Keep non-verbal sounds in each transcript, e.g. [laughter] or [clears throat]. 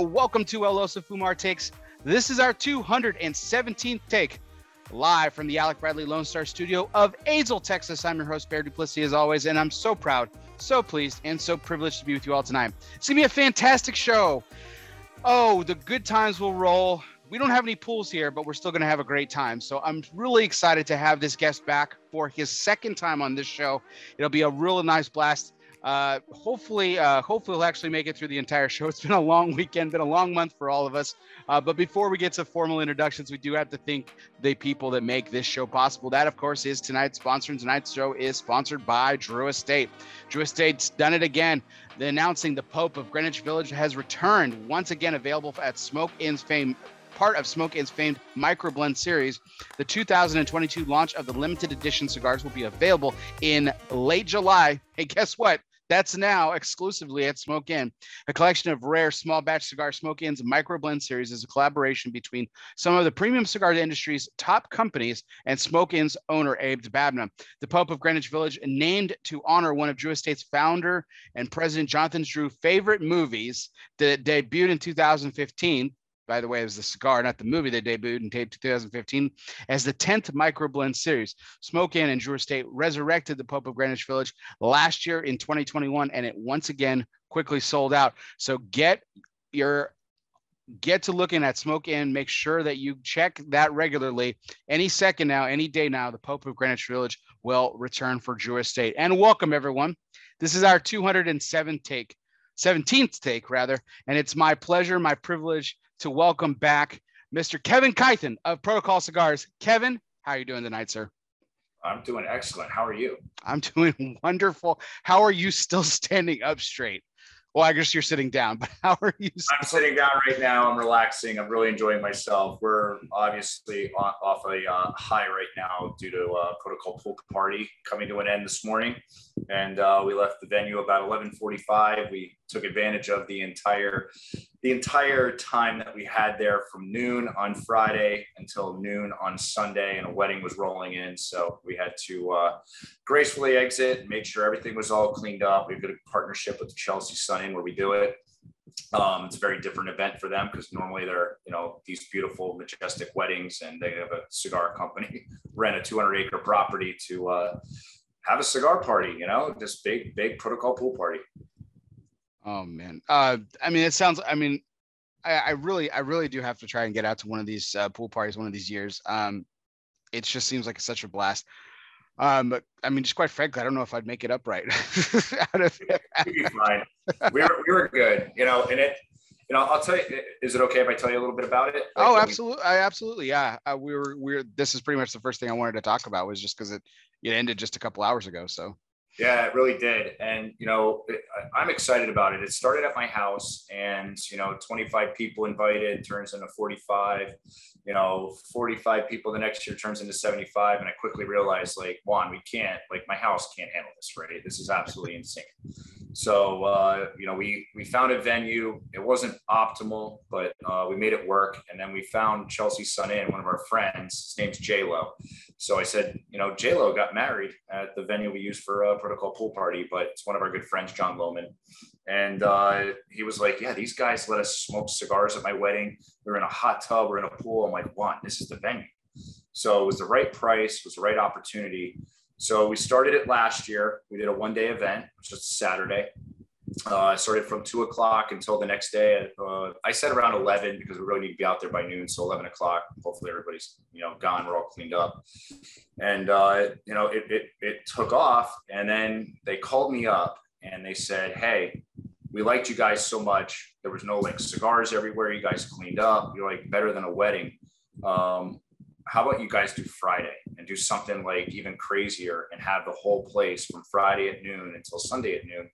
Welcome to El Oso Fumar Takes. This is our 217th take live from the Alec Bradley Lone Star studio of Azle, Texas. I'm your host, Bear Duplessis, as always, and I'm so proud, so pleased, and so privileged to be with you all tonight. It's going to be a fantastic show. Oh, the good times will roll. We don't have any pools here, but we're still going to have a great time. So I'm really excited to have this guest back for his second time on this show. It'll be a real nice blast uh, hopefully, uh, hopefully we'll actually make it through the entire show. [laughs] It's been a long weekend, been a long month for all of us. Uh, but before we get to formal introductions, we do have to thank the people that make this show possible. That, of course, is tonight's sponsor. And tonight's show is sponsored by Drew Estate. Drew Estate's done it again. The announcing the Pope of Greenwich Village has returned once again, available at Smoke Inn's fame part of Smoke Inn's famed Microblend series. The 2022 launch of the limited edition cigars will be available in late July. Hey, guess what? That's now exclusively at Smoke Inn. A collection of rare small batch cigar Smoke Inn's microblend series is a collaboration between some of the premium cigar industry's top companies and Smoke Inn's owner, Abe Dababneh. The Pope of Greenwich Village, named to honor one of Drew Estate's founder and President Jonathan Drew favorite movies that debuted in 2015 by the way, it was the cigar, not the movie that debuted in 2015 as the 10th microblend series. Smoke Inn and Drew Estate resurrected the Pope of Greenwich Village last year in 2021, and it once again quickly sold out. So get your get to looking at Smoke Inn Make sure that you check that regularly. Any second now, any day now, the Pope of Greenwich Village will return for Drew Estate. And welcome everyone. This is our 207th take, 17th take rather, and it's my pleasure, my privilege to welcome back Mr. Kevin Kythen of Protocol Cigars. Kevin, how are you doing tonight, sir? I'm doing excellent. How are you? I'm [laughs] doing wonderful. How are you still standing up straight? Well, I guess you're sitting down, [laughs] but how are you? Still- I'm sitting down right now. I'm relaxing. I'm really enjoying myself. We're obviously off a uh, high right now due to uh, protocol pool party coming to an end this morning, and uh, we left the venue about 11:45. We took advantage of the entire the entire time that we had there from noon on Friday until noon on Sunday, and a wedding was rolling in. So we had to uh, gracefully exit, make sure everything was all cleaned up. We've got a partnership with the Chelsea Sun Inn where we do it. Um, it's a very different event for them because normally they're, you know, these beautiful, majestic weddings, and they have a cigar company [laughs] rent a 200 acre property to uh, have a cigar party. You know, this big, big protocol pool party. Oh man. Uh, I mean, it sounds. I mean, I, I, really, I really do have to try and get out to one of these uh, pool parties one of these years. Um, it just seems like such a blast. Um, but I mean, just quite frankly, I don't know if I'd make it up right. [laughs] out of [laughs] You'd be fine. We were, we were good, you know, and it, you know, I'll tell you, is it okay if I tell you a little bit about it? Like, oh, absolutely. I absolutely. Yeah. Uh, we were, we were, this is pretty much the first thing I wanted to talk about was just cause it, it ended just a couple hours ago. So yeah, it really did. And, you know, I'm excited about it. It started at my house and, you know, 25 people invited turns into 45, you know, 45 people the next year turns into 75. And I quickly realized like, Juan, we can't, like my house can't handle this, right? This is absolutely insane. So, uh, you know, we, we found a venue. It wasn't optimal, but uh, we made it work. And then we found Chelsea Sun Inn, one of our friends. His name's J-Lo. So I said, you know, J-Lo got married at the venue we used for a protocol pool party, but it's one of our good friends, John Loman. And uh, he was like, yeah, these guys let us smoke cigars at my wedding. We are in a hot tub, we're in a pool. I'm like, one, this is the venue. So it was the right price, was the right opportunity. So we started it last year. We did a one day event, which was just a Saturday. Uh, I started from two o'clock until the next day. Uh, I said around 11 because we really need to be out there by noon. So 11 o'clock, hopefully everybody's, you know, gone. We're all cleaned up. And, uh, you know, it, it, it took off. And then they called me up and they said, Hey, we liked you guys so much. There was no like cigars everywhere. You guys cleaned up. You're like better than a wedding. Um, how about you guys do Friday and do something like even crazier and have the whole place from Friday at noon until Sunday at noon?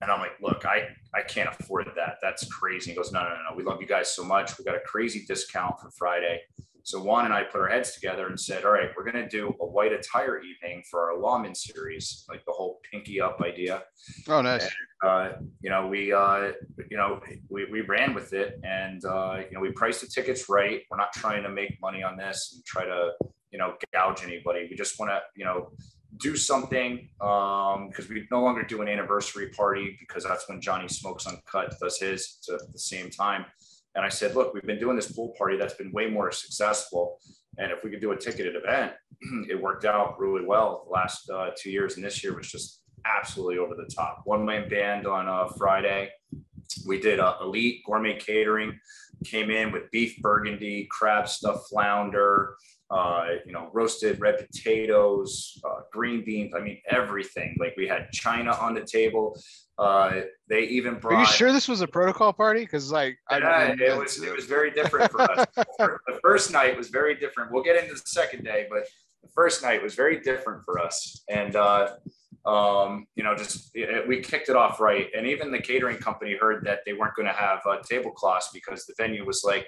And I'm like, look, I, I can't afford that. That's crazy. He goes, no, no, no, no. We love you guys so much. We got a crazy discount for Friday. So Juan and I put our heads together and said, all right, we're going to do a white attire evening for our lawman series, like the whole pinky up idea. Oh, nice. And, uh, you know, we, uh, you know, we, we ran with it and, uh, you know, we priced the tickets right. We're not trying to make money on this and try to, you know, gouge anybody. We just want to, you know, do something um, because we no longer do an anniversary party because that's when Johnny Smokes Uncut does his at the same time. And I said, look, we've been doing this pool party that's been way more successful. And if we could do a ticketed event, [clears throat] it worked out really well the last uh, two years. And this year was just absolutely over the top. One man band on uh, Friday. We did uh, elite gourmet catering, came in with beef burgundy, crab stuffed flounder, uh, you know, roasted red potatoes, uh, green beans. I mean, everything. Like we had china on the table. Uh, they even brought. Are you sure this was a protocol party? Because like, yeah, I, it was. It was very different for us. [laughs] the first night was very different. We'll get into the second day, but the first night was very different for us. And uh, um, you know, just it, we kicked it off right. And even the catering company heard that they weren't going to have uh, tablecloths because the venue was like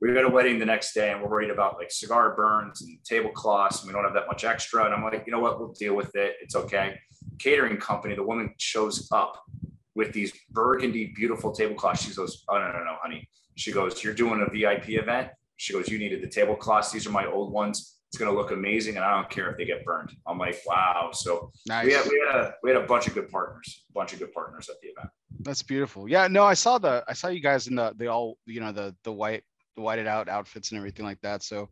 we got a wedding the next day and we're worried about like cigar burns and tablecloths and we don't have that much extra. And I'm like, you know what, we'll deal with it. It's okay. Catering company, the woman shows up with these burgundy, beautiful tablecloths. She goes, Oh, no, no, no, honey. She goes, You're doing a VIP event. She goes, You needed the tablecloths. These are my old ones. It's going to look amazing. And I don't care if they get burned. I'm like, Wow. So nice. we, had, we, had a, we had a bunch of good partners, a bunch of good partners at the event. That's beautiful. Yeah, no, I saw the I saw you guys in the the all you know the the white the whited out outfits and everything like that. So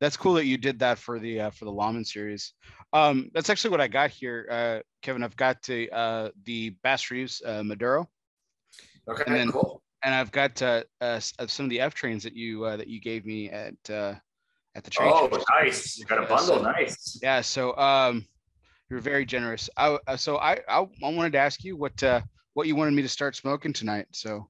that's cool that you did that for the uh, for the Lawman series. Um, that's actually what I got here, uh, Kevin. I've got the uh, the Bass Reeves uh, Maduro. Okay, and then, cool. And I've got uh, uh, some of the F trains that you uh, that you gave me at uh, at the train. Oh, nice! You got a bundle, so, nice. Yeah, so um, you're very generous. I uh, so I, I I wanted to ask you what uh, what you wanted me to start smoking tonight. So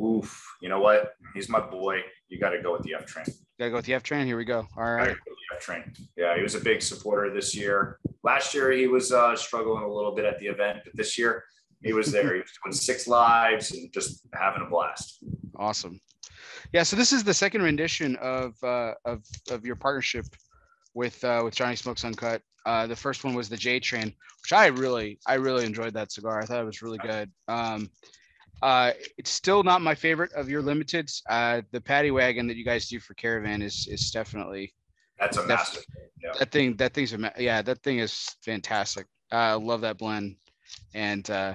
Oof. You know what? He's my boy. You got to go with the F train. Got to go with the F train. Here we go. All right. F train. Yeah, he was a big supporter this year. Last year he was uh, struggling a little bit at the event, but this year he was there. he was [laughs] doing six lives and just having a blast. Awesome. Yeah. So this is the second rendition of uh, of of your partnership with uh, with Johnny Smokes Uncut. Uh, the first one was the J Train, which I really I really enjoyed that cigar. I thought it was really good. Um, uh, it's still not my favorite of your limiteds. Uh, the paddy wagon that you guys do for caravan is is definitely that's a massive. Yeah. That thing, that thing's a yeah, that thing is fantastic. I uh, love that blend, and uh,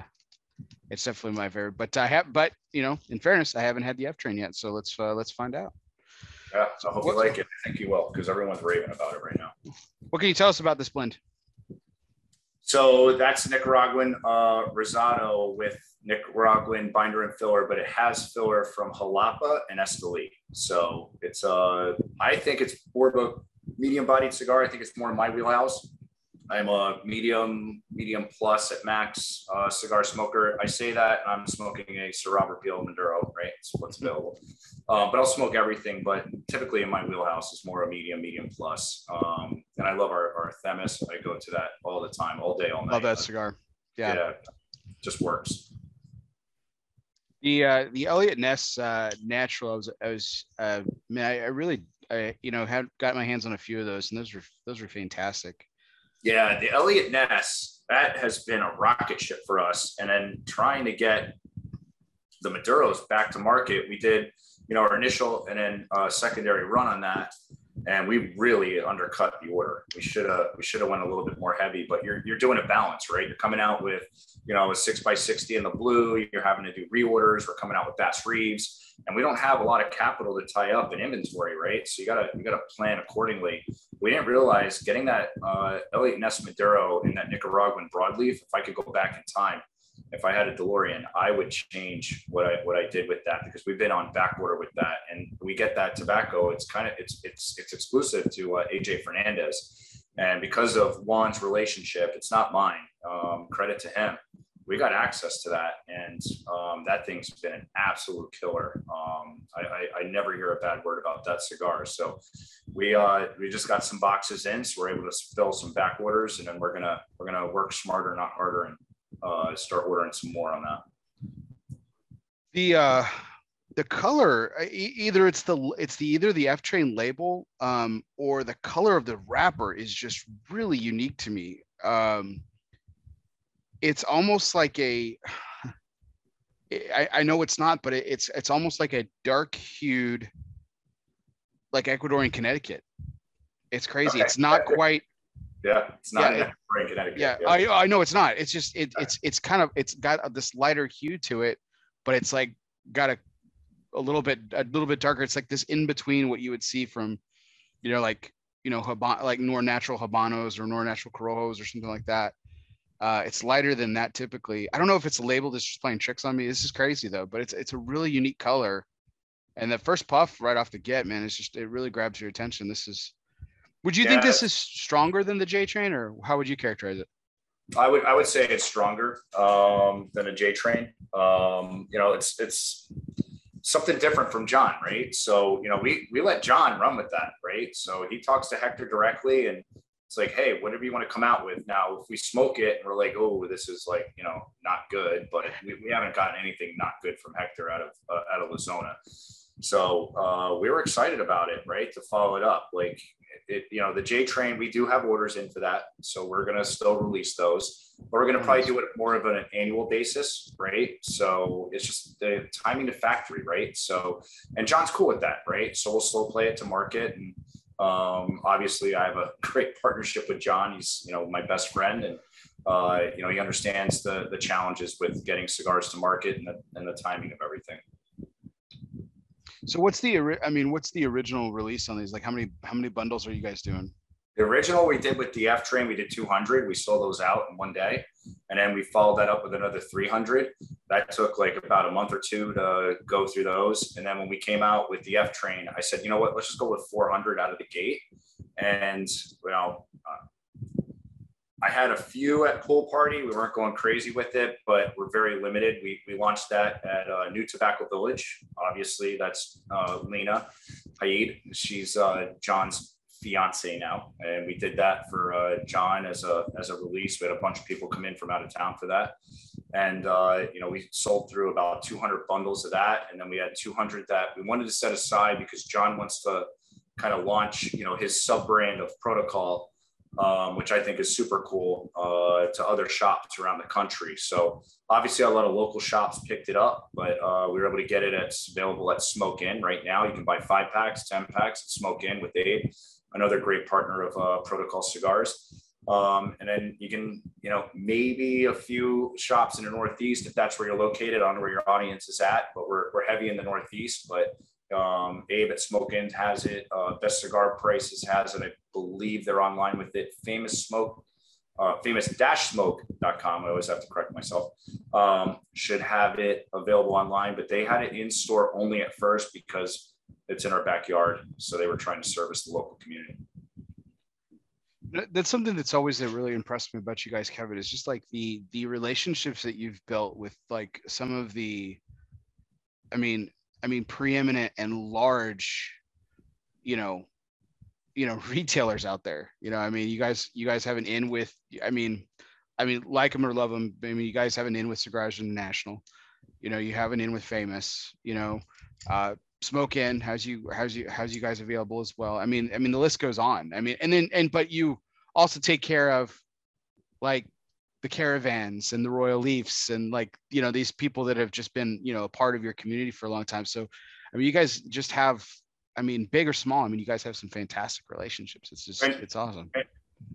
it's definitely my favorite. But I have, but you know, in fairness, I haven't had the F train yet, so let's uh, let's find out. Yeah, so I hope what, you like it. I think you will, because everyone's raving about it right now. What can you tell us about this blend? So that's Nicaraguan uh, Rosado with Nicaraguan binder and filler, but it has filler from Jalapa and Esteli. So it's uh I think it's more of a medium bodied cigar. I think it's more in my wheelhouse. I'm a medium, medium plus at max uh, cigar smoker. I say that I'm smoking a Sir Robert Peel Maduro, right? It's what's available. Um, but I'll smoke everything. But typically in my wheelhouse is more a medium, medium plus. Um, and I love our, our Themis. I go to that all the time, all day, all night. Love that cigar. Yeah. Yeah. Just works. The uh, the Eliot Ness uh, natural, I was, I was uh, man, I, I really, I, you know, had got my hands on a few of those, and those were those were fantastic. Yeah, the Eliot Ness that has been a rocket ship for us, and then trying to get the Maduros back to market. We did, you know, our initial and then uh, secondary run on that, and we really undercut the order. We should have we should have went a little bit more heavy, but you're you're doing a balance, right? You're coming out with you know a six by sixty in the blue. You're having to do reorders. We're coming out with Bass Reeves, and we don't have a lot of capital to tie up in inventory, right? So you gotta you gotta plan accordingly. We didn't realize getting that uh, Eliot Ness Maduro in that Nicaraguan broadleaf. If I could go back in time, if I had a DeLorean, I would change what I what I did with that because we've been on back order with that, and we get that tobacco. It's kind of it's it's it's exclusive to uh, AJ Fernandez, and because of Juan's relationship, it's not mine. Um, credit to him. We got access to that, and um, that thing's been an absolute killer. Um, I, I, I, never hear a bad word about that cigar. So we uh, we just got some boxes in, so we're able to fill some back orders, and then we're gonna we're gonna work smarter, not harder, and uh, start ordering some more on that. The uh, the color, either it's the it's the either the F Train label um, or the color of the wrapper is just really unique to me. Um, it's almost like a [sighs] I, I know it's not, but it, it's it's almost like a dark hued, like Ecuadorian Connecticut. It's crazy. Okay. It's not quite Yeah, it's not Yeah, in Connecticut. Yeah, I, I know it's not. It's just it, it's it's kind of it's got this lighter hue to it, but it's like got a a little bit a little bit darker. It's like this in between what you would see from, you know, like you know, Haban, like nor natural habanos or nor natural corojos or something like that. Uh, it's lighter than that typically. I don't know if it's labeled label that's just playing tricks on me. This is crazy though, but it's it's a really unique color. And the first puff right off the get, man, it's just it really grabs your attention. This is would you think this is stronger than the J train or how would you characterize it? I would I would say it's stronger um, than a J train. Um, you know, it's it's something different from John, right? So you know, we we let John run with that, right? So he talks to Hector directly, and it's like, hey, whatever you want to come out with. Now, if we smoke it and we're like, oh, this is like you know not good, but we, we haven't gotten anything not good from Hector out of uh, out of La Zona. So uh, we were excited about it, right? To follow it up, like it, you know, the J train, we do have orders in for that. So we're going to still release those, but we're going to probably do it more of an annual basis, right? So it's just the timing to factory, right? So, and John's cool with that, right? So we'll slow play it to market. And um, obviously I have a [laughs] great partnership with John. He's, you know, my best friend and, uh, you know, he understands the, the challenges with getting cigars to market and the, and the timing of everything. So what's the I mean, what's the original release on these? Like how many how many bundles are you guys doing? The original we did with the F train, we did 200. We sold those out in one day. And then we followed that up with another 300. That took like about a month or two to go through those. And then when we came out with the F train, I said, you know what, let's just go with 400 out of the gate. And, you know, I had a few at pool party. We weren't going crazy with it, but we're very limited. We, we launched that at uh, New Tobacco Village. Obviously, that's uh, Lena Haid. She's uh, John's fiance now, and we did that for uh, John as a as a release. We had a bunch of people come in from out of town for that, and uh, you know we sold through about 200 bundles of that, and then we had 200 that we wanted to set aside because John wants to kind of launch you know his sub brand of Protocol. Um, which I think is super cool uh, to other shops around the country. So obviously, a lot of local shops picked it up, but uh, we were able to get it. It's available at Smoke Inn right now. You can buy five packs, ten packs at Smoke Inn with Abe, another great partner of uh, Protocol Cigars. Um, and then you can, you know, maybe a few shops in the Northeast if that's where you're located. on where your audience is at, but we're, we're heavy in the Northeast. But um, Abe at Smoke Inn has it. Uh, Best Cigar Prices has it. I believe they're online with it. Famous Smoke, uh, famous-smoke.com. I always have to correct myself. Um, should have it available online, but they had it in store only at first because it's in our backyard. So they were trying to service the local community. That's something that's always that really impressed me about you guys, Kevin. Is just like the the relationships that you've built with like some of the, I mean, I mean, preeminent and large, you know, you know, [laughs] retailers out there. You know, I mean, you guys, you guys have an in with. I mean, I mean, like them or love them. I mean, you guys have an in with Cigars International. You know, you have an in with Famous. You know, uh, Smoke Inn has you has you has you guys available as well. I mean, I mean, the list goes on. I mean, and then and but you also take care of like the caravans and the royal leafs and like you know these people that have just been you know a part of your community for a long time so i mean you guys just have i mean big or small i mean you guys have some fantastic relationships it's just Right. it's awesome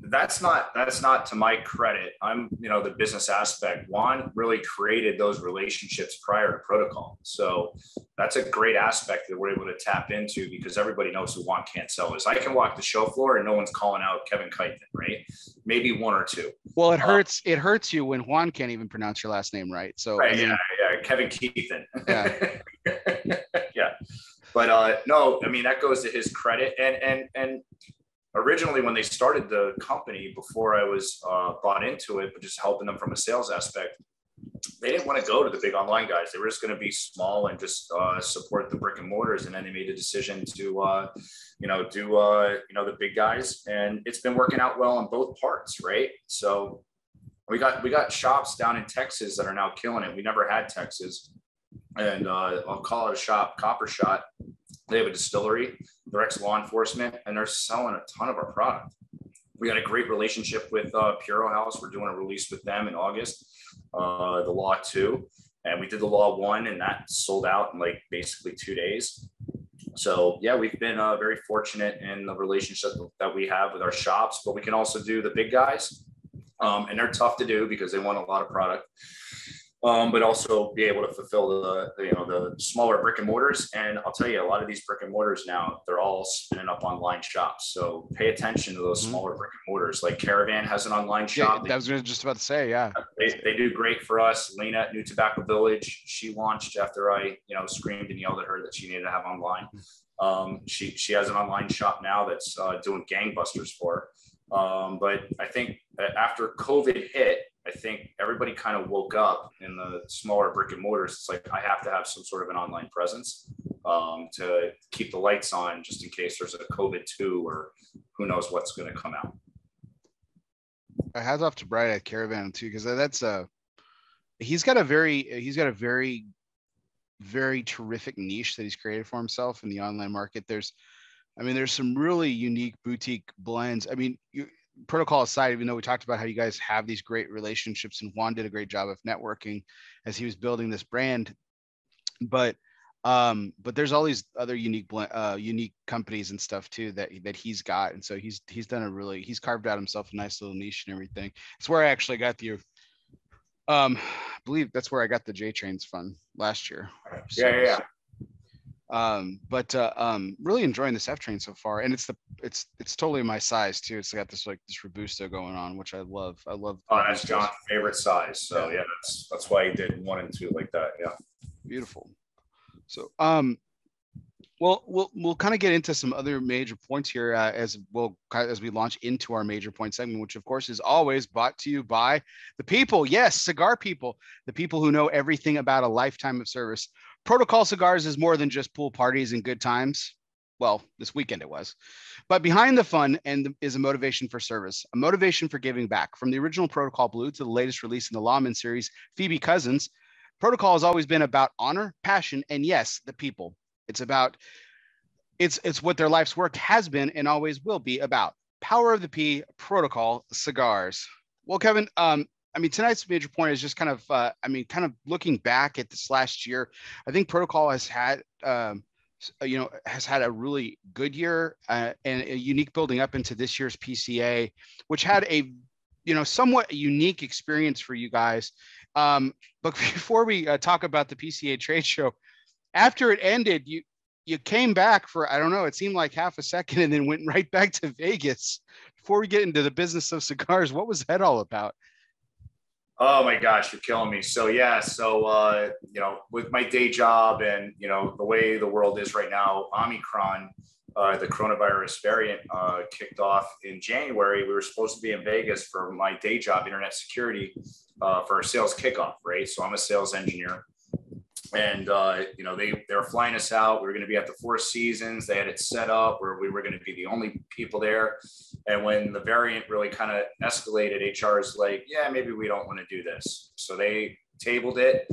that's not that's not to my credit. I'm you know the business aspect. Juan really created those relationships prior to protocol, so that's a great aspect that we're able to tap into because everybody knows who Juan Cancel is. I can walk the show floor and no one's calling out Kevin Kyten, right? Maybe one or two. well it Uh, hurts it hurts you when juan can't even pronounce your last name right so I mean, Yeah, yeah. Kevin Keithan. Yeah. [laughs] yeah. But uh, no, I mean that goes to his credit. And and and originally when they started the company, before I was uh, bought into it, but just helping them from a sales aspect, they didn't want to go to the big online guys. They were just going to be small and just uh, support the brick and mortars. And then they made a decision to, uh, you know, do uh, you know the big guys, and it's been working out well on both parts, right? So we got we got shops down in Texas that are now killing it. We never had Texas, and uh, I'll call it a shop, Copper Shot. They have a distillery, they're ex law enforcement, and they're selling a ton of our product. We got a great relationship with uh, Puro House. We're doing a release with them in August, uh, the Law Two, and we did the Law One, and that sold out in like basically two days. So yeah, we've been uh, very fortunate in the relationship that we have with our shops, but we can also do the big guys, um, and they're tough to do because they want a lot of product um, but also be able to fulfill the, the, you know the smaller brick and mortars. And I'll tell you, a lot of these brick and mortars now they're all spinning up online shops. So pay attention to those mm-hmm. smaller brick and mortars. Like Caravan has an online shop. Yeah, I was just about to say, yeah, they, they do great for us. Lena at New Tobacco Village, she launched after I you know screamed and yelled at her that she needed to have online. Um, she she has an online shop now that's uh, doing gangbusters for her. Um, but I think after COVID hit, I think everybody kind of woke up in the smaller brick and mortars. It's like I have to have some sort of an online presence um, to keep the lights on, just in case there's a COVID two or who knows what's going to come out. I hats off to Brian at Caravan too, because uh, that's a he's got a very he's got a very very terrific niche that he's created for himself in the online market. There's I mean, there's some really unique boutique blends. I mean, you, protocol aside, even though we talked about how you guys have these great relationships and Juan did a great job of networking as he was building this brand, but um, but there's all these other unique uh, unique companies and stuff too that that he's got, and so he's he's done a really he's carved out himself a nice little niche and everything. It's where I actually got the um, I believe that's where I got the J Trains fund last year. So, yeah, yeah, yeah. Um, but uh, um, really enjoying this F train so far, and it's the it's it's totally my size too. It's got this like this robusto going on, which I love. I love. Oh, that's John's favorite size. So yeah. yeah, that's that's why he did one and two like that. Yeah. Beautiful. So um, well, we'll we'll kind of get into some other major points here uh, as we'll as we launch into our major point segment, which of course is always brought to you by the people. Yes, cigar people, the people who know everything about a lifetime of service. Protocol Cigars is more than just pool parties and good times. Well, this weekend it was. But behind the fun and the, is a motivation for service, a motivation for giving back. From the original Protocol Blue to the latest release in the Lawman series, Phoebe Couzins, Protocol has always been about honor, passion, and yes, the people. It's about it's it's what their life's work has been and always will be about. Power of the P Protocol Cigars. Well, Kevin, um, I mean, tonight's major point is just kind of, uh, I mean, kind of looking back at this last year. I think Protocol has had, um, you know, has had a really good year uh, and a unique building up into this year's PCA, which had a, you know, somewhat unique experience for you guys. Um, but [laughs] before we uh, talk about the PCA trade show, after it ended, you you came back for I don't know, it seemed like half a second, and then went [laughs] right back to Vegas. Before we get into the business of cigars, what was that all about? Oh my gosh, you're killing me. So yeah, so uh, you know, with my day job and you know the way the world is right now, Omicron, uh, the coronavirus variant, uh, kicked off in January. We were supposed to be in Vegas for my day job, internet security, uh, for a sales kickoff. Right, so I'm a sales engineer and uh, you know they they were flying us out. We were going to be at the Four Seasons. They had it set up where we were going to be the only people there. And when the variant really kind of escalated, HR is like, "Yeah, maybe we don't want to do this." So they tabled it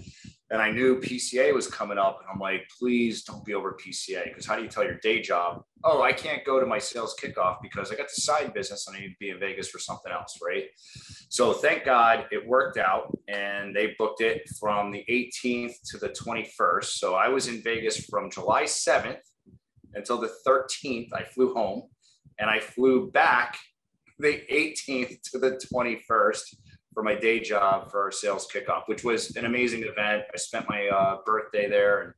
and I knew PCA was coming up, and I'm like, please don't be over PCA because how do you tell your day job? Oh, I can't go to my sales kickoff because I got the side business and I need to be in Vegas for something else, right? So thank God it worked out, and they booked it from the 18th to the 21st. So I was in Vegas from July 7th until the 13th. I flew home, and I flew back the 18th to the 21st for my day job for our sales kickoff, which was an amazing event. I spent my uh, birthday there, and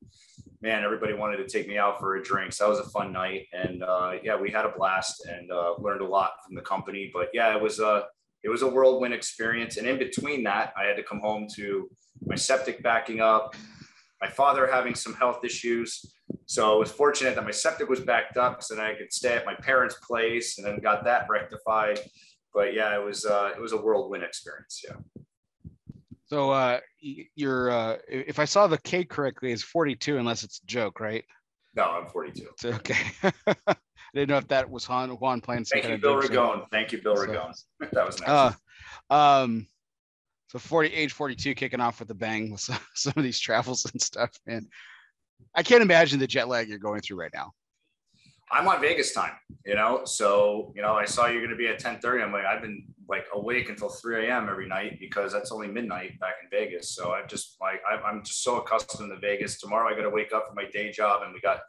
man, everybody wanted to take me out for a drink. So that was a fun night, and uh, yeah, we had a blast and uh, learned a lot from the company. But yeah, it was a it was a whirlwind experience. And in between that, I had to come home to my septic backing up, my father having some health issues. So I was fortunate that my septic was backed up, so then I could stay at my parents' place, and then got that rectified but yeah, it was uh, it was a whirlwind experience. Yeah. So uh, you're uh, if I saw the K correctly, it's 42 unless it's a joke, right? No, I'm 42. okay. [laughs] I didn't know if that was Juan, Juan playing. Thank you, Bill Ragone. Thank you, Bill Ragone. that was nice. Uh, um, so 40 age 42 kicking off with a bang with some, [laughs] some of these travels and stuff, and I can't imagine the jet lag you're going through right now. I'm on Vegas time, you know. So, you know, I saw you're gonna be at 10:30. I'm like, I've been like awake until 3 a.m. every night because that's only midnight back in Vegas. So I'm just like, I'm just so accustomed to Vegas. Tomorrow I got to wake up for my day job and we got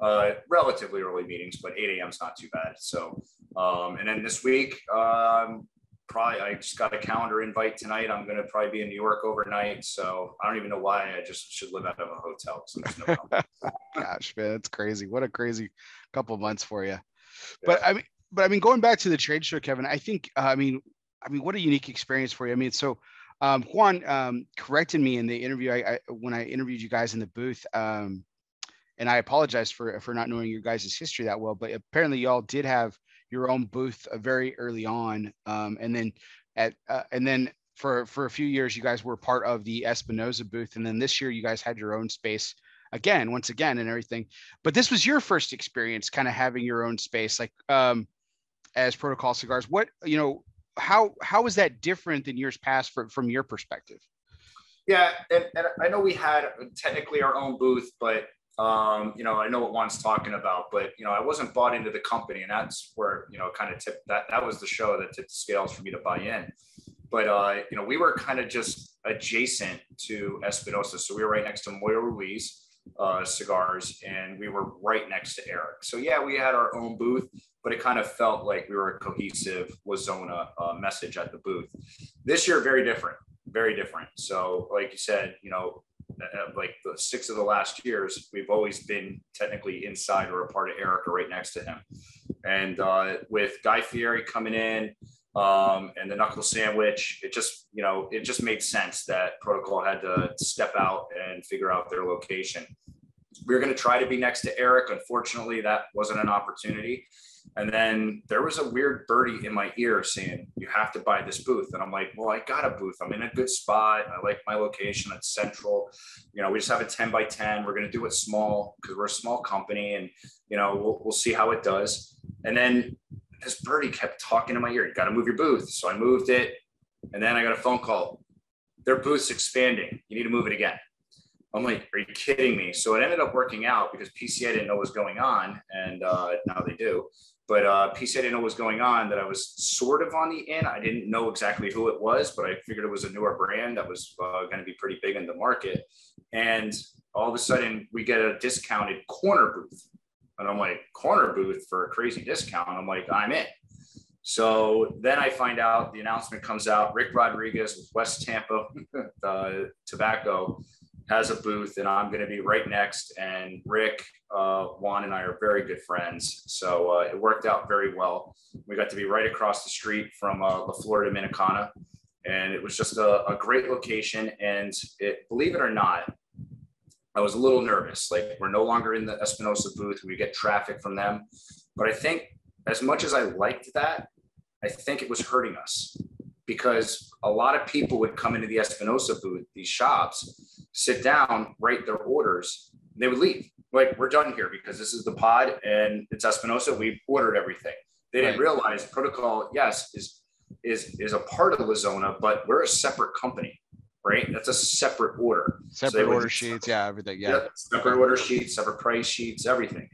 uh, relatively early meetings, but 8 a.m. is not too bad. So, um, and then this week, um, probably I just got a calendar invite tonight. I'm going to probably be in New York overnight. So I don't even know why I just should live out of a hotel. So no [laughs] Gosh, man, that's crazy. What a crazy couple months for you. Yeah. But I mean, but I mean, going back to the trade show, Kevin, I think, uh, I mean, I mean, what a unique experience for you. I mean, so um, Juan um, corrected me in the interview. I, I, when I interviewed you guys in the booth, um, and I apologize for for not knowing your guys' history that well, but apparently y'all did have your own booth uh, very early on, um, and then at uh, and then for for a few years you guys were part of the Espinosa booth, and then this year you guys had your own space again, once again, and everything. But this was your first experience, kind of having your own space, like um, as Protocol Cigars. What you know, how how is that different than years past from from your perspective? Yeah, and, and I know we had technically our own booth, but um, you know, I know what Juan's talking about, but you know, I wasn't bought into the company, and that's where you know, kind of tipped that that was the show that tipped scales for me to buy in. But uh, you know, we were kind of just adjacent to Espinosa, so we were right next to Moya Ruiz uh, cigars, and we were right next to Eric. So yeah, we had our own booth, but it kind of felt like we were a cohesive La Zona uh, message at the booth. This year, very different, very different. So like you said, you know, uh, like the six of the last years, we've always been technically inside or a part of Eric or right next to him. And uh, with Guy Fieri coming in um, and the knuckle sandwich, it just, you know, it just made sense that protocol had to step out and figure out their location. We were going to try to be next to Eric. Unfortunately, that wasn't an opportunity. And then there was a weird birdie in my ear saying, You have to buy this booth. And I'm like, Well, I got a booth. I'm in a good spot. I like my location. It's central. You know, we just have a 10 by 10. We're going to do it small because we're a small company and, you know, we'll, we'll see how it does. And then this birdie kept talking in my ear, You got to move your booth. So I moved it. And then I got a phone call. Their booth's expanding. You need to move it again. I'm like, are you kidding me? So it ended up working out because PCA didn't know what was going on, and uh, now they do. But uh, PCA didn't know what was going on. That I was sort of on the in. I didn't know exactly who it was, but I figured it was a newer brand that was uh, going to be pretty big in the market. And all of a sudden, we get a discounted corner booth, and I'm like, corner booth for a crazy discount. I'm like, I'm in. So then I find out the announcement comes out. Rick Rodriguez with West Tampa [laughs] uh, Tobacco has a booth and I'm going to be right next. And Rick, uh, Juan, and I are very good friends. So uh, it worked out very well. We got to be right across the street from uh, La Flor Dominicana. And it was just a, a great location. And it, believe it or not, I was a little nervous. Like we're no longer in the Espinosa booth. We get traffic from them. But I think as much as I liked that, I think it was hurting us because a lot of people would come into the Espinosa booth, these shops, sit down, write their orders, they would leave. Like, we're done here because this is the pod and it's Espinosa. We ordered everything. They didn't realize protocol, yes, is is is a part of La Zona, but we're a separate company, right? That's a separate order. Separate so order sheets, yeah, everything. Yeah. yeah. Separate order sheets, separate price sheets, everything.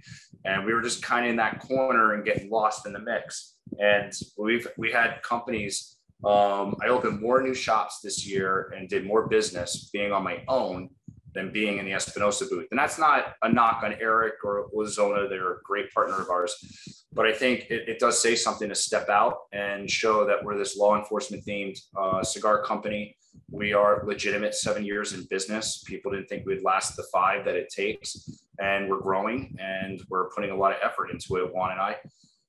And we were just kind of in that corner and getting lost in the mix. And we've we had companies um, I opened more new shops this year and did more business being on my own than being in the Espinosa booth. And that's not a knock on Eric or La Zona. They're a great partner of ours. But I think it, it, does say something to step out and show that we're this law enforcement themed uh, cigar company. We are legitimate seven years in business. People didn't think we'd last the five that it takes. And we're growing and we're putting a lot of effort into it, Juan and I.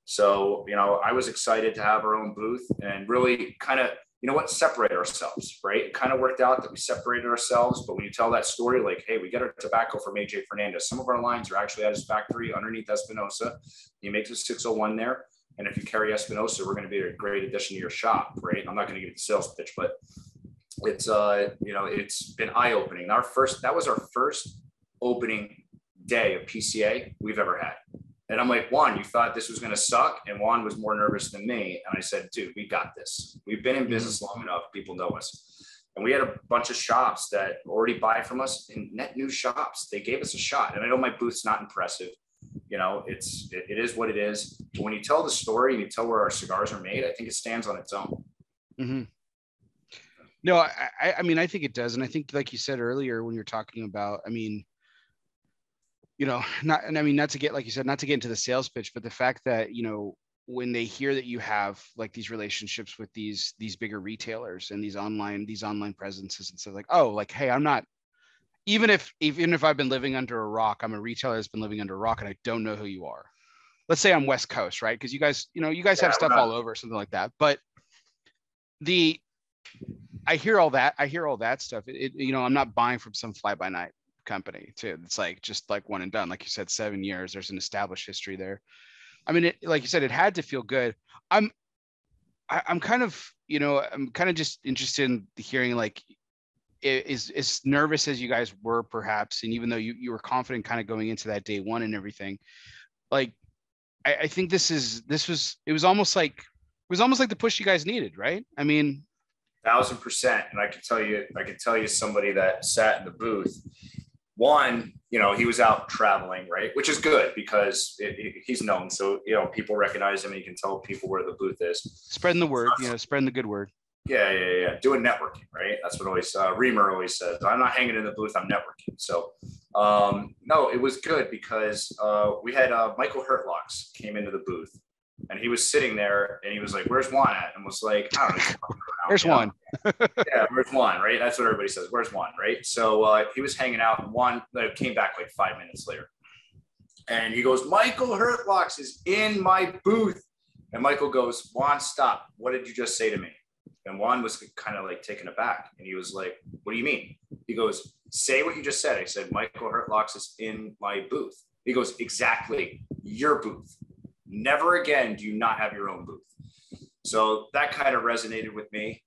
So, you know, I was excited to have our own booth and really kind of, you know what, separate ourselves, right? It kind of worked out that we separated ourselves. But when you tell that story, like, hey, we get our tobacco from AJ Fernandez, some of our lines are actually at his factory underneath Espinosa. He makes a 601 there. And if you carry Espinosa, we're going to be a great addition to your shop, right? I'm not going to give you the sales pitch, but it's, uh, you know, it's been eye opening. Our first, that was our first opening day of PCA we've ever had. And I'm like, Juan, you thought this was going to suck? And Juan was more nervous than me. And I said, dude, we got this. We've been in mm-hmm. business long enough. People know us. And we had a bunch of shops that already buy from us in net new shops. They gave us a shot. And I know my booth's not impressive, you know, it's it, it is what it is. But when you tell the story and you tell where our cigars are made, I think it stands on its own. Mm-hmm. No, I, I mean, I think it does. And I think, like you said earlier, when you're talking about, I mean, you know, not, and I mean, not to get, like you said, not to get into the sales pitch, but the fact that, you know, when they hear that you have like these relationships with these, these bigger retailers and these online, these online presences and stuff like, oh, like, hey, I'm not, even if, even if I've been living under a rock, I'm a retailer that's been living under a rock and I don't know who you are. Let's say I'm West Coast, right? Because you guys, you know, you guys yeah, have stuff all over, something like that. But the I hear all that. I hear all that stuff. It, it, you know, I'm not buying from some fly by night company too. It's like just like one and done. Like you said, seven years. There's an established history there. I mean, it, like you said, it had to feel good. I'm, I, am i am kind of, you know, I'm kind of just interested in hearing like, is as nervous as you guys were, perhaps, and even though you you were confident, kind of going into that day one and everything, like, I, I think this is this was it was almost like it was almost like the push you guys needed, right? I mean, thousand percent. And I can tell you, I can tell you somebody that sat in the booth. Juan, you know, he was out traveling, right, which is good because it, it, he's known. So you know, people recognize him, and you can tell people where the booth is. Spreading the word, you know, spreading the good word. Yeah, yeah, yeah. Doing networking, right? That's what always uh, Reamer always says. I'm not hanging in the booth. I'm networking. So, um, no, it was good because uh, we had uh, Michael Herklotz came into the booth, and he was sitting there and he was like, Where's Juan at? And was like, I don't know. [laughs] Where's Juan? [laughs] yeah, where's Juan? Right. That's what everybody says. Where's Juan? Right. So uh, he was hanging out and Juan uh, came back like five minutes later. And he goes, Michael Herklotz is in my booth. And Michael goes, Juan, stop. What did you just say to me? And Juan was kind of like taken aback. And he was like, What do you mean? He goes, Say what you just said. I said, Michael Herklotz is in my booth. He goes, Exactly. Your booth. Never again do you not have your own booth. So that kind of resonated with me.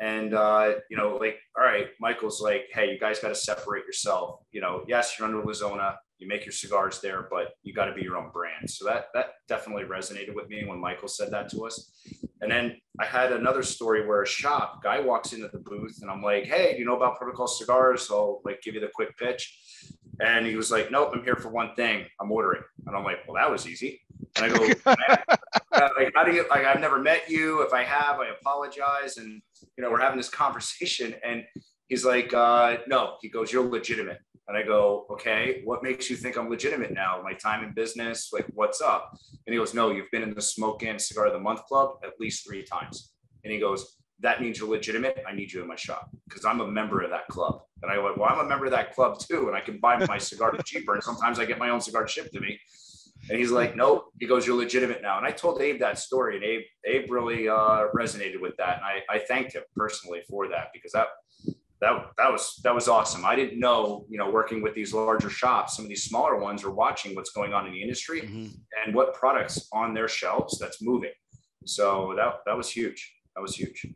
And, uh, you know, like, all right, Michael's like, hey, you guys got to separate yourself. You know, yes, you're under La Zona, you make your cigars there, but you got to be your own brand. So that, that definitely resonated with me when Michael said that to us. And then I had another story where a shop guy walks into the booth and I'm like, hey, you know about Protocol Cigars? So I'll like give you the quick pitch. And he was like, nope, I'm here for one thing. I'm ordering. And I'm like, well, that was easy. And I go, [laughs] like, how do you, like, I've never met you. If I have, I apologize. And, you know, we're having this [laughs] conversation. And he's like, uh, no, he goes, you're legitimate. And I go, okay, what makes you think I'm legitimate now? My time in business, like, what's up? And he goes, no, you've been in the Smoke Inn Cigar of the Month Club at least three times. And he goes, that means you're legitimate. I need you in my shop because I'm a member of that club. And I went, well, I'm a member of that club too. And I can buy my cigar [laughs] cheaper. And sometimes I get my own cigar shipped to me. And he's like, nope. He goes, you're legitimate now. And I told Abe that story, and Abe, Abe really uh, resonated with that. And I, I thanked him personally for that because that, that, that was, that was awesome. I didn't know, you know, working with these larger shops, some of these smaller ones are watching what's going on in the industry mm-hmm. and what products on their shelves that's moving. So that, that was huge. That was huge.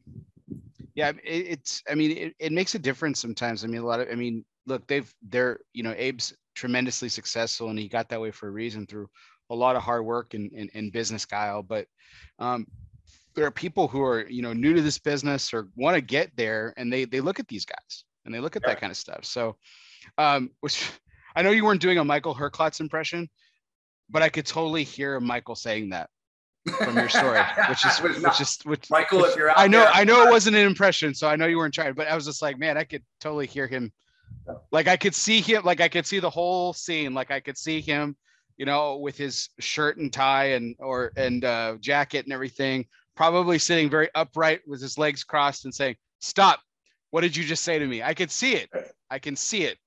Yeah. It, it's, I mean, it, it makes a difference sometimes. I mean, a lot of, I mean, look, they've, they're, you know, Abe's tremendously successful and he got that way for a reason through a lot of hard work and, and, and business guile. But um, there are people who are you know new to this business or want to get there and they they look at these guys and they look at yeah. that kind of stuff. So um, which [laughs] i know you weren't doing a michael herklotz impression but i could totally hear michael saying that from your story which is [laughs] which is which michael which, if you're out i know there, i know it wasn't an impression so i know you weren't trying but i was just like man i could totally hear him like I could see him, like I could see the whole scene. Like I could see him, you know, with his shirt and tie and or and uh, jacket and everything, probably sitting very upright with his legs crossed and saying, "Stop! What did you just say to me?" I could see it. I can see it.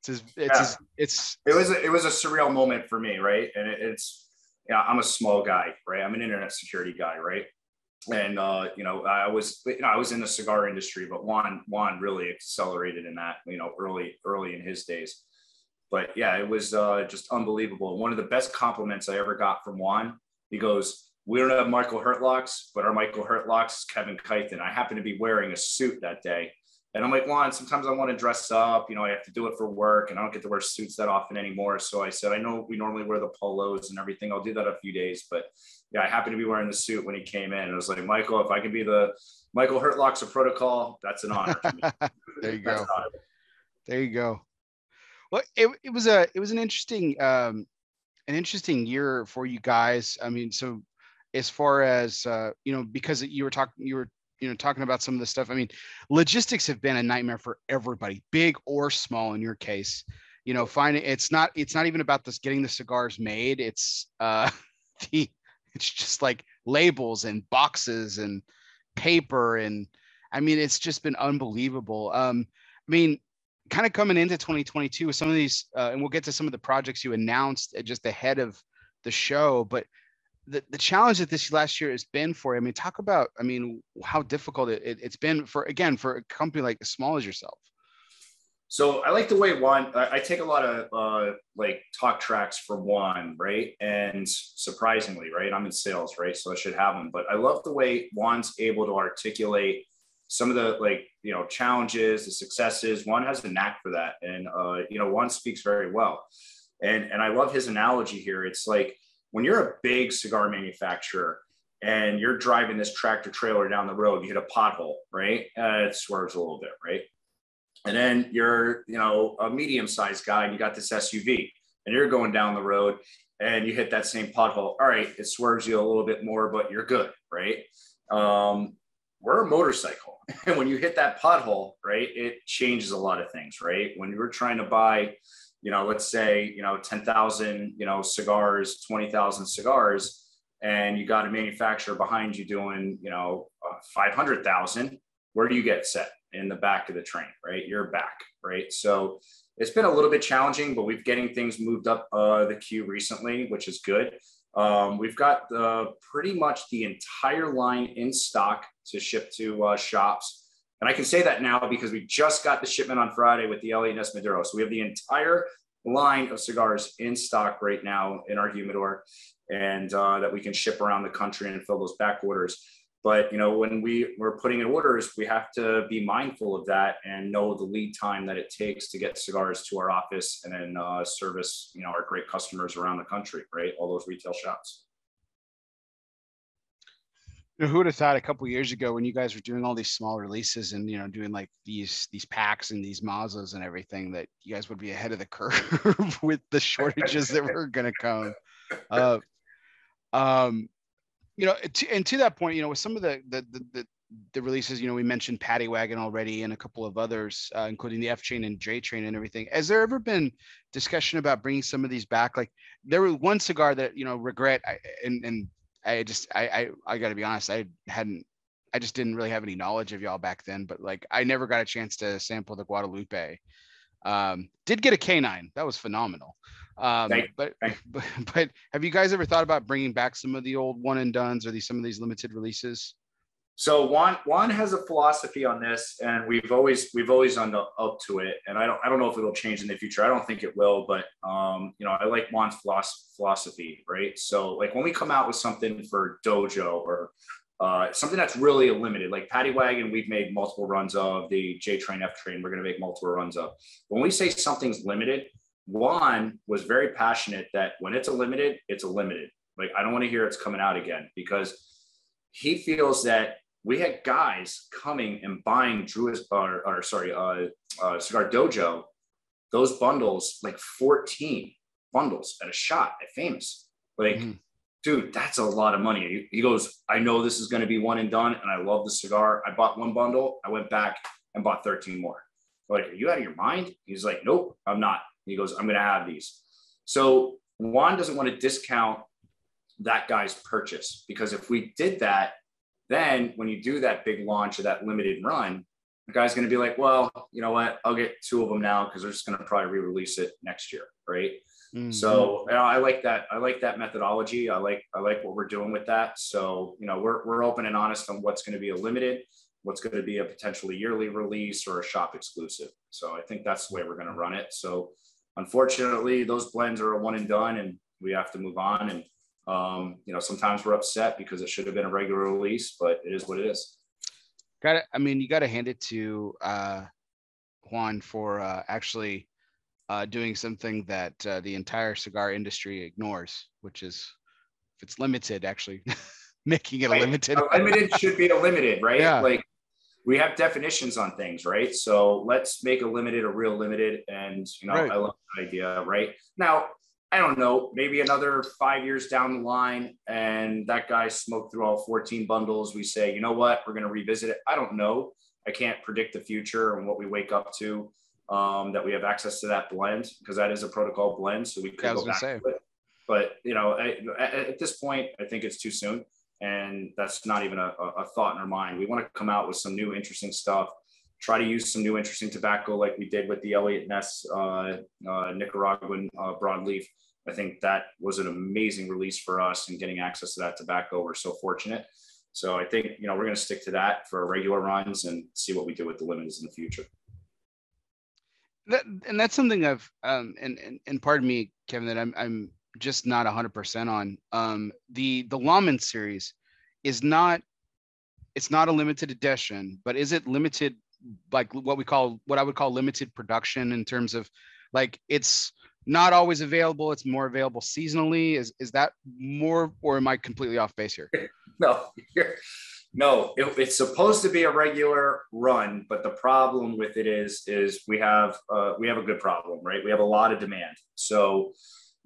It's his, it's yeah. his, it's. It was a, it was a surreal moment for me, right? And it, it's yeah, I'm a small guy, right? I'm an internet security guy, right? And uh, you know, I was you know I was in the cigar industry, but Juan Juan really accelerated in that you know early early in his days. But yeah, it was uh, just unbelievable. One of the best compliments I ever got from Juan. He goes, "We don't have Michael Herklotz, but our Michael Herklotz is Kevin Kython." I happened to be wearing a suit that day, and I'm like, Juan, sometimes I want to dress up. You know, I have to do it for work, and I don't get to wear suits that often anymore. So I said, I know we normally wear the polos and everything. I'll do that a few days, but yeah, I happened to be wearing the suit when he came in. I was like, Michael, if I could be the Michael Herklotz of protocol, that's an honor. [laughs] there you go. There you go. Well, it, it was a it was an interesting um, an interesting year for you guys. I mean, so as far as uh, you know, because you were talking, you were you know talking about some of the stuff. I mean, logistics have been a nightmare for everybody, big or small. In your case, you know, finding it's not it's not even about this getting the cigars made. It's uh, [laughs] the it's just like labels and boxes and paper and I mean, it's just been unbelievable. Um, I mean, kind of coming into 2022 with some of these, uh, and we'll get to some of the projects you announced just ahead of the show, but the, the challenge that this last year has been for you, I mean, talk about, I mean, how difficult it, it, has been for, again, for a company like as small as yourself. So I like the way Juan, I, take a lot of uh, like talk tracks for Juan, right? And surprisingly, right, I'm in sales, right? So I should have them, but I love the way Juan's able to articulate some of the like you know challenges the successes Juan has a knack for that and uh, you know Juan speaks very well and and i love his analogy here it's like when you're a big cigar manufacturer and you're driving this tractor trailer down the road you hit a pothole right uh, it swerves a little bit right and then you're you know a medium sized guy and you got this suv and you're going down the road and you hit that same pothole all right it swerves you a little bit more but you're good right um, we're a motorcycle. [laughs] And when you hit that pothole, right, it changes a lot of things, right? When you're trying to buy, you know, let's say, you know, 10,000, you know, cigars, 20,000 cigars, and you got a manufacturer behind you doing, you know, uh, 500,000, where do you get set? In the back of the train, right? You're back, right? So it's been a little bit challenging, but we've getting things moved up uh, the queue recently, which is good. Um, we've got the, pretty much the entire line in stock to ship to uh, shops. And I can say that now because we just got the shipment on Friday with the Eliot Ness Maduro. So we have the entire line of cigars in stock right now in our humidor and uh, that we can ship around the country and fill those back orders. But you know, when we we're putting in orders, we have to be mindful of that and know the lead time that it takes to get cigars to our office and then uh, service you know our great customers around the country, right? All those retail shops. You know, who would have thought a couple years ago when you guys were doing all these small releases and you know doing like these these packs and these mazas and everything that you guys would be ahead of the [laughs] curve with the shortages that were going to come. Uh, um, you know, to, and to that point, you know, with some of the the the, the releases, you know, we mentioned Paddy Wagon already, and a couple of others, uh, including the F Train and J Train and everything. Has there ever been discussion about bringing some of these back? Like there was one cigar that you know regret, I, and and I just I I, I got to be honest, I hadn't. I just didn't really have any knowledge of y'all back then, but like I never got a chance to sample the Guadalupe. Um, did get a canine. That was phenomenal. Um, but, [laughs] but but have you guys ever thought about bringing back some of the old one and duns or these some of these limited releases? So Juan Juan has a philosophy on this, and we've always we've always on up to it. And I don't I don't know if it'll change in the future. I don't think it will, but um, you know I like Juan's philosophy, right? So like when we come out with something for Dojo or uh, something that's really limited, like Paddy Wagon, we've made multiple runs of the J Train F Train. We're going to make multiple runs of. When we say something's limited, Juan was very passionate that when it's a limited, it's a limited. Like I don't want to hear it's coming out again because he feels that we had guys coming and buying Drew or, or sorry, uh, uh, Cigar Dojo, those bundles like 14 bundles at a shot at Famous. Like, mm-hmm. dude, that's a lot of money. He, he goes, I know this is going to be one and done, and I love the cigar. I bought one bundle. I went back and bought 13 more. like, are you out of your mind? He's like, nope, I'm not. He goes, I'm going to have these. So Juan doesn't want to discount that guy's purchase because if we did that, then when you do that big launch of that limited run, the guy's going to be like, well, you know what? I'll get two of them now because they're just going to probably re-release it next year, right? Mm-hmm. So you know, I like that. I like that methodology. I like I like what we're doing with that. So you know, we're we're open and honest on what's going to be a limited, what's going to be a potentially yearly release or a shop exclusive. So I think that's the way we're going to run it. So unfortunately, those blends are a one and done, and we have to move on. And um, you know, sometimes we're upset because it should have been a regular release, but it is what it is. Got it. I mean, you got to hand it to uh, Juan for uh, actually uh, doing something that uh, the entire cigar industry ignores, which is if it's limited, actually [laughs] making it a limited. A limited should be a limited, right? Yeah. Like we have definitions on things, right? So let's make a limited a real limited. And, you know, right. I love that idea, right? Now, I don't know, maybe another five years down the line, and that guy smoked through all 14 bundles. We say, you know what, we're going to revisit it. I don't know. I can't predict the future and what we wake up to. Um, that we have access to that blend because that is a protocol blend, so we could go back to it. But you know, I, at this point, I think it's too soon, and that's not even a, a thought in our mind. We want to come out with some new, interesting stuff try to use some new interesting tobacco like we did with the Eliot Ness uh, uh, Nicaraguan uh, broadleaf. I think that was an amazing release for us and getting access to that tobacco. We're so fortunate. So I think, you know, we're going to stick to that for regular runs and see what we do with the limits in the future. That, and that's something I've, um, and, and, and pardon me, Kevin, that I'm, I'm just not hundred percent on, um, the, the Lawman series is not, it's not a limited edition, but is it limited like what we call what I would call limited production in terms of like it's not always available. It's more available seasonally. Is is that more, or am I completely off base here? [laughs] no, no. It, it's supposed to be a regular run, but the problem with it is is we have uh, we have a good problem, right? We have a lot of demand, so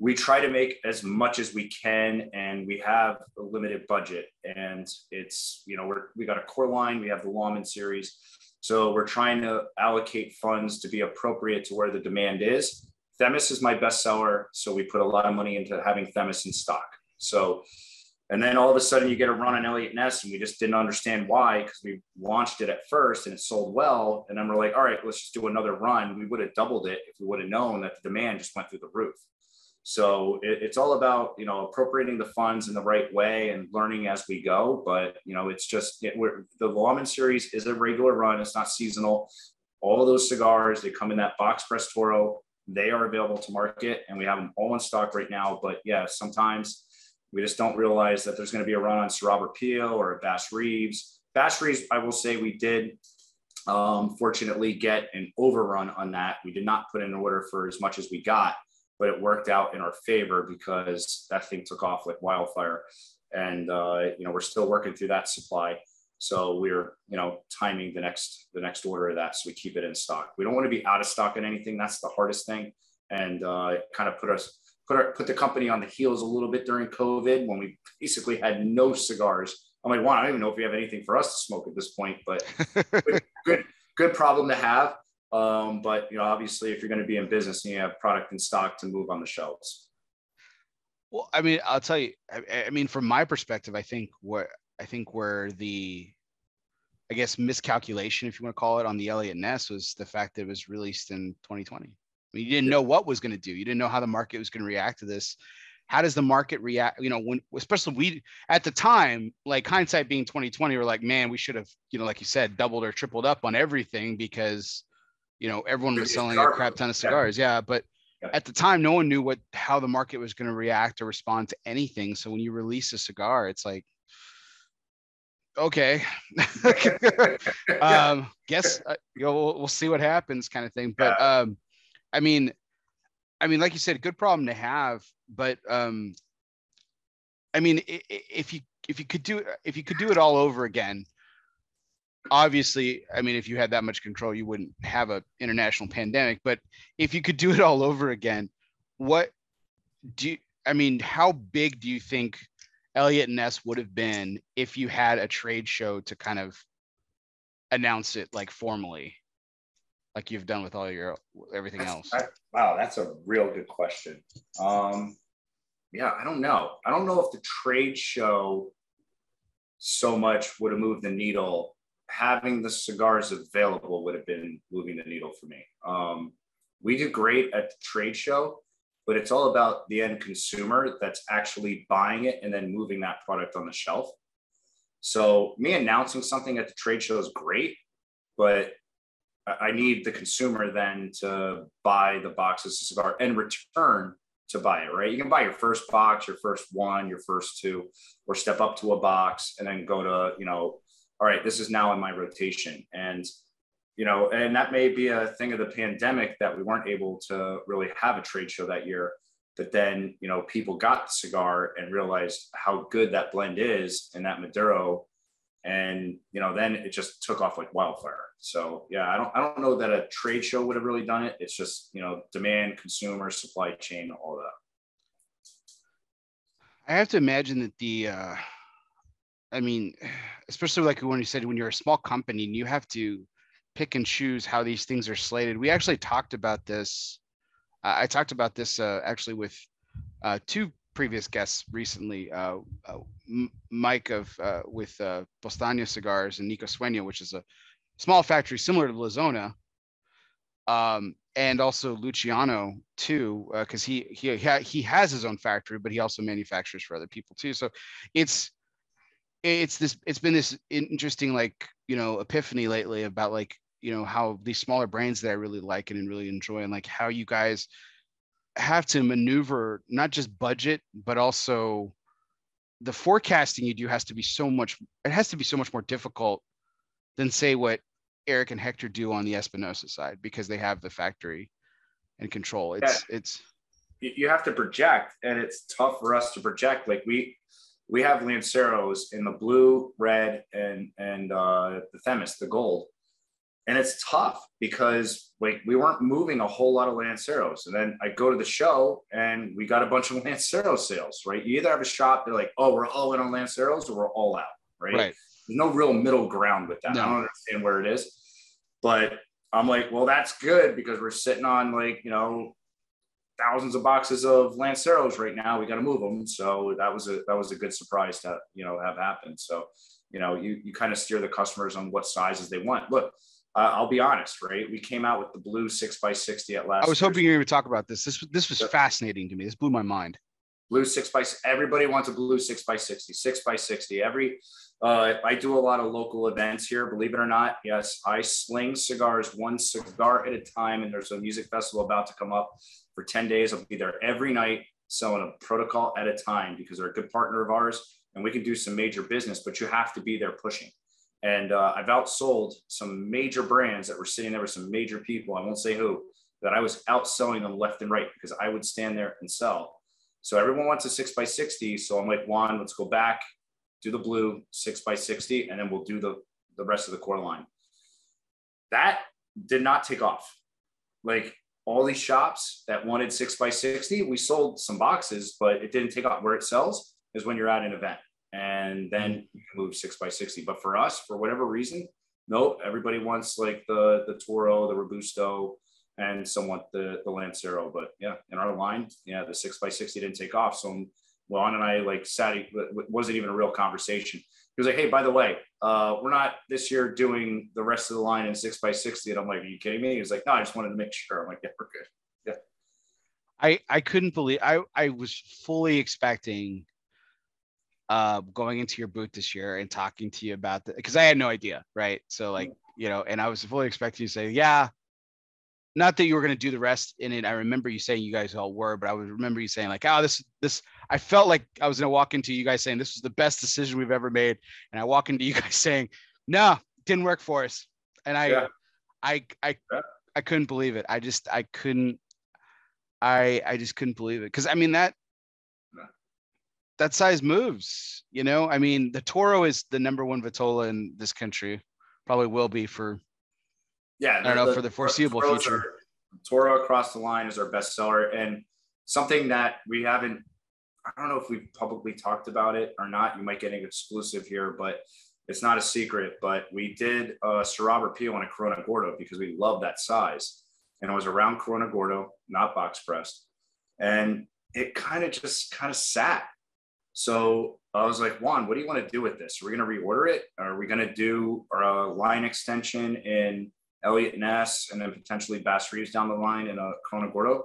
we try to make as much as we can and we have a limited budget and it's you know we're we got a core line we have the lawman series so we're trying to allocate funds to be appropriate to where the demand is. Themis is my best seller. So we put a lot of money into having Themis in stock. So, and then all of a sudden you get a run on Eliot Ness and we just didn't understand why because we launched it at first and it sold well. And then we're like, all right, let's just do another run. We would have doubled it if we would have known that the demand just went through the roof. So it, it's all about you know appropriating the funds in the right way and learning as we go. But you know it's just it, the Lawman series is a regular run. It's not seasonal. All of those cigars they come in that box press Toro. They are available to market, and we have them all in stock right now. But yeah, sometimes we just don't realize that there's going to be a run on Sir Robert Peel or a Bass Reeves. Bass Reeves, I will say we did um, fortunately get an overrun on that. We did not put in an order for as much as we got but it worked out in our favor because that thing took off like wildfire. And uh, you know, we're still working through that supply. So we're, you know, timing the next the next order of that so we keep it in stock. We don't want to be out of stock on anything. That's the hardest thing. And uh, kind of put us put our put the company on the heels a little bit during COVID when we basically had no cigars. I'm like, wow, I don't even know if we have anything for us to smoke at this point, but good, [laughs] good, good problem to have. Um, but you know, obviously, if you're going to be in business and you have product in stock to move on the shelves. Well, I mean, I'll tell you. I, I mean, from my perspective, I think where I think where the, I guess miscalculation, if you want to call it, on the Eliot Ness was the fact that it was released in 2020. I mean, you didn't know what was going to do. You didn't know how the market was going to react to this. How does the market react? You know, when especially we at the time, like hindsight being 2020, we're like, man, we should have, you know, like you said, doubled or tripled up on everything because you know everyone was selling a crap ton of cigars. Yeah, yeah but yeah. at the time no one knew what how the market was going to react or respond to anything. So when you release a cigar it's like okay. [laughs] [laughs] Um guess uh, you know we'll, we'll, see what happens kind of thing. But yeah. um i mean i mean like you said good problem to have but um i mean if you if you could do if you could do it all over again obviously i mean if you had that much control you wouldn't have a international pandemic but if you could do it all over again what do you i mean how big do you think Eliot Ness would have been if you had a trade show to kind of announce it like formally like you've done with all your everything else? I, wow that's a real good question. Um yeah i don't know. I don't know if the trade show so much would have moved the needle having the cigars available would have been moving the needle for me. Um, we did great at the trade show, but it's all about the end consumer that's actually buying it and then moving that product on the shelf. So me announcing something at the trade show is great, but I need the consumer then to buy the boxes of cigar and return to buy it, right? You can buy your first box, your first one, your first two, or step up to a box and then go to, you know, all right, this is now in my rotation. And, you know, and that may be a thing of the pandemic that we weren't able to really have a trade show that year. But then, you know, people got the cigar and realized how good that blend is and that Maduro. And, you know, then it just took off like wildfire. So yeah, I don't I don't know that a trade show would have really done it. It's just, you know, demand, consumer, supply chain, all that. I have to imagine that the, uh, I mean, [sighs] especially like when you said when you're a small company and you have to pick and choose how these things are slated. We actually talked about this. Uh, I talked about this uh, actually with uh, two previous guests recently, uh, uh, Mike of uh, with Bostania Cigars and Nico Sueño, which is a small factory similar to La Zona, um, and also Luciano too, because he he he has his own factory, but he also manufactures for other people too. So it's it's this it's been this interesting like you know epiphany lately about like you know how these smaller brands that I really like and really enjoy and like how you guys have to maneuver not just budget but also the forecasting you do has to be so much it has to be so much more difficult than say what Erik and Hector do on the Espinosa side because they have the factory and control it's yeah. it's you have to project and it's tough for us to project like we we have Lanceros in the blue, red, and and uh, the Themis, the gold, and it's tough because like we weren't moving a whole lot of Lanceros. And then I go to the show and we got a bunch of [laughs] Lancero sales. Right? You either have a shop they're like, oh, we're all in on Lanceros, or we're all out. Right? right. There's no real middle ground with that. No. I don't understand where it is, but I'm like, well, that's good because we're sitting on like you know thousands of boxes of Lanceros right now. We got to move them. So that was a that was a good surprise to you know have happened. So you know you you kind of steer the customers on what sizes they want. Look, uh, I'll be honest, right? We came out with the blue six by sixty at last. I was hoping you were going to talk about this. This this was fascinating to me. This blew my mind. Blue six by everybody wants a blue six by sixty. Six by sixty. Every uh, I do a lot of local events here, believe it or not. Yes, I sling cigars one cigar at a time, and there's a music festival about to come up for 10 days. I'll be there every night selling a protocol at a time because they're a good partner of ours and we can do some major business, but you have to be there pushing. And uh, I've outsold some major brands that were sitting there with some major people. I won't say who, that I was outselling them left and right because I would stand there and sell. So everyone wants a six by 60. So I'm like, Juan, let's go back, do the blue six by 60, and then we'll do the, the rest of the core line. That did not take off. Like all these shops that wanted six by 60, we sold some boxes, but it didn't take off. Where it sells is when you're at an event and then mm-hmm. you can move six by 60. But for us, for whatever reason, nope, everybody wants like the, the Toro, the Robusto, and somewhat the, the Lancero. But yeah, in our line, yeah, the six by 60 didn't take off. So Juan and I like sat, it wasn't even a real conversation was like, hey, by the way, uh, we're not this year doing the rest of the line in six by 60. And I'm like, are you kidding me? He was like, no, I just wanted to make sure. I'm like, yeah, we're good. Yeah. I, I couldn't believe I, I was fully expecting uh, going into your booth this year and talking to you about that because I had no idea, right? So like, you know, and I was fully expecting you to say, yeah, not that you were going to do the rest in it. I remember you saying you guys all were, but I would remember you saying like, "Oh, this this." I felt like I was going to walk into you guys saying this was the best decision we've ever made, and I walk into you [laughs] guys saying, "No, didn't work for us," and I, yeah. I, I, yeah. I couldn't believe it. I just, I couldn't, I, I just couldn't believe it because I mean that. That size moves, you know. I mean, the Toro is the number one Vitola in this country, probably will be for yeah, I don't know the, for the foreseeable future. Are, Toro across the line is our bestseller, and something that we haven't. I don't know if we've publicly talked about it or not. You might get an exclusive here, but it's not a secret. But we did uh, a Syrah Peel on a Corona Gordo because we love that size, and it was around Corona Gordo, not box pressed, and it kind of just kind of sat. So I was like, Juan, what do you want to do with this? Are we going to reorder it? Are we going to do a line extension in Eliot Ness, and then potentially Bass Reeves down the line in a Corona Gordo.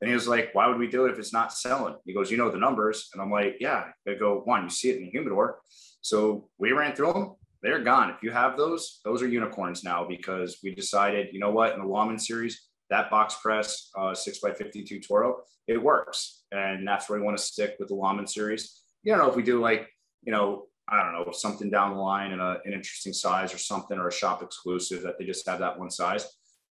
And he was like, why would we do it if it's not selling? He goes, you know the numbers. And I'm like, yeah. They go, one, you see it in the humidor. So we ran through them. They're gone. If you have those, those are unicorns now because we decided, you know what, in the Lawman series, that box press uh, 6x52 Toro, it works. And that's where we want to stick with the Lawman series. You don't know if we do like, you know, I don't know, something down the line in a, an interesting size or something, or a shop exclusive that they just have that one size.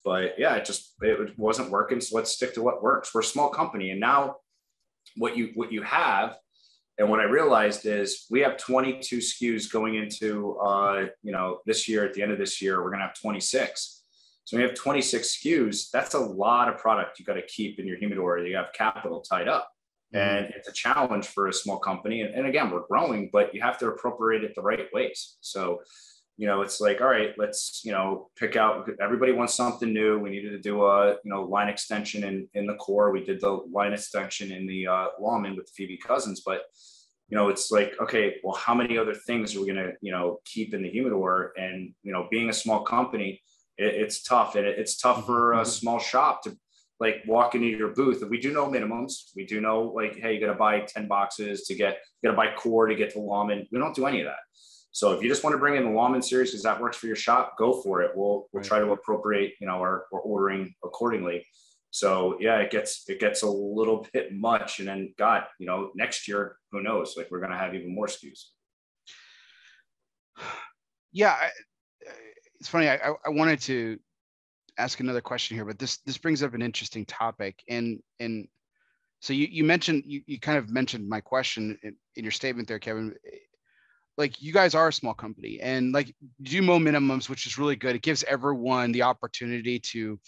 But yeah, it just it wasn't working. So let's stick to what works. We're a small company, and now what you what you have, and what I realized is we have 22 SKUs going into uh, you know this year. At the end of this year, we're gonna have 26. So we have 26 SKUs. That's a lot of product you got to keep in your humidor. You have capital tied up. Mm-hmm. And it's a challenge for a small company. And, and again, we're growing, but you have to appropriate it the right ways. So, you know, it's like, all right, let's, you know, pick out, everybody wants something new. We needed to do a, you know, line extension in, in the core. We did the line extension in the uh, Lawman with Phoebe Couzins, but, you know, it's like, okay, well, how many other things are we going to, you know, keep in the humidor? And, you know, being a small company, it, it's tough. And it, it's tough for a mm-hmm. small shop to like walk into your booth. We do know minimums. We do know like, hey, you got to buy 10 boxes to get, you got to buy core to get the Lawman. We don't do any of that. So if you just want to bring in the Lawman series because that works for your shop, go for it. We'll we'll try to appropriate, you know, our, our ordering accordingly. So yeah, it gets it gets a little [laughs] bit much. And then God, you know, next year, who knows? Like we're gonna have even more SKUs. [sighs] Yeah, it's funny. I, I wanted to ask another question here, but this this brings up an interesting topic. And and so you you mentioned you, you kind of mentioned my question in, in your statement there, Kevin. Like you guys are a small company and like do mo minimums, which is really good. It gives everyone the opportunity to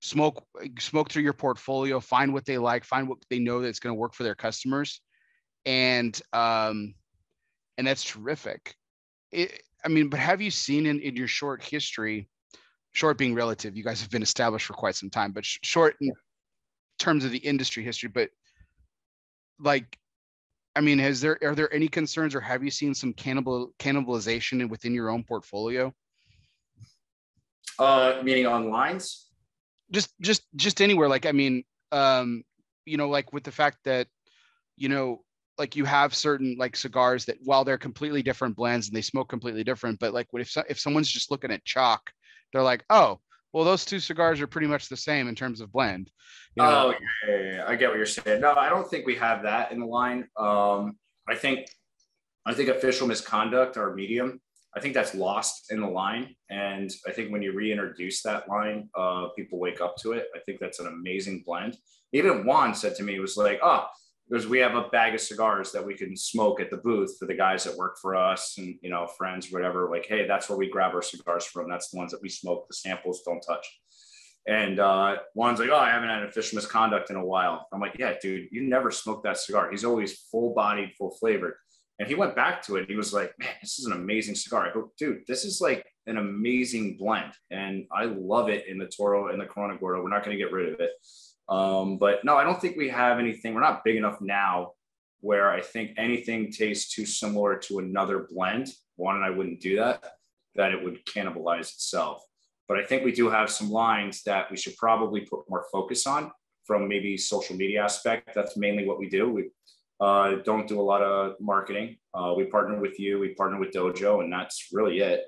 smoke smoke through your portfolio, find what they like, find what they know that's going to work for their customers, and um, and that's terrific. It, I mean, but have you seen in, in your short history short being relative you guys have been established for quite some time but sh- short in terms of the industry history but like i mean has there are there any concerns or have you seen some cannibal cannibalization within your own portfolio? Uh meaning on lines? Just just just anywhere like i mean um you know like with the fact that you know like you have certain like cigars that while they're completely different blends and they smoke completely different but like what if if someone's just looking at chalk they're like, oh, well, those two cigars are pretty much the same in terms of blend. You know? Oh, yeah, yeah, I get what you're saying. No, I don't think we have that in the line. Um, I think, I think official misconduct or medium. I think that's lost in the line, and I think when you reintroduce that line, uh, people wake up to it. I think that's an amazing blend. Even Juan said to me, "It was like, oh, because we have a bag of cigars that we can smoke at the booth for the guys that work for us and you know friends whatever like hey that's where we grab our cigars from. That's the ones that we smoke. The samples don't touch. And uh one's like oh i haven't had official misconduct in a while. I'm like yeah dude you never smoked that cigar. He's always full bodied full flavored and he went back to it he was like man this is an amazing cigar. I go dude this is like an amazing blend and i love it in the toro and the corona gordo. We're not going to get rid of it um, but no, I don't think we have anything. We're not big enough now where I think anything tastes too similar to another blend. One, and I wouldn't do that, that it would cannibalize itself. But I think we do have some lines that we should probably put more focus on from maybe social media aspect. That's mainly what we do. We uh, don't do a lot of marketing. Uh, we partner with you, we partner with Dojo, and that's really it.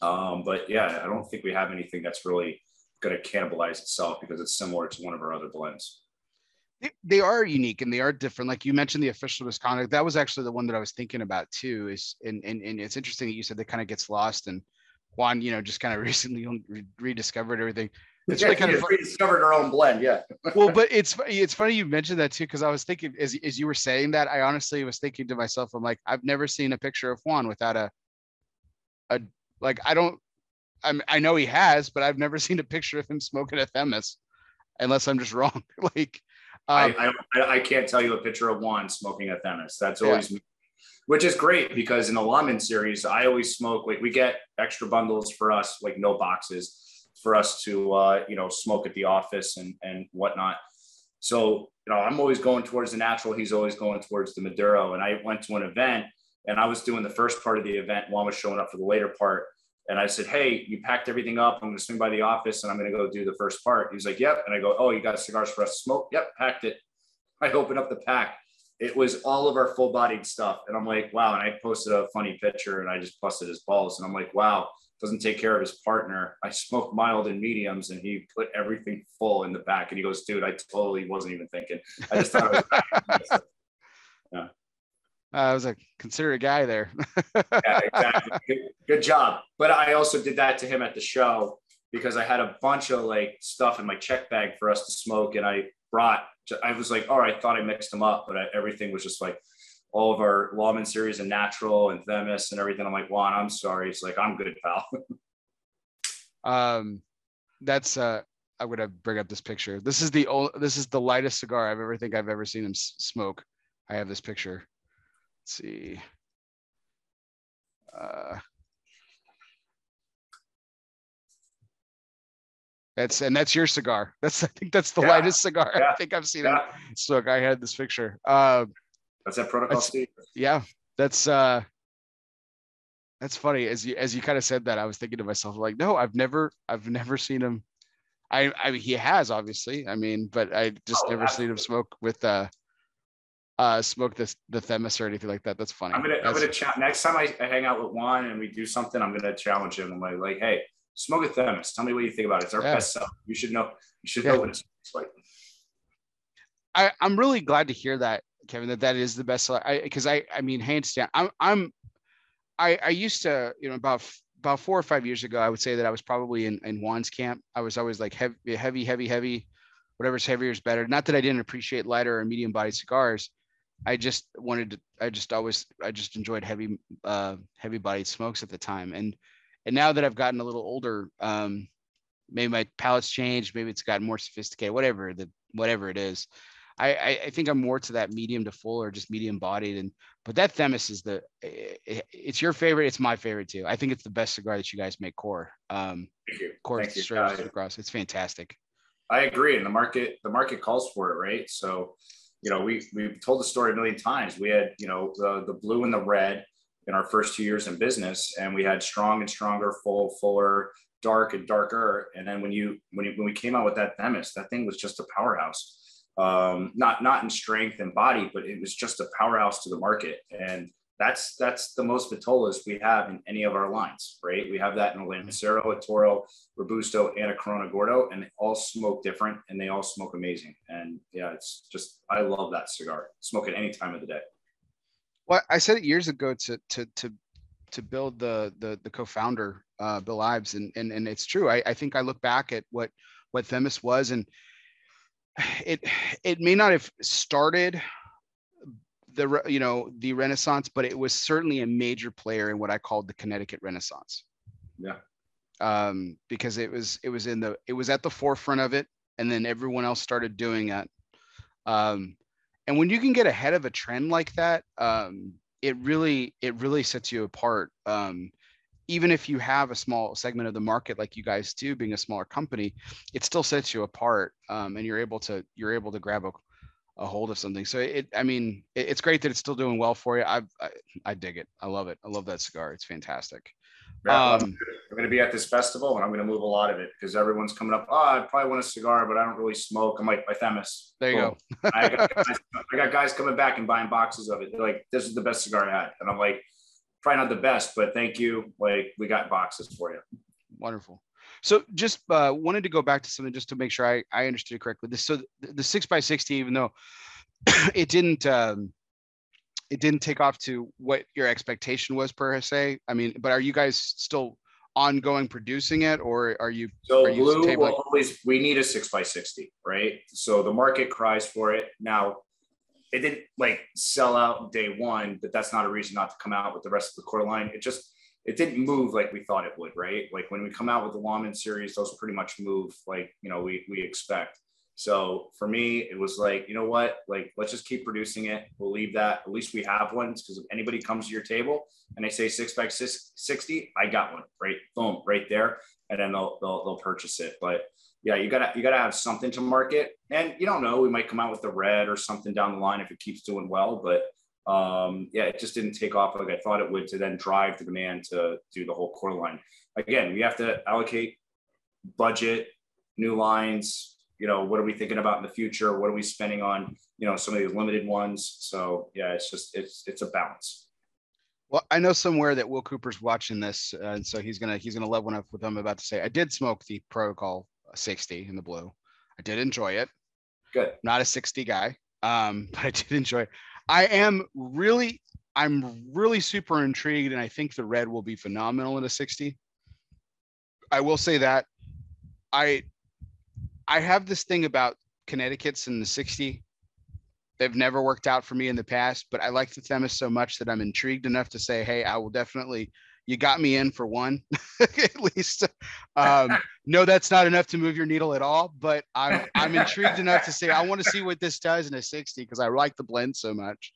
Um, but yeah, I don't think we have anything that's really going to cannibalize itself because it's similar to one of our other blends. They, are unique and they are different. Like you mentioned, the official misconduct. That was actually the one that I was thinking about too. Is and and, and it's interesting that you said that kind of gets lost and Juan, you know, just kind of [laughs] recently rediscovered everything. It's yeah, really kind of rediscovered our own blend. Yeah. [laughs] well, but it's it's funny you mentioned that too because I was thinking as as you were saying that, I honestly was thinking to myself, I'm like, I've never seen a picture of Juan without a a like I don't i I know he has, but I've never [laughs] seen a picture of him smoking a Themis, unless I'm just [laughs] wrong. [laughs] like, um, I, I, I can't tell you a picture of Juan smoking a Themis. That's always yeah. me, which is great because in the Lawman series, I always smoke. Like we get extra bundles for us, like no boxes for us to uh, you know smoke at the office and and whatnot. So you know, I'm always going towards the natural. He's always going towards the Maduro. And I went to an event and I was doing the first part of the event. Juan was showing up for the later part and I said, Hey, you packed everything up. I'm going to swing by the office and I'm going to go do the first part. He's like, Yep. And I go, Oh, you got cigars for us to smoke? Yep, packed it. [laughs] I open up the pack. It was all of our full bodied stuff. And I'm like, Wow. And I posted a funny picture and I just busted his balls. And I'm like, Wow, doesn't take care of his partner. I smoke mild and mediums and he put everything full in the back. And he goes, Dude, I totally wasn't even thinking. I just thought it was. [laughs] [laughs] yeah. Uh, I was a consider a guy there. [laughs] yeah, exactly. [laughs] Good, good, job. But I also did that to him at the show because I had a bunch of like stuff in my check bag for us to smoke. And I brought, I was like, all right, I thought I mixed them up, but I, everything was just like all of our Lawman series and natural and Themis and everything. I'm like, Juan, I'm sorry. It's like, I'm good, pal. [laughs] um, that's, uh, I'm gonna bring up this picture. This is the old. This is the lightest cigar I've ever think I've ever seen him smoke. I have this picture. Let's see. Uh, that's and that's your cigar. [laughs] That's I think that's the yeah. lightest cigar yeah. I think I've seen yeah. him smoke. I had this picture. Uh, that's that protocol. That's, yeah, that's uh, that's funny. As you as you kind of said that, I was thinking to myself like, no, I've never I've never seen him. I I mean he has obviously. I mean, but I just oh, never absolutely. seen him smoke with uh uh smoke this the Themis or anything like that. That's funny. I'm gonna That's, I'm gonna chat next time I, I hang out with Juan and we do something. I'm gonna challenge him. I'm like, like hey, smoke a Themis. Tell me what you think about it. It's our yeah. best seller. You should know. You should yeah. know what it's like. I I'm really glad to hear that, Kevin. That that is the best seller. I because I I mean hands down. I'm I'm I, I used to, you know, about about four or five years ago, I would say that I was probably in, in Juan's camp. I was always like heavy, heavy, heavy, heavy, whatever's heavier is better. Not that I didn't appreciate lighter or medium body cigars. I just wanted to, I just always, I just enjoyed heavy, uh, heavy bodied smokes at the time. And, and now that I've gotten a little older, um, maybe my palate's changed, maybe it's gotten more sophisticated, whatever the, whatever it is. I, I think I'm more to that medium to full or just medium bodied. And but that Themis is the it's your favorite. It's my favorite too. I think it's the best cigar that you guys make. Core, um, Thank you. Core straight across. It's fantastic. I agree, and the market the market calls for it, right? So, you know, we we've told the story a million times. We had you know the the blue and the red in our first two years in business, and we had strong and stronger, full, fuller, dark and darker. And then when you when you, when we came out with that Themis, that thing was just a powerhouse um, not not in strength and body, but it was just a powerhouse to the market. And that's that's the most vitolas we have in any of our lines, right? We have that in a Lancero, a Toro, Robusto, and a Corona Gordo, and they all smoke different and they all smoke amazing. And yeah, it's just I love that cigar. Smoke it any time of the day. Well, I said it years ago to to to to build the the the co-founder uh, Bill Ives, and and and it's true. I, I think I look back at what what Themis was and [sighs] it it may not have started the you know the renaissance but it was certainly a major player in what i called the connecticut renaissance. Yeah. Um because it was it was in the it was at the forefront of it and then everyone else started doing it. Um and when you can get ahead of a trend like that um it really it really sets you apart. Um even if you have a small segment of the market like you guys do being a smaller company it still sets you apart um, and you're able to you're able to grab a, a hold of something so it i mean it, it's great that it's still doing well for you I, I, I dig it i love it i love that cigar it's fantastic yeah, um, I'm going to be at this festival and I'm going to move a lot of it because everyone's coming up. Oh, I probably want a cigar, but I don't really smoke. I'm like, my Themis. There you Boom. go. I, got [laughs] guys, I got guys coming back and buying boxes of it. They're like, this is the best cigar I had. And I'm like, probably not the best, but thank you. Like we got boxes for you. Wonderful. So just uh, wanted to go back to something just to make sure I, I understood it correctly. This so the, the six by sixty, even though [clears throat] it didn't um, it didn't take off to what your expectation was per se. I mean, but are you guys still ongoing producing it, or are you? So are you blue will always we need a six by sixty, right? So the market cries for it now it didn't like sell out day one, but that's not a reason not to come out with the rest of the core line. It just it didn't move like we thought it would, right? Like when we come out with the Lawman series, those pretty much move like you know we we expect. So for me, it was like, you know what? Like, let's just keep producing it. We'll leave that. At least we have one because if anybody comes to your table and they say six by 60, I got one, right? Boom, right there. And then they'll, they'll, they'll purchase it. But yeah, you gotta you gotta have something to market, and you don't know, we might come out with the red or something down the line if it keeps doing well. But um, yeah, it just didn't take off like I thought it would to then drive the demand to do the whole core line. Again, we have to allocate budget, new lines. You know, what are we thinking about in the future? What are we spending on? You know, some of these limited ones. So yeah, it's just it's it's a balance. Well, I know somewhere that Will Cooper's watching this, uh, and so he's gonna he's gonna love what I'm, what I'm about to say. I did smoke the protocol 60 in the blue. I did enjoy it. Good. Not a 60 guy, um, [laughs] but I did enjoy it. I am really, I'm really super intrigued, and I think the red will be phenomenal in a 60. I will say that I, I have this thing about Connecticut's in the 60. They've never worked out for me in the past, but I like the Themis so much that I'm intrigued enough to say, hey, I will definitely you got me in for one [laughs] at least. Um, no, that's not enough to move your needle at all, but I'm I'm intrigued enough to say I want to see what this does in a 60 because I like the blend so much.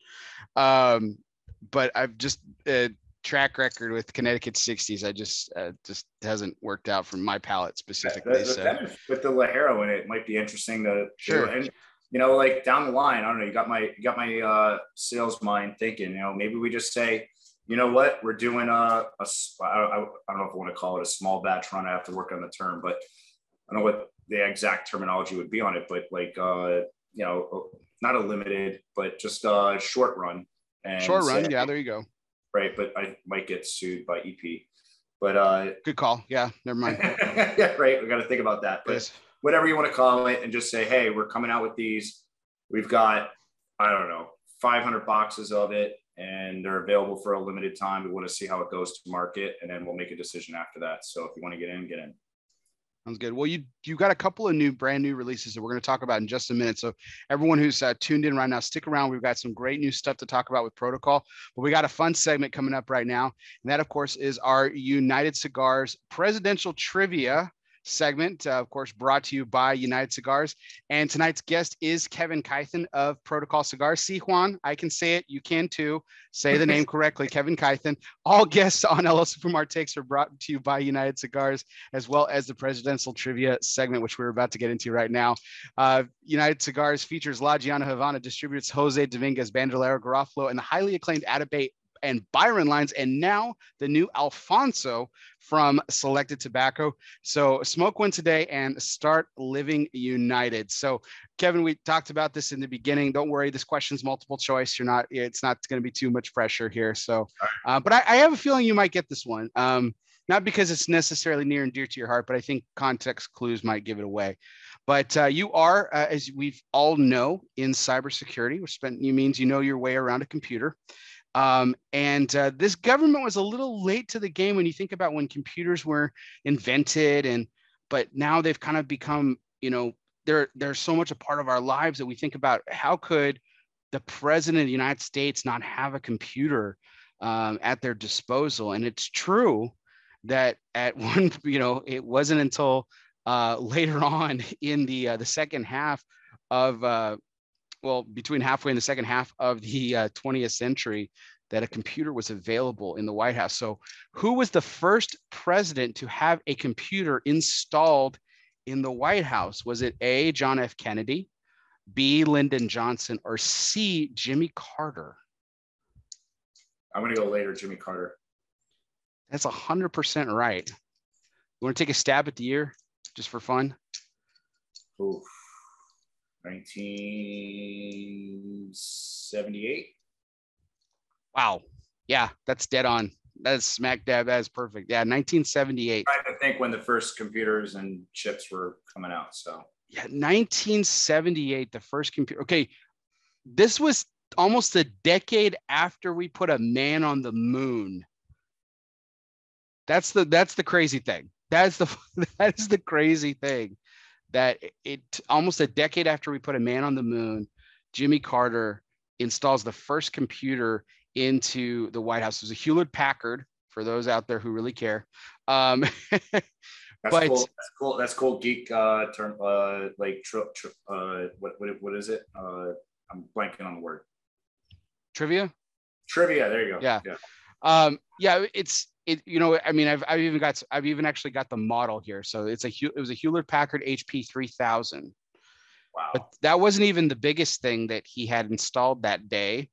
Um, but I've just uh, track record with Connecticut 60s. I just uh, just hasn't worked out from my palate specifically. The, the so. with the Ligero in it might be interesting to sure. And you know, like down the line, I don't know. You got my you got my uh, sales mind thinking. You know, maybe we just say, you know what, we're doing a, a I, I don't know if I want to call it a small batch run. I have to work on the term, but I don't know what the exact terminology would be on it. But like, uh, you know, not a limited, but just a short run. And short run, say, yeah. There you go right? But I might get sued by EP. But uh, good call. Yeah, never mind. [laughs] yeah, right. We got to think about that. But yes. whatever you want to call it, and just say, hey, we're coming out with these. We've got, I don't know, 500 boxes of it, and they're available for a limited time. We want to see how it goes to market, and then we'll make a decision after that. So if you want to get in, get in. Sounds good. Well, you you got a couple of new brand new releases that we're going to talk about in just a minute. So everyone who's uh, tuned in right now, stick around. We've got some great new stuff to talk about with Protocol. But we got a fun segment coming up right now, and that of course is our United Cigars presidential trivia segment, uh, of course, brought to you by United Cigars. And tonight's guest is Kevin Kythen of Protocol Cigars. See, Juan, I can say it. You can too. Say the name [laughs] correctly, Kevin Kythen. All guests on Oso Fumar Takes are brought to you by United Cigars, as well as the presidential trivia segment, which we're about to get into right now. Uh, United Cigars features La Gianna Havana, distributes Jose Dominguez, Bandolero, Garofalo, and the highly acclaimed Atabey and Byron lines, and now the new Alfonso from Selected Tobacco. So smoke one today and start living united. So Kevin, we talked about this in the beginning. Don't worry, this question's multiple choice. You're not, it's not going to be too much pressure here. So, uh, but I, I, have a feeling you might get this one. Um, not because it's necessarily near and dear to your heart, but I think context clues might give it away. But uh, you are, uh, as we all know, in cybersecurity, which means you know your way around a computer. Um, and uh, this government was a little late to the game when you think about when computers were invented, and but now they've kind of become, you know, they're they're so much a part of our lives that we think about how could the president of the United States not have a computer um, at their disposal? And it's true that at [laughs] one, you know, it wasn't until uh, later on in the uh, the second half of uh, well, between halfway in the second half of the uh, 20th century, that a computer was available in the White House. So, who was the first president to have a computer installed in the White House? Was it A, John F. Kennedy, B, Lyndon Johnson, or C, Jimmy Carter? I'm going to go later, Jimmy Carter. That's 100% right. You want to take a stab at the year just for fun? Oof. 1978. Wow. Yeah, that's dead on. That's smack dab. That is perfect. Yeah, 1978. I'm trying to think when the first computers and chips were coming out. So yeah, 1978, the first computer. Okay, this was almost a decade after we put a man on the moon. That's the that's the crazy thing. That's the [laughs] that is the crazy thing that it almost a decade after we put a man on the moon, Jimmy Carter installs the first computer into the White House. It was a Hewlett Packard for those out there who really care. Um, [laughs] that's but, cool. That's cool. That's cool. Geek uh, term, uh, like tr- tr- uh, what, what what is it? Uh, I'm blanking on the word. Trivia. Trivia. There you go. Yeah. Yeah. Um, yeah. It's it. You know. I mean, I've I've even got I've even actually got the model here. So it's a it was a Hewlett Packard HP 3000. Wow. But that wasn't even the biggest thing that he had installed that day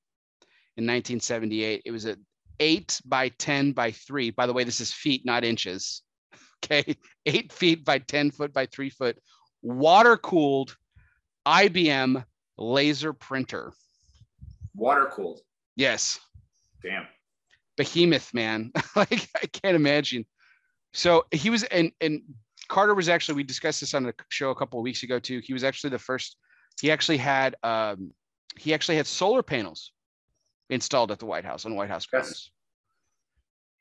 in 1978. It was a eight by 10 by three. By the way, this is feet, not inches. [laughs] Okay. Eight feet by 10 foot by three foot, water cooled IBM laser printer. Water cooled. Yes. Damn. Behemoth, man. [laughs] like I can't imagine. So he was, and and Carter was actually. We discussed this on the show a couple of weeks ago too. He was actually the first. He actually had um, he actually had solar panels installed at the White House on White House grounds. Yes.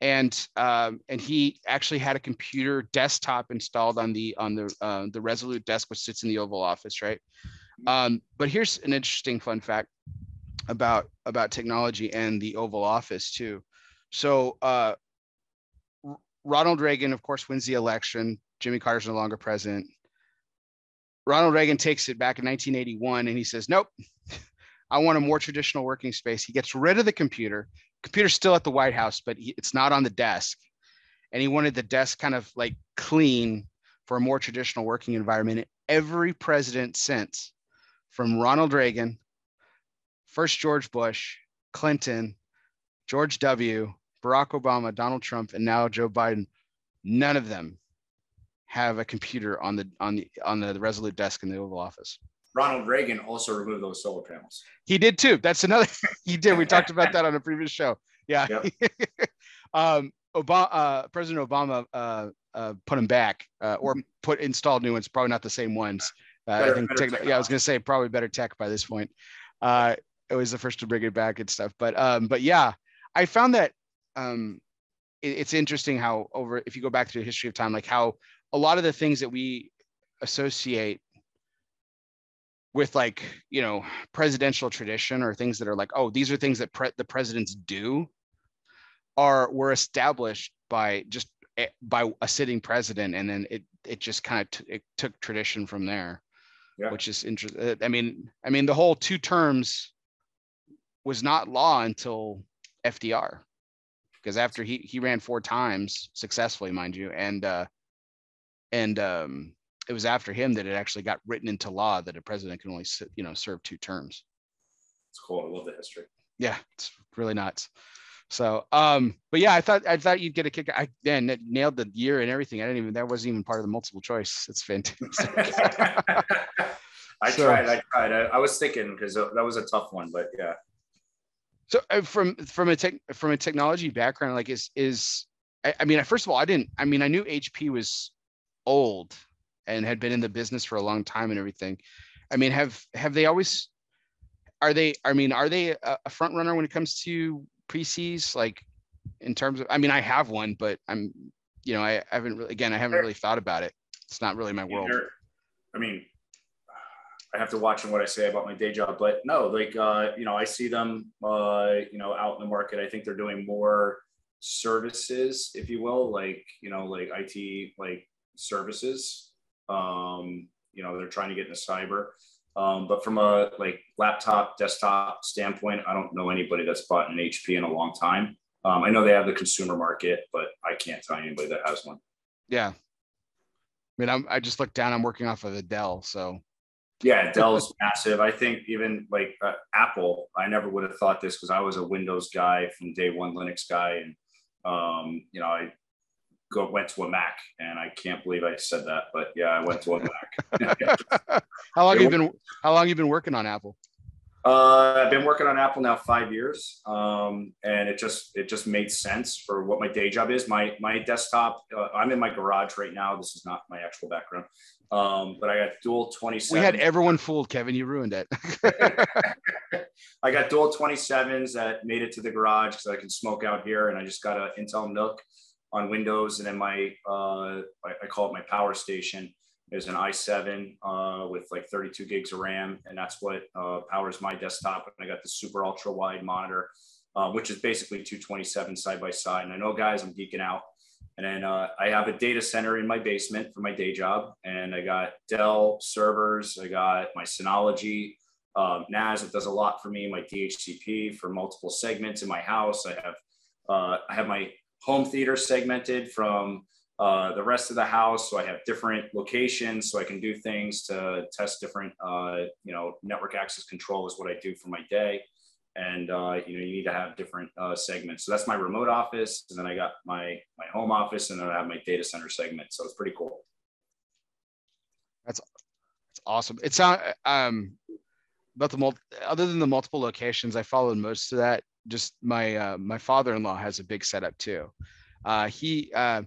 And um, and he actually had a computer desktop installed on the on the uh, the Resolute desk, which sits in the Oval Office, right? Um, but here's an interesting fun fact about about technology and the Oval Office too. So uh, Ronald Reagan, of course, wins the election. Jimmy Carter's no longer president. Ronald Reagan takes it back in 1981 and he says, Nope, [laughs] I want a more traditional working space. He gets rid of the computer. Computer's still at the White House, but he, it's not on the desk. And he wanted the desk kind of like clean for a more traditional working environment. Every president since, from Ronald Reagan, first George Bush, Clinton, George W., Barack Obama, Donald Trump, and now Joe Biden, none of them have a computer on the on the on the Resolute desk in the Oval Office. Ronald Reagan also removed those solar panels. He did too. That's another. [laughs] he did. We talked about that on a previous show. Yeah. Yep. [laughs] um, Obama, uh, President Obama uh, uh, put them back uh, or put installed new ones. Probably not the same ones. Uh, better, I think. Tech, yeah, I was going to say probably better tech by this point. Uh, it was the first to bring it back and stuff. But um, but yeah, I found that um, it, it's interesting how over if you go back through the history of time, like how a lot of the things that we associate with like you know presidential tradition or things that are like oh these are things that pre- the presidents do are were established by just eh, by a sitting president and then it it just kind of t- it took tradition from there yeah. which is interesting i mean i mean the whole two terms was not law until fdr because after he he ran four times successfully mind you and uh and um it was after him that it actually got written into law that a president can only you know serve two terms. It's cool. I love the history. Yeah it's really nuts. So um but yeah i thought i thought you'd get a kick. I then nailed the year and everything. I didn't even that wasn't even part of the multiple choice. It's fantastic. [laughs] I so, tried i tried. I, I was thinking because that was a tough one but yeah so uh, from from a tech from a technology background like is is I, I mean first of all i didn't i mean i knew hp was old and had been in the business for a long time and everything. I mean, have have they always are they I mean, are they a, a front runner when it comes to PCs like in terms of I mean, I have one, but I'm you know, I, I haven't really again, I haven't really thought about it. It's not really my world. I mean, I have to watch what I say about my day job, but no, like uh, you know, I see them uh, you know, out in the market. I think they're doing more services, if you will, like, you know, like IT like services um, you know, they're trying to get into cyber. Um, but from a like laptop, desktop standpoint, I don't know anybody that's bought an HP in a long time. Um, I know they have the consumer market, but I can't tell anybody that has one. Yeah. I mean, I'm, I just looked down, I'm working off of the Dell. So yeah, Dell's massive. I think even like uh, Apple, I never would have thought this because I was a Windows guy from day one, Linux guy. And, um, you know, I go went to a Mac, and I can't believe I said that, but yeah, I went to a Mac. [laughs] how long have you been How long you been working on Apple? Uh, I've been working on Apple now five years, um, and it just it just made sense for what my day job is. My my desktop. Uh, I'm in my garage right now. This is not my actual background, um, but I got dual 27. We had everyone fooled, Kevin. You ruined it. [laughs] I got dual 27s that made it to the garage because I can smoke out here, and I just got an Intel NUC on Windows, and then my uh, I, I, call it my power station is an i7 uh, with like 32 gigs of RAM, and that's what uh, powers my desktop. And I got the super ultra wide monitor, uh, which is basically 227 side by side. And I know, guys, I'm geeking out. And then uh, I have a data center in my basement for my day job, and I got Dell servers. I got my Synology. Um, NAS, it does a lot for me. My DHCP for multiple segments in my house. I have uh, I have my home theater segmented from uh, the rest of the house. So I have different locations so I can do things to test different, uh, you know, network access control is what I do for my day. And, uh, you know, you need to have different uh, segments. So that's my remote office. And then I got my, my home office and then I have my data center segment. So it's pretty cool. That's, that's awesome. It's not, um, about the multi, other than the multiple locations, I followed most of that just my uh, my father-in-law has a big setup too. Uh, he uh,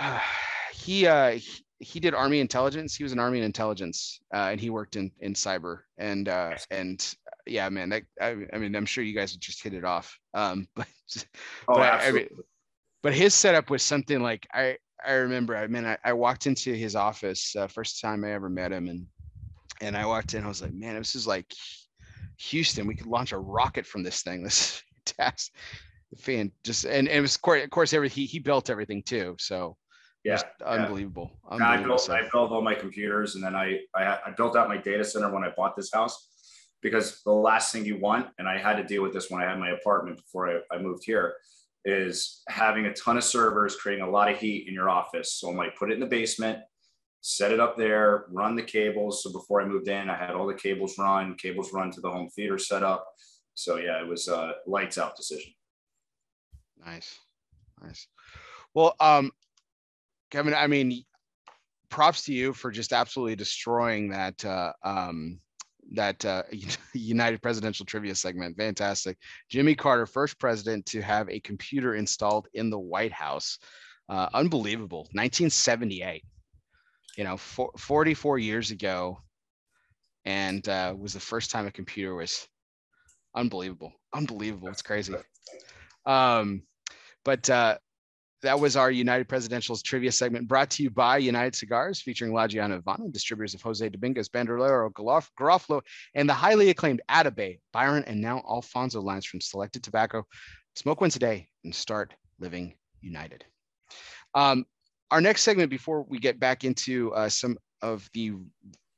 [sighs] he, uh, he he did army intelligence. He was an army intelligence, uh, and he worked in in cyber. And uh, and yeah, man, that, I, I mean, I'm sure you guys just hit it off. Um, [laughs] but oh, but, absolutely. I, mean, but his setup was something like I I remember. I mean, I, I walked into his office uh, first time I ever met him, and and I walked in. I was like, man, this is like Houston, we could launch a rocket from this thing. [laughs] This is fantastic. fan just and, and it was of course every he, he built everything too so yeah, unbelievable, yeah. unbelievable I built, I built all my computers and then I, I I built out my data center when I bought this house because the last thing you want and I had to deal with this when I had my apartment before I, I moved here is having a ton of servers creating a lot of heat in your office. So I'm like put it in the basement set it up there run the cables. So before I moved in I had all the cables run cables run to the home theater setup. So yeah it was a lights out decision. Nice, nice. Well, um, Kevin, I mean, props to you for just absolutely destroying that uh, um, that uh, [laughs] United Presidential Trivia segment. Fantastic. Jimmy Carter, first president to have a computer installed in the White House. Uh, unbelievable. 1978. You know, for, 44 years ago, and uh, was the first time a computer was unbelievable. Unbelievable. It's crazy. Um, but uh, that was our United Presidentials trivia segment brought to you by United Cigars, featuring La Gianna Havana, distributors of Jose Dominguez, Bandolero, Garofalo, and the highly acclaimed Atabey, Byron, and now Alfonso lines from Selected Tobacco. Smoke once today and start living united. Um, our next segment, before we get back into uh, some of the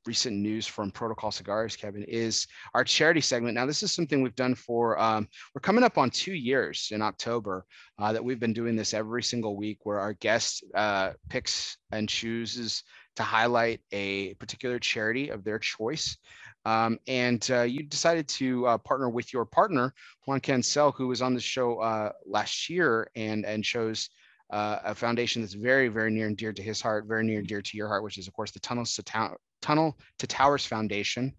recent news from Protocol Cigars, Kevin, is our charity segment. Now, this is something we've done for, um, we're coming up on two years in October uh, that we've been doing this every single week where our guest uh, picks and chooses to highlight a particular charity of their choice. Um, and uh, you decided to uh, partner with your partner, Juan Cancel, who was on the show uh, last year and, and chose uh, a foundation that's very, very near and dear to his heart, very near and dear to your heart, which is, of course, the Tunnels to, Town, Tunnel to Towers Foundation.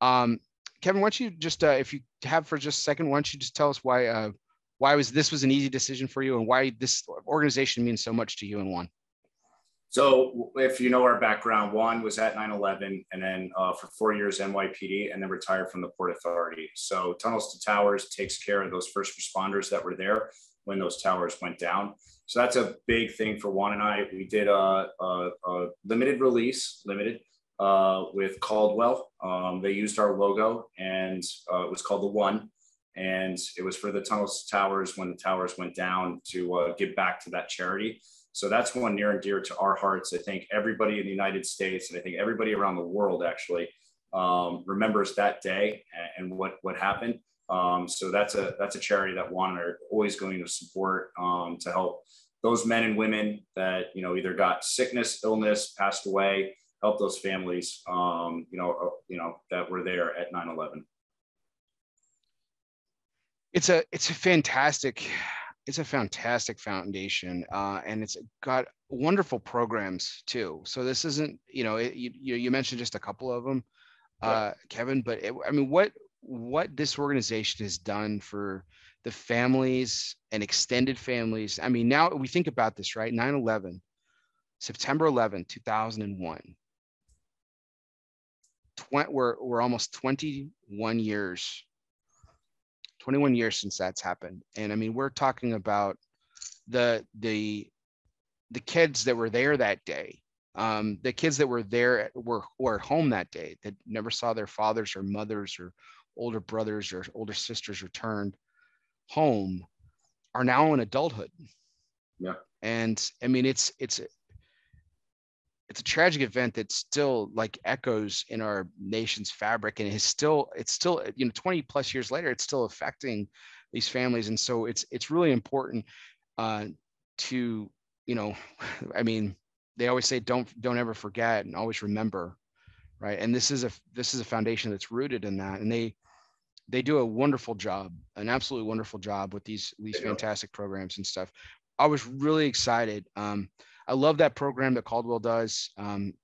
Um, Kevin, why don't you just, uh, if you have for just a second, why don't you just tell us why uh, why was this was an easy decision for you and why this organization means so much to you and Juan? So if you know our background, Juan was at 9-11 and then uh, for four years NYPD and then retired from the Port Authority. So Tunnels to Towers takes care of those first responders that were there when those towers went down. So that's a big thing for Juan and I. We did a, a, a limited release, limited uh, with Caldwell. Um, they used our logo and uh, it was called the One. And it was for the tunnels towers when the towers went down to uh, give back to that charity. So that's one near and dear to our hearts. I think everybody in the United States and I think everybody around the world actually um, remembers that day and, and what what happened. Um, so that's a that's a charity that Juan are always going to support um, to help those men and women that you know either got sickness, illness, passed away, help those families, um, you know, uh, you know that were there at 9/11. It's a it's a fantastic it's a fantastic foundation uh, and it's got wonderful programs too. So this isn't you know it, you, you mentioned just a couple of them uh, kevin but it, i mean what what this organization has done for the families and extended families i mean now we think about this right? 9-11 september 11 2001 20, we're, we're almost 21 years 21 years since that's happened. And i mean we're talking about the the the kids that were there that day. Um, the kids that were there were, were at home that day that never saw their fathers or mothers or older brothers or older sisters returned home are now in adulthood. Yeah. And i mean it's it's it's a tragic event that still like echoes in our nation's fabric and is still it's still you know 20 plus years later it's still affecting these families. And so it's it's really important uh, to you know [laughs] i mean they always say don't don't ever forget and always remember right? And this is a this is a foundation that's rooted in that. And they they do a wonderful job an absolutely wonderful job with these these fantastic programs and stuff. I was really excited um, I love that program that Caldwell does. Um,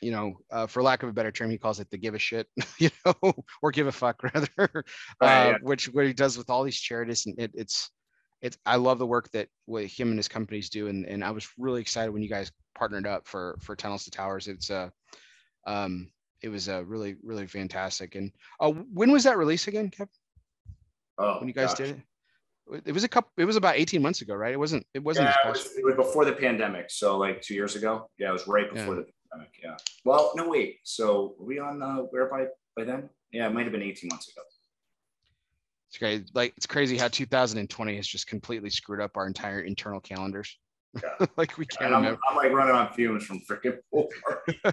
you know, uh, for lack of a better term, he calls it the give a shit, [laughs] you know, or give a fuck [laughs] rather, uh, yeah. which what he does with all these charities. And it, it's, it's, I love the work that what him and his companies do. And, and I was really excited when you guys partnered up for, for Tunnels to Towers. It's a, uh, um, it was a really, really fantastic. And uh, when was that release again, Kevin? Oh, when you guys gosh. did it? It was a couple it was about 18 months ago right it wasn't it wasn't yeah, it was, it was, before the pandemic so like two years ago yeah it was right before yeah. the pandemic yeah well no wait so were we on uh where by by then yeah it might have been 18 months ago It's great. Like it's crazy how 2020 has just completely screwed up our entire internal calendars. Yeah. [laughs] like we can't I'm, I'm, like running on fumes from freaking [laughs] pool [laughs]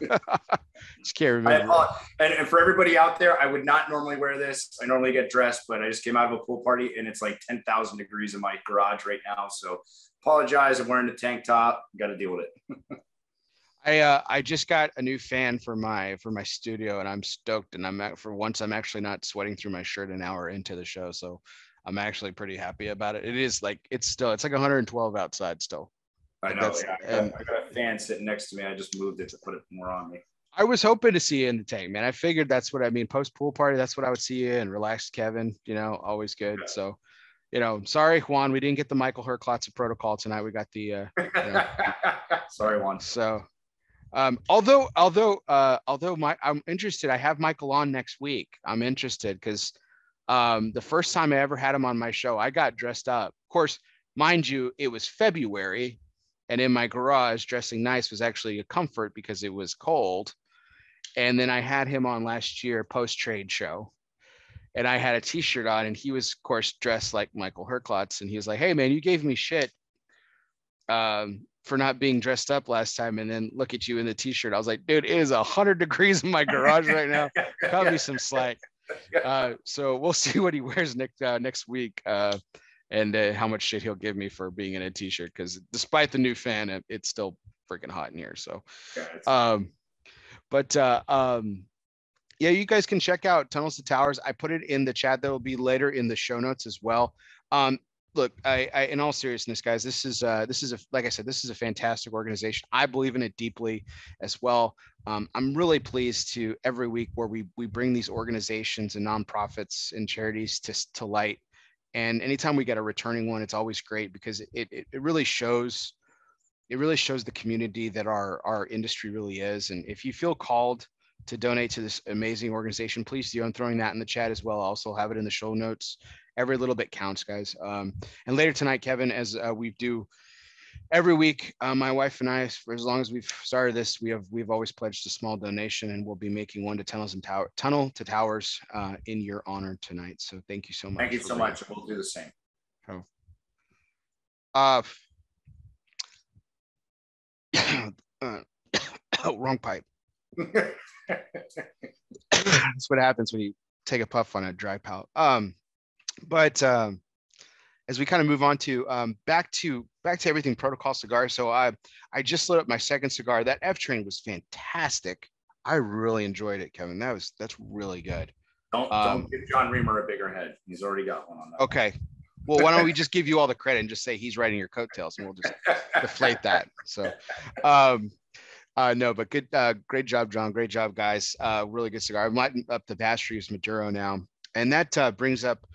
just can't remember. I, and, and for everybody out there, I would not normally wear this. I normally get dressed, but I just came out of a pool party and it's like 10,000 degrees in my garage right now. So apologize. I'm wearing a tank top. Got to deal with it. I uh, I just got a new fan for my for my studio, and I'm stoked. And I'm for once I'm actually not sweating through my shirt an hour into the show, so I'm actually pretty happy about it. It is like it's still it's like 112 outside still. I know. Yeah, I, got, I got a fan sitting next to me. I just moved it to put it more on me. I was hoping to see you in the tank, man. I figured that's what I mean. Post pool party, that's what I would see you and relaxed Kevin. You know, always good. Yeah. So, you know, sorry Juan, we didn't get the Michael Herklotz protocol tonight. We got the. Uh, [laughs] you know, sorry Juan. So um, although, although, uh, although my, I'm interested. I have Michael on next week. I'm interested because um, the first time I ever had him on my show, I got dressed up. Of course, mind you, it was February, and in my garage, dressing nice was actually a comfort because it was cold. And then I had him on last year post trade show, and I had a T-shirt on, and he was, of course, dressed like Michael Herklotz, and he was like, "Hey, man, you gave me shit." Um, for not being dressed up last time and then look at you in the t-shirt. I was like, dude, it is a hundred degrees in my garage right now. Cut me some slack. [laughs] Uh, so we'll [laughs] see what he wears next uh, next week uh, and uh, how much shit he'll give me for being in a t-shirt. Because despite the new fan, it, it's still freaking hot in here. So, um, but uh, um, yeah, you guys can check out Tunnels to Towers. I put it in the chat. That will be later in the show notes as well. Um, look, I, I, in all seriousness, guys, this is uh, this is a like I said, this is a fantastic organization. I believe in it deeply as well. Um, I'm really pleased to every week where we we bring these organizations and nonprofits and charities to to light. And anytime we get a returning one, it's always great because it it, it really shows it really shows the community that our our industry really is. And if you feel called to donate to this amazing organization, please do. I'm throwing that in the chat as well. I'll also have it in the show notes every little bit counts, guys. Um, and later tonight, Kevin, as uh, we do every week, uh, my wife and I, for as long as we've started this, we have we've always pledged a small donation, and we'll be making one to tunnels and tower tunnel to towers uh, in your honor tonight. So thank you so much. Thank you so much. We'll do the same. Oh. Uh, [coughs] uh oh, [coughs] wrong pipe. [laughs] [coughs] That's what happens when you take a puff on a dry palate. Um, but um, as we kind of move on to um, back to back to everything protocol cigar. So I I just lit up my second cigar. That F train was fantastic. I really enjoyed it, Kevin. That was that's really good. Don't um, don't give John Reamer a bigger head. He's already got one on that. Okay. Well, why don't we just give you all the credit and just say he's writing your coattails, and we'll just deflate that. So, um, uh, no, but good, uh, great job, John. Great job, guys. Uh, really good cigar. I'm lighting up the Bass Reeves Maduro now, and that uh, brings up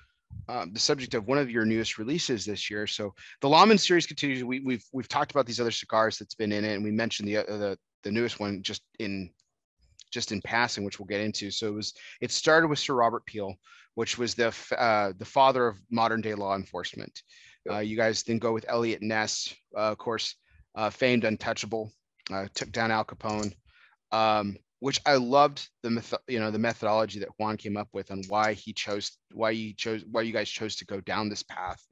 um, the subject of one of your newest releases this year. So the Lawman series continues. We, have we've, we've talked about these other cigars that's been in it, and we mentioned the uh, the the newest one just in just in passing, which we'll get into. So it was it started with Sir Robert Peel, which was the uh, the father of modern day law enforcement. Uh, you guys then go with Eliot Ness, uh, of course, uh, famed untouchable, uh, took down Al Capone. Um, which I loved the you know, the methodology that Juan came up with on why he chose, why he chose, why you guys chose to go down this path,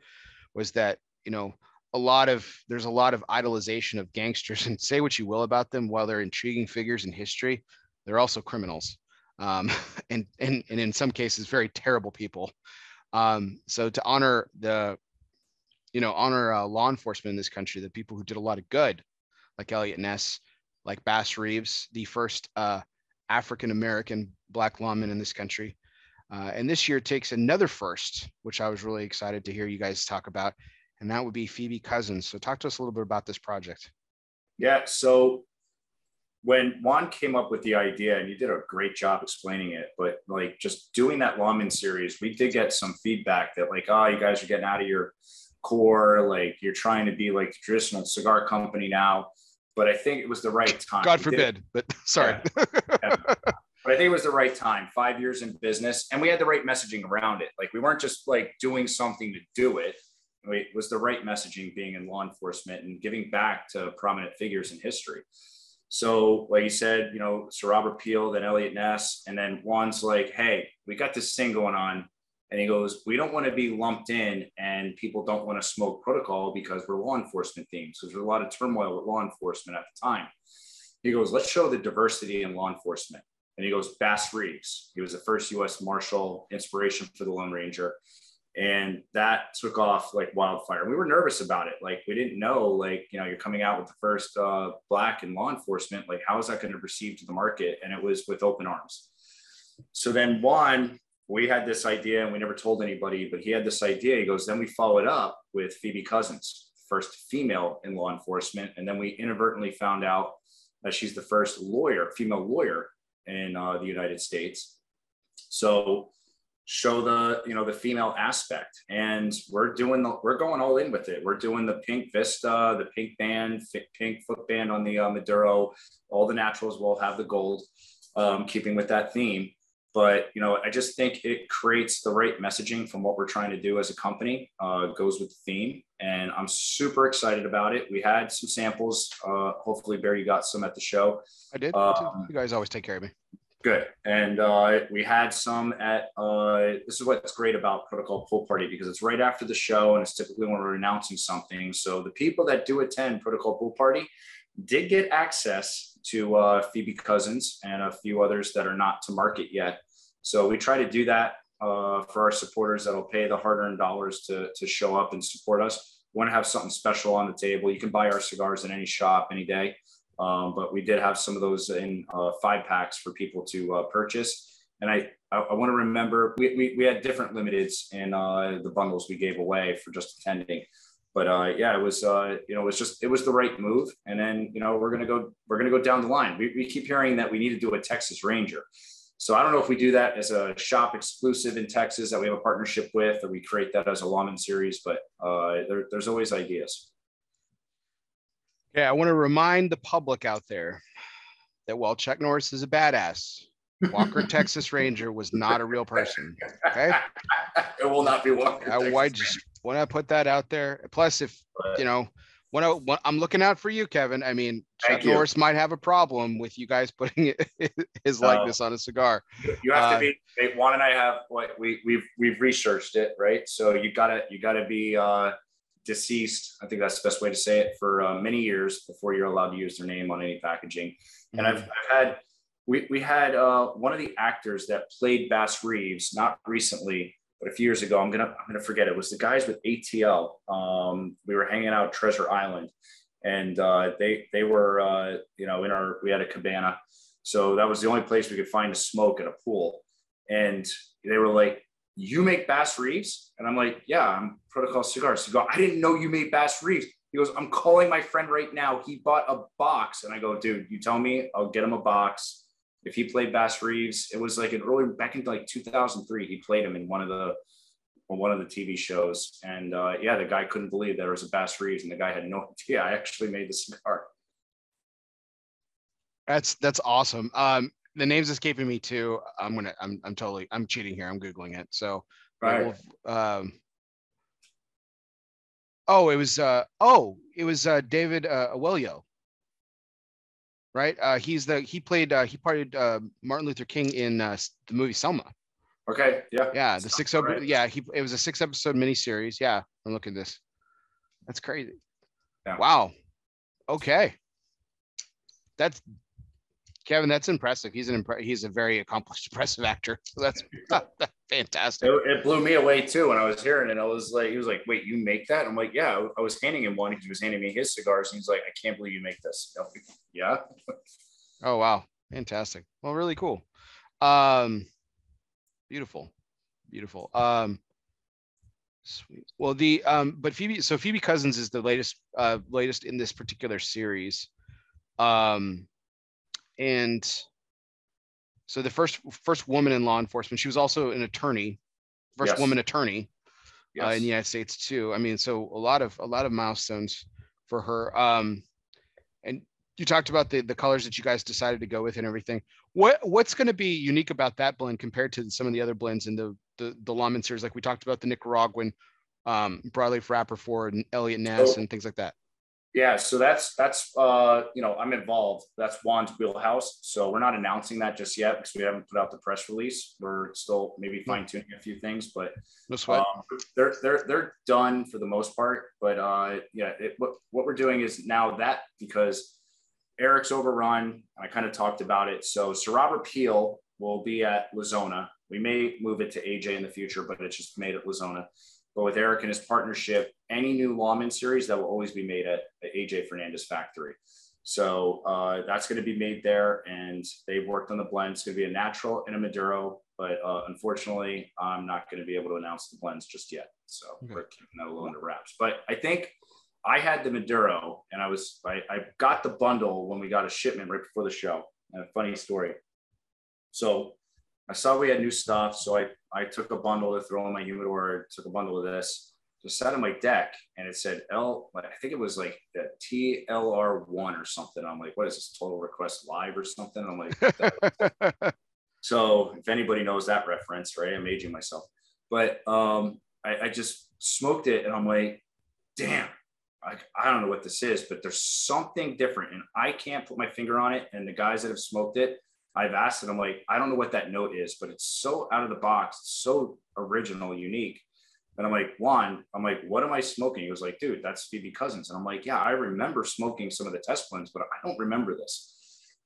was that you know a lot of there's a lot of idolization of gangsters, [laughs] and say what you will about them, while they're intriguing figures in history, they're also criminals, um, [laughs] and and and in some cases very terrible people. Um, so to honor the, you know, honor uh, law enforcement in this country, the people who did a lot of good, like Eliot Ness like Bass Reeves, the first uh, African American black lawman in this country. Uh, and this year takes another first, which I was really excited to hear you guys talk about, and that would be Phoebe Couzins. So, talk to us a little bit about this project. Yeah. So, when Juan came up with the idea, and you did a great job explaining it, but like just doing that lawman series, we did get some feedback that, like, oh, you guys are getting out of your core, like, you're trying to be like the traditional cigar company now but I think it was the right time. God forbid, but [laughs] sorry. Yeah. Yeah. But I think it was the right time. Five years in business, and we had the right messaging around it. Like we weren't just like doing something to do it. It was the right messaging being in law enforcement and giving back to prominent figures in history. So, like you said, you know, Sir Robert Peel, then Eliot Ness, and then Juan's like, hey, we got this thing going on. And he goes, We don't want to be lumped in and people don't want to smoke protocol because we're law enforcement themes. So there's a lot of turmoil with law enforcement at the time. He goes, Let's show the diversity in law enforcement. And he goes, Bass Reeves. He was the first US Marshal, inspiration for the Lone Ranger. And that took off like wildfire. We were nervous about it. Like, we didn't know, like, you know, you're coming out with the first uh, Black in law enforcement. Like, how is that going to receive to the market? And it was with open arms. So then, Juan we had this idea and we never told anybody, but he had this idea. He goes, then we followed up with Phoebe Couzins, first female in law enforcement. And then we inadvertently found out that she's the first lawyer, female lawyer in uh, the United States. So show the, you know, the female aspect. And we're doing the, we're going all in with it. We're doing the pink Vista, the pink band, pink foot band on the uh, Maduro. All the naturals will have the gold, um, keeping with that theme but you know i just think it creates the right messaging from what we're trying to do as a company uh, goes with the theme and i'm super excited about it. We had some samples uh, hopefully barry got some at the show. I did um, you guys always take care of me. Good and uh, we had some at uh, this is what's great about protocol pool party because it's right after the show and it's typically when we're announcing something so the people that do attend protocol pool party did get access to uh, Phoebe Couzins and a few others that are not to market yet. So we try to do that uh, for our supporters that'll pay the hard-earned dollars to, to show up and support us. We want to have something special on the table. You can buy our cigars in any shop any day, um, but we did have some of those in uh, five packs for people to uh, purchase. And I, I, want to remember we, we, we, had different limiteds in uh, the bundles we gave away for just attending but uh, yeah, it was uh, you know it was just it was the right move. And then you know we're gonna go we're gonna go down the line. We, we keep hearing that we need to do a Texas Ranger. So I don't know if we do that as a shop exclusive in Texas that we have a partnership with, or we create that as a lawman series. But uh, there, there's always ideas. Yeah, I want to remind the public out there that while Chuck Norris is a badass, Walker [laughs] Texas Ranger was not a real person. Okay, [laughs] it will not be Walker. I, I just want to put that out there. Plus, if you know, when, I, when I'm looking out for you, Kevin. I mean, Chuck Norris might have a problem with you guys putting [laughs] his likeness on a cigar. You have uh, to be. Juan and I have what we we've we've researched it, right? So you gotta you gotta be uh, deceased. I think that's the best way to say it for uh, many years before you're allowed to use their name on any packaging. And mm-hmm. I've, I've had we, we had uh, one of the actors that played Bass Reeves, not recently, but a few years ago. I'm gonna I'm gonna forget it. was the guys with ATL. Um, we were hanging out Treasure Island, and uh, they they were uh, you know in our we had a cabana, so that was the only place we could find to smoke at a pool, and they were like, "You make Bass Reeves?" And I'm like, "Yeah, I'm Protocol Cigars." So go, "I didn't know you made Bass Reeves." He goes, "I'm calling my friend right now. He bought a box," and I go, "Dude, you tell me, I'll get him a box." If he played Bass Reeves, it was like an early back in like 2003. He played him in one of the one of the TV shows, and uh, yeah, the guy couldn't believe there was a Bass Reeves, and the guy had no [laughs] idea I actually made the cigar. That's that's awesome. Um, the name's escaping me too. I'm gonna I'm I'm totally I'm cheating here. I'm googling it. So right. Um, oh, it was uh oh it was uh David uh Oyelowo right? Uh, he's the he played uh, he played uh, Martin Luther King in uh, the movie Selma. Okay. Yeah. Yeah. The six right. yeah he it was a six episode miniseries. Yeah, I'm looking at this. That's crazy. Yeah. Wow. Okay. That's Kevin. That's impressive. He's an impre- he's a very accomplished, [laughs] impressive actor. So that's, that's [laughs] [laughs] fantastic. It, it, blew me away too when I was hearing it. I was like, he was like, "Wait, you make that?" I'm like, "Yeah." I was handing him one. He was handing me his cigars, and he's like, "I can't believe you make this." yeah. oh wow, fantastic. Well, really cool. Um, beautiful, beautiful. Um, sweet. Well, the um, but Phoebe. So Phoebe Couzins is the latest, uh, latest in this particular series. Um, and so the first first woman in law enforcement. She was also an attorney, first yes. woman attorney yes. uh, in the United States too. I mean, so a lot of a lot of milestones for her. Um, and you talked about the the colors that you guys decided to go with and everything. What what's going to be unique about that blend compared to some of the other blends in the the the Lawman series? Like we talked about the Nicaraguan, um, broadleaf wrapper for and Eliot Ness so, and things like that. Yeah, so that's that's uh you know I'm involved. That's Juan's wheelhouse. So we're not announcing that just yet because we haven't put out the press release. We're still maybe fine tuning a few things, but um, they're they're they're done for the most part. But uh yeah, it, what what we're doing is now that because Erik's overrun. And I kind of talked about it. So Sir Robert Peel will be at La Zona. We may move it to AJ in the future, but it's just made at La Zona. But with Eric and his partnership, any new Lawman series that will always be made at, at AJ Fernandez factory. So uh, that's going to be made there, and they've worked on the blend. It's going to be a natural and a Maduro, but uh, unfortunately, I'm not going to be able to announce the blends just yet. So okay. we're keeping that a little under wraps. But I think I had the Maduro, and I was I, I got the bundle when we got a shipment right before the show. And a funny story. So I saw we had new stuff, so I I took a bundle to throw in my humidor. Took a bundle of this, just sat on my deck, and it said L. I think it was like the TLR one or something. I'm like, what is this? Total Request Live or something? I'm like, [laughs] so if anybody knows that reference, right? I'm aging myself, but um, I, I just smoked it, and I'm like, damn. I, I don't know what this is, but there's something different, and I can't put my finger on it. And the guys that have smoked it, I've asked it. I'm like, I don't know what that note is, but it's so out of the box, so original, unique. And I'm like, Juan, I'm like, what am I smoking? He was like, dude, that's Phoebe Couzins. And I'm like, yeah, I remember smoking some of the test blends, but I don't remember this.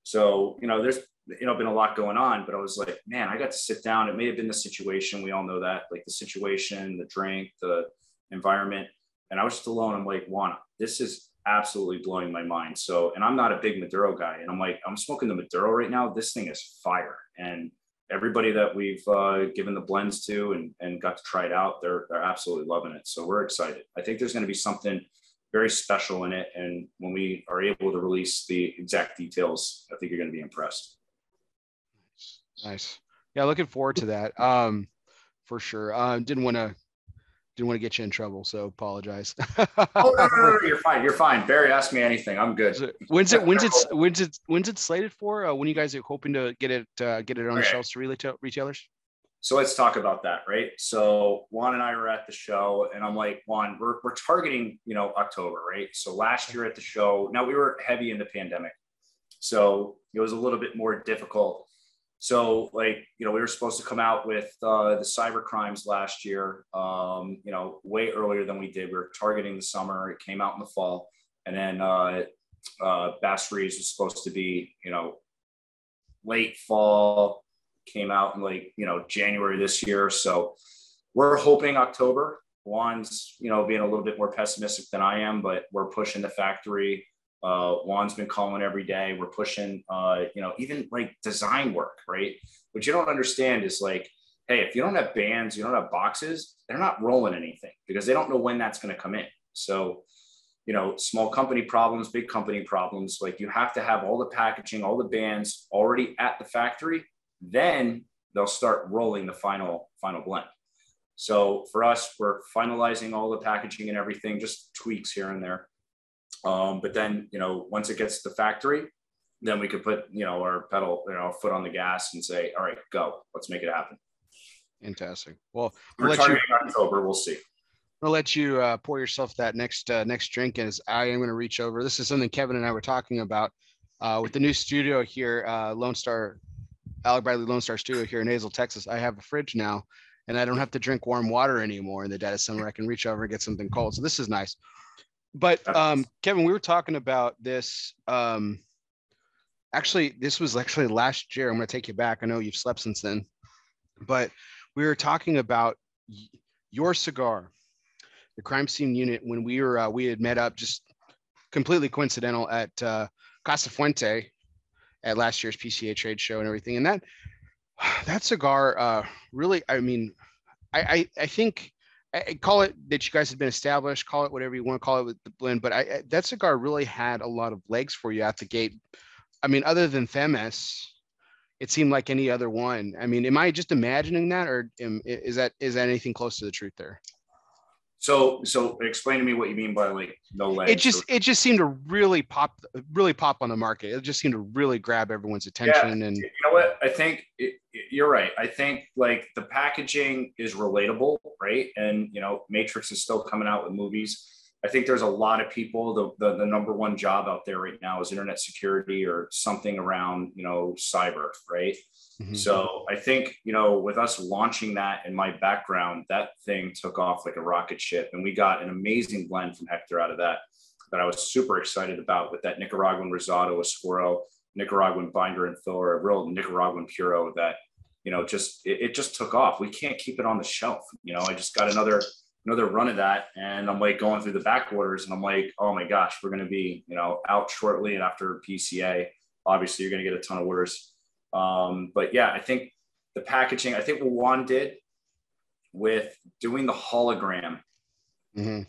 So, you know, there's, you know, been a lot going on, but I was like, man, I got to sit down. It may have been the situation. We all know that, like the situation, the drink, the environment. And I was just alone. I'm like, Juan, this is absolutely blowing my mind. So, and I'm not a big Maduro guy, and I'm like, I'm smoking the Maduro right now. This thing is fire, and everybody that we've uh, given the blends to and, and got to try it out, they're they're absolutely loving it. So we're excited. I think there's going to be something very special in it, and when we are able to release the exact details, I think you're going to be impressed. Nice. Yeah, looking forward to that. Um, for sure. Um, didn't want to didn't want to get you in trouble, so apologize. oh no, no, no, [laughs] you're fine. You're fine. Barry, ask me anything. I'm good. when's it? When's it? [laughs] When's it? When's it slated for? Uh, when you guys are hoping to get it uh, get it on okay. the shelves to retail retailers? So let's talk about that, right? So Juan and I were at the show, and I'm like, Juan, we're we're targeting you know October, right? So last year at the show, now we were heavy in the pandemic, so it was a little bit more difficult so like you know we were supposed to come out with uh, the cyber crimes last year um, you know way earlier than we did. We were targeting the summer. It came out in the fall. And then uh, uh, Bass Reeves was supposed to be you know late fall came out in like you know January this year. So we're hoping October. Juan's you know being a little bit more pessimistic than I am but we're pushing the factory uh, Juan's been calling every day. We're pushing, uh, you know, even like design work, right? What you don't understand is like, hey, if you don't have bands, you don't have boxes, they're not rolling anything because they don't know when that's going to come in. So, you know, small company problems, big company problems, like you have to have all the packaging, all the bands already at the factory. Then they'll start rolling the final final blend. So for us, we're finalizing all the packaging and everything, just tweaks here and there. Um, but then, you know, once it gets to the factory, then we could put, you know, our pedal, you know, foot on the gas and say, all right, go, let's make it happen. Fantastic. Well, we'll we're targeting you, October. We'll see. I'll let you uh, pour yourself that next uh, next drink as I am going to reach over. This is something Kevin and I were talking about uh, with the new studio here, uh, Lone Star, Alec Bradley Lone Star Studio here in Azle, Texas. I have a fridge now, and I don't have to drink warm water anymore in the dead of summer. I can reach over and get something cold. So this is nice. But um, Kevin, we were talking about this. Um, actually, this was actually last year. I'm going to take you back. I know you've slept since then, but we were talking about your cigar, the crime scene unit, when we were uh, we had met up just completely coincidental at uh, Casa Fuente at last year's PCA trade show and everything. And that [sighs] that cigar uh, really, I mean, I, I, I think I, call it that you guys have been established, call it whatever you want to call it with the blend, but I, that cigar really had a lot of legs for you at the gate. I mean, other than Themis, it seemed like any other one. I mean, am I just imagining that, or am, is that is that anything close to the truth there? So, so explain to me what you mean by like no legs. It just, it just seemed to really pop, really pop on the market. It just seemed to really grab everyone's attention. Yeah, and you know what? I think it, you're right. I think like the packaging is relatable, right? And you know, Matrix is still coming out with movies, I think there's a lot of people. The, the, the number one job out there right now is internet security or something around you know cyber, right? Mm-hmm. So I think you know with us launching that in my background, that thing took off like a rocket ship, and we got an amazing blend from Hector out of that that I was super excited about with that Nicaraguan risotto, Rosado, squirrel, Nicaraguan binder and filler, a real Nicaraguan puro that you know just it, it just took off. We can't keep it on the shelf. You know, I just got another another run of that and i'm like going through the back orders and i'm like oh my gosh we're going to be you know out shortly and after pca obviously you're going to get a ton of orders um, but yeah i think the packaging i think what juan did with doing the hologram mm-hmm.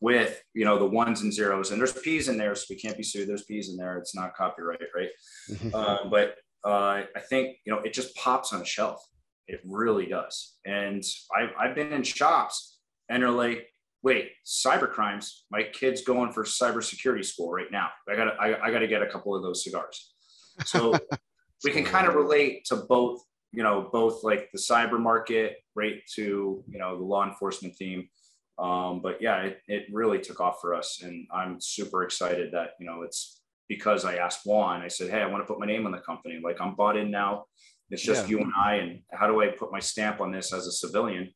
with you know the ones and zeros and there's p's in there so we can't be sued there's p's in there it's not copyright right mm-hmm. uh, but uh, i think you know it just pops on a shelf it really does and I've, I've been in shops and they're like, wait, cyber crimes. My kid's going for cybersecurity school right now. I gotta, I, I gotta get a couple of those cigars. So [laughs] we can kind of relate to both, you know, both like the cyber market, right, to you know the law enforcement theme. Um, but yeah, it, it really took off for us, and I'm super excited that you know it's because I asked Juan. I said, hey, I want to put my name on the company. Like I'm bought in now. It's just yeah. you and I, and how do I put my stamp on this as a civilian?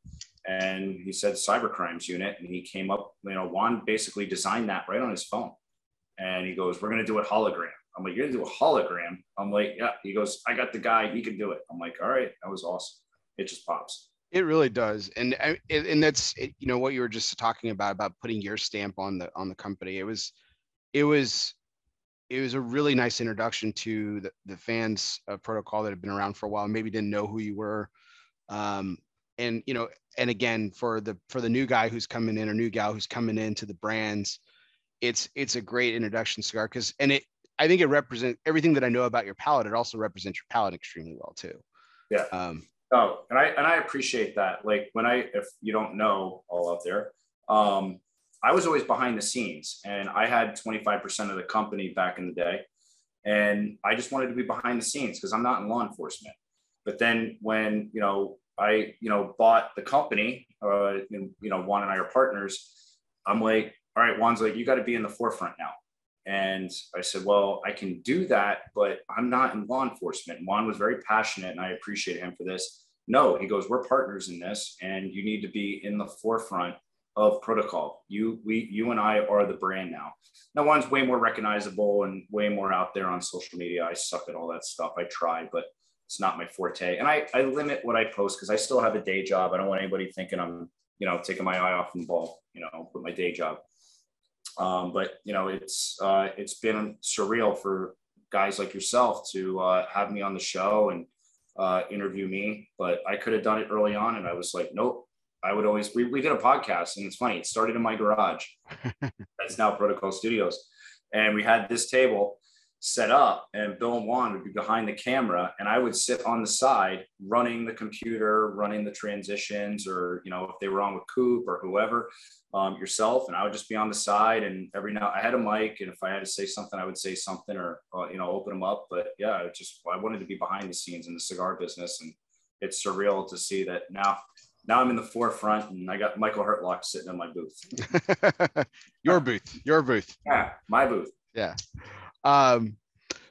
and he said cyber crimes unit and he came up you know juan basically designed that right on his phone and he goes we're going to do it hologram i'm like you're to do a hologram. I'm like yeah. He goes i got the guy. He can do it. I'm like all right. That was awesome. It just pops. It really does. And and that's you know what you were just talking about about putting your stamp on the on the company. It was it was it was a really nice introduction to the, the fans of protocol that have been around for a while and maybe didn't know who you were. Um, and you know and again for the for the new guy who's coming in or new gal who's coming into the brands it's it's a great introduction cigar because and it i think it represents everything that i know about your palate it also represents your palate extremely well too yeah um oh and i and i appreciate that like when i if you don't know all out there um i was always behind the scenes and i had 25% of the company back in the day and i just wanted to be behind the scenes because i'm not in law enforcement but then when you know I, you know, bought the company, uh, and, you know, Juan and I are partners. I'm like, all right, Juan's like, you got to be in the forefront now. And I said, well, I can do that, but I'm not in law enforcement. Juan was very passionate and I appreciate him for this. No, he goes, we're partners in this and you need to be in the forefront of protocol. You, we, you and I are the brand now. Now, Juan's way more recognizable and way more out there on social media. I suck at all that stuff. I try, but it's not my forte. And I, I limit what I post because I still have a day job. I don't want anybody thinking I'm, you know, taking my eye off the ball, you know, with my day job. Um, but you know, it's uh, it's been surreal for guys like yourself to uh, have me on the show and uh, interview me. But I could have done it early on, and I was like, nope. I would always we, we did a podcast, and it's funny. It started in my garage. [laughs] That's now Protocol Studios, and we had this table set up and Bill and Juan would be behind the camera and I would sit on the side running the computer, running the transitions or, you know, if they were on with Coop or whoever, um, yourself. And I would just be on the side and every now I had a mic and if I had to say something, I would say something or, uh, you know, open them up. But yeah, it just, I wanted to be behind the scenes in the cigar business. And it's surreal to see that now, now I'm in the forefront and I got Michael Herklotz sitting in my booth. [laughs] your booth, your booth. Yeah. My booth. Yeah. Um,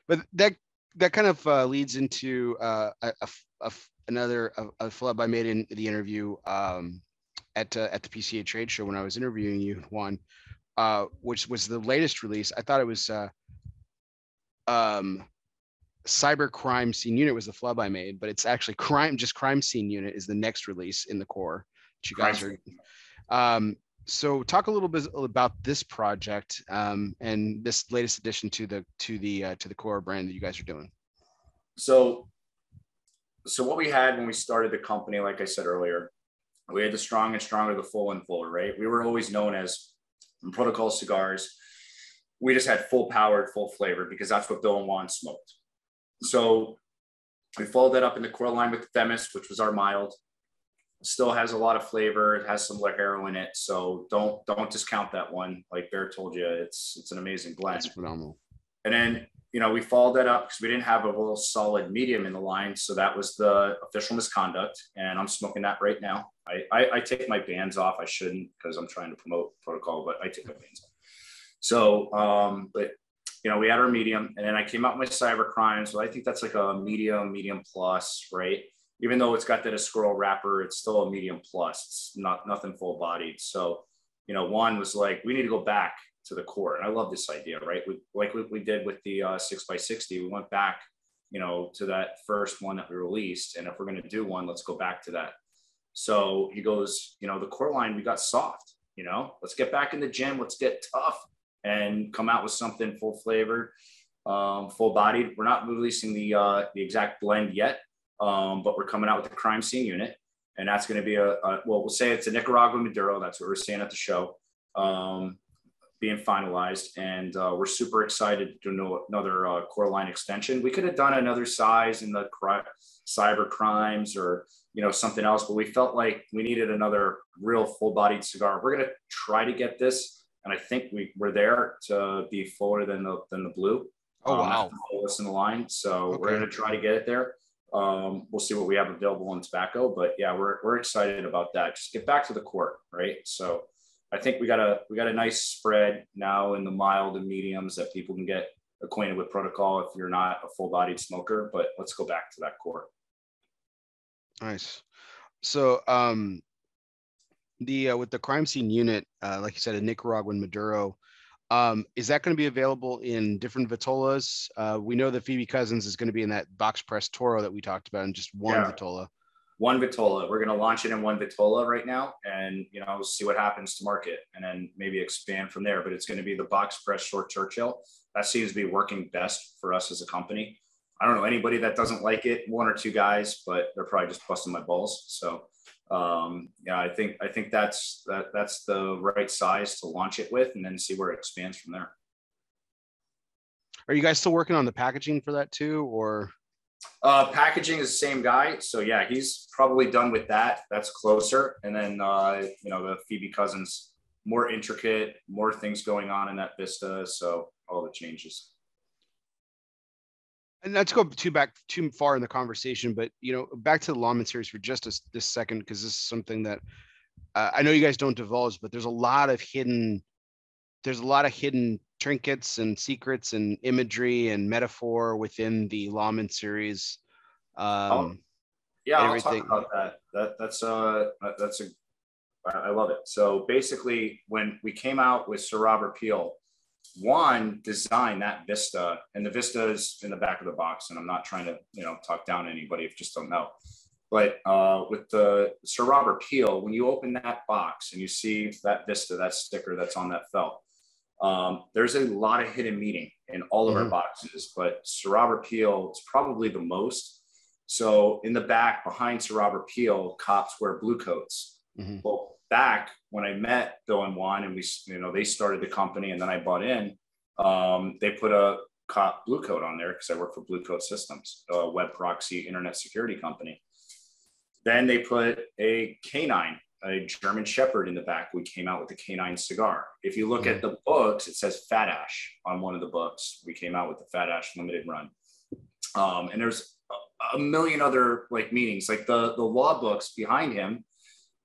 but that that kind of uh, leads into uh, a, a, another a, a flub I made in the interview um, at uh, at the PCA trade show when I was interviewing you, Juan, uh, which was the latest release. I thought it was uh, um, cyber crime scene unit was the flub I made, but it's actually crime just crime scene unit is the next release in the core. That you guys are. Um, so talk a little bit about this project um, and this latest addition to the to the uh, to the core brand that you guys are doing. So so what we had when we started the company like i said earlier we had the strong and stronger the full and fuller right? We were always known as protocol cigars. We just had full powered full flavor because that's what bill and juan smoked. So we followed that up in the core line with the Themis, which was our mild still has a lot of flavor. It has some Ligero in it, so don't don't discount that one. Like Bear told you, it's it's an amazing blend. It's phenomenal. And then you know, we followed that up because we didn't have a real solid medium in the line. So that was the official misconduct. And I'm smoking that right now. I, I, I take my bands off. I shouldn't because I'm trying to promote protocol, but I take my bands off. So, um, but you know, we had our medium and then I came out with my cyber crime. So I think that's like a medium, medium plus, right? Even though it's got that a scroll wrapper, it's still a medium plus. It's not nothing full bodied. So, you know, one was like, we need to go back to the core. And I love this idea, right? We, like we, we did with the uh, six by 60, we went back, you know, to that first one that we released. And if we're going to do one, let's go back to that. So he goes, you know, the core line, we got soft, you know, let's get back in the gym. Let's get tough and come out with something full flavored, um, full bodied. We're not releasing the, uh, the exact blend yet, um, but we're coming out with the crime scene unit. And that's going to be a, a, well, we'll say it's a Nicaragua Maduro. That's what we're saying at the show. Um, being finalized, and uh, we're super excited to do another uh, core line extension. We could have done another size in the cri- cyber crimes or you know something else, but we felt like we needed another real full-bodied cigar. We're gonna try to get this, and I think we we're there to be fuller than the than the blue. Oh um, wow! Fullest in the line, so okay. we're gonna try to get it there. Um, we'll see what we have available in tobacco, but yeah, we're we're excited about that. Just get back to the core, right? So I think we got a we got a nice spread now in the mild and mediums that people can get acquainted with protocol if you're not a full-bodied smoker. But let's go back to that core. Nice. So um, the uh, with the crime scene unit, uh, like you said, a Nicaraguan Maduro. Um, is that going to be available in different vitolas? Uh, we know that Phoebe Couzins is going to be in that box press Toro that we talked about in just one yeah. vitola one Vitola. We're going to launch it in one Vitola right now, and you know, see what happens to market, and then maybe expand from there. But it's going to be the box press short Churchill. That seems to be working best for us as a company. I don't know anybody that doesn't like it. One or two guys, but they're probably just busting my balls. So, um, yeah, I think I think that's that that's the right size to launch it with, and then see where it expands from there. Are you guys still working on the packaging for that too, or? Uh, packaging is the same guy, so yeah, he's probably done with that. That's closer, and then uh, you know the Phoebe Couzins, more intricate, more things going on in that Vista, so all the changes. And let's go too back too far in the conversation, but you know, back to the Lawman series for just a, this second, because this is something that uh, I know you guys don't divulge, but there's a lot of hidden, there's a lot of hidden trinkets and secrets and imagery and metaphor within the Lawman series. Um, oh, yeah, I'll talk about that. That that's uh that's a I love it. So basically, when we came out with Sir Robert Peel, Juan design that Vista, and the Vista is in the back of the box. And I'm not trying to you know talk down anybody if you just don't know. But uh, with the Sir Robert Peel, when you open that box and you see that Vista, that sticker that's on that felt, um, there's a lot of hidden meaning in all of mm-hmm. our boxes, but Sir Robert Peel is probably the most. So in the back behind Sir Robert Peel, cops wear blue coats. Mm-hmm. Well, back when I met Bill and Juan, and we, you know, they started the company, and then I bought in. Um, they put a cop blue coat on there because I work for Blue Coat Systems, a web proxy internet security company. Then they put a canine a German Shepherd in the back. We came out with a canine cigar. If you look at the books, it says Fat Ash on one of the books. We came out with the Fat Ash limited run. Um, and there's a, a million other like meanings, like the, the law books behind him.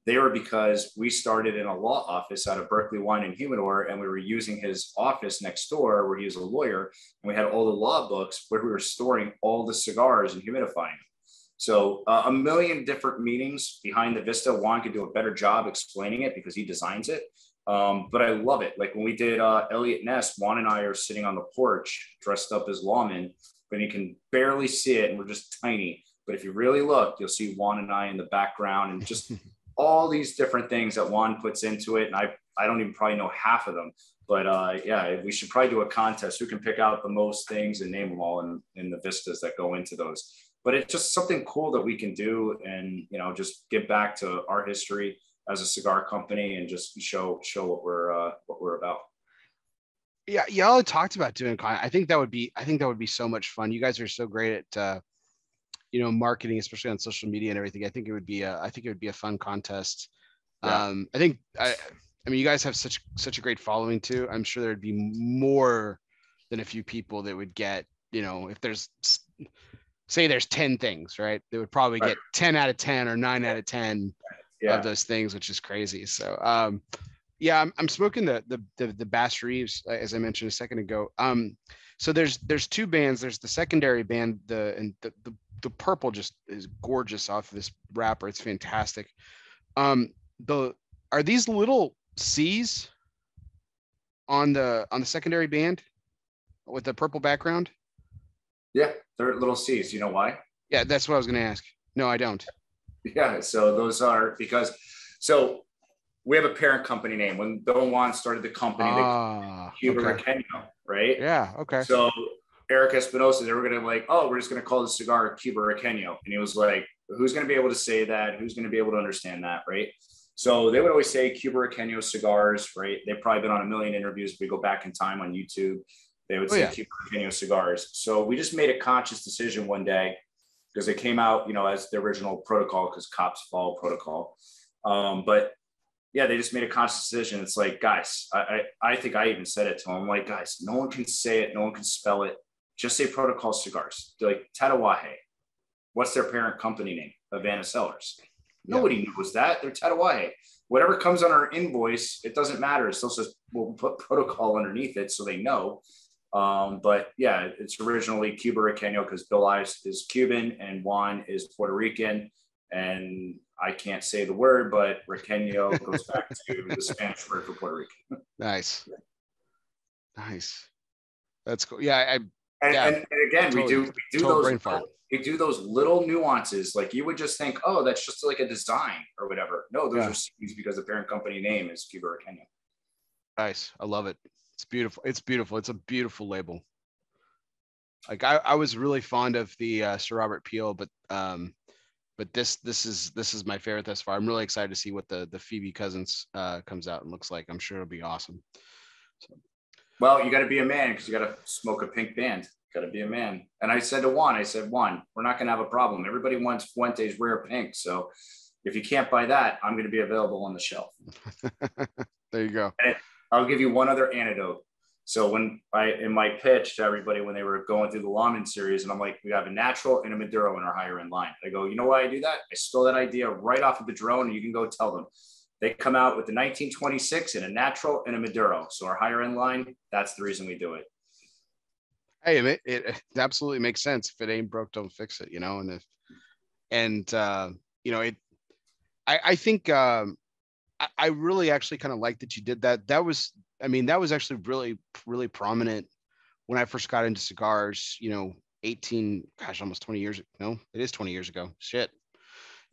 They were because we started in a law office out of Berkeley Wine and Humidor, and we were using his office next door where he was a lawyer. And we had all the law books where we were storing all the cigars and humidifying them. So uh, a million different meanings behind the Vista. Juan could do a better job explaining it because he designs it. Um, but I love it. Like when we did uh, Eliot Ness, Juan and I are sitting on the porch dressed up as lawmen, but you can barely see it and we're just tiny. But if you really look, you'll see Juan and I in the background and just [laughs] all these different things that Juan puts into it. And I, I don't even probably know half of them. But uh, yeah, we should probably do a contest. Who can pick out the most things and name them all in, in the vistas that go into those? but it's just something cool that we can do and you know just give back to our history as a cigar company and just show show what we're uh, what we're about yeah y'all talked about doing i think that would be i think that would be so much fun you guys are so great at uh, you know marketing especially on social media and everything i think it would be a, i think it would be a fun contest yeah. um i think i i mean you guys have such such a great following too i'm sure there'd be more than a few people that would get you know, if there's say there's 10 things, right? They would probably Right. get 10 out of 10 or nine out of 10 Yeah. of those things, which is crazy. So, um, yeah, I'm, I'm smoking the, the, the, the Bass Reeves, uh, as I mentioned a second ago. Um, so there's, there's two bands, there's the secondary band, the, and the, the, the purple just is gorgeous off this wrapper. It's fantastic. Um, the, are these little C's on the, on the secondary band with the purple background? Yeah. They're little C's. You know why? Yeah, that's what I was going to ask. No, I don't. Yeah, so those are because so we have a parent company name. When Don Juan started the company, they Ah, Cuba okay. Riqueño, right? Yeah. Okay. So Erik Espinosa, they were gonna like, oh, we're just gonna call the cigar Cuba Riqueño. And he was like, who's gonna be able to say that? Who's gonna be able to understand that, right? So they would always say Cuba Riqueño cigars, right? They've probably been on a million interviews. If we go back in time on YouTube, they would Oh, say yeah. Cuba Riqueño cigars. So we just made a conscious decision one day because it came out, you know, as the original protocol because cops follow protocol. Um, but yeah, they just made a conscious decision. It's like, guys, I, I, I think I even said it to them. I'm like, guys, no one can say it, no one can spell it. Just say protocol cigars. They're like Tatawahe. What's their parent company name? Havana. Yeah. Nobody knows that. They're Tatawahe. Whatever comes on our invoice, it doesn't matter. It still says we'll put [laughs] protocol underneath it so they know. Um, but yeah, it's originally Cuba Riqueño because Bill Ives is Cuban and Juan is Puerto Rican. And I can't say the word, but Riqueño goes back to the Spanish word for Puerto Rican. [laughs] Nice. Nice. That's cool. Yeah, I, And, Yeah. and, and again, we do we do those we do those little nuances. Like you would just think, oh, that's just like a design or whatever. No, those Yeah. are C's because the parent company name is Cuba Kenya. nice. I love it. It's beautiful. It's beautiful. It's a beautiful label. Like I, I was really fond of the uh, Sir Robert Peel, but um, but this this is this is my favorite thus far. I'm really excited to see what the the Phoebe Couzins uh, comes out and looks like. I'm sure it'll be awesome. Well, you got to be a man because you got to smoke a pink band. Got to be a man. And I said to Juan, I said, Juan, we're not going to have a problem. Everybody wants Fuentes rare pink. So if you can't buy that, I'm going to be available on the shelf. [laughs] there you go. I'll give you one other antidote. So when I in my pitch to everybody when they were going through the Lawman series, and I'm like, we have a natural and a Maduro in our higher end line. I go, you know why I do that? I stole that idea right off of Padron, and you can go tell them. They come out with the 1926 and a natural and a Maduro. So our higher end line, that's the reason we do it. Hey, it, it, absolutely makes sense. If it ain't broke, don't fix it. You know, and if and uh, you know it, I I think um, I, I really actually kind of like that you did that. That was, I mean, that was actually really really prominent when I first got into cigars. You know, 18, gosh, almost 20 years. Ago. No, it is 20 years ago. Shit,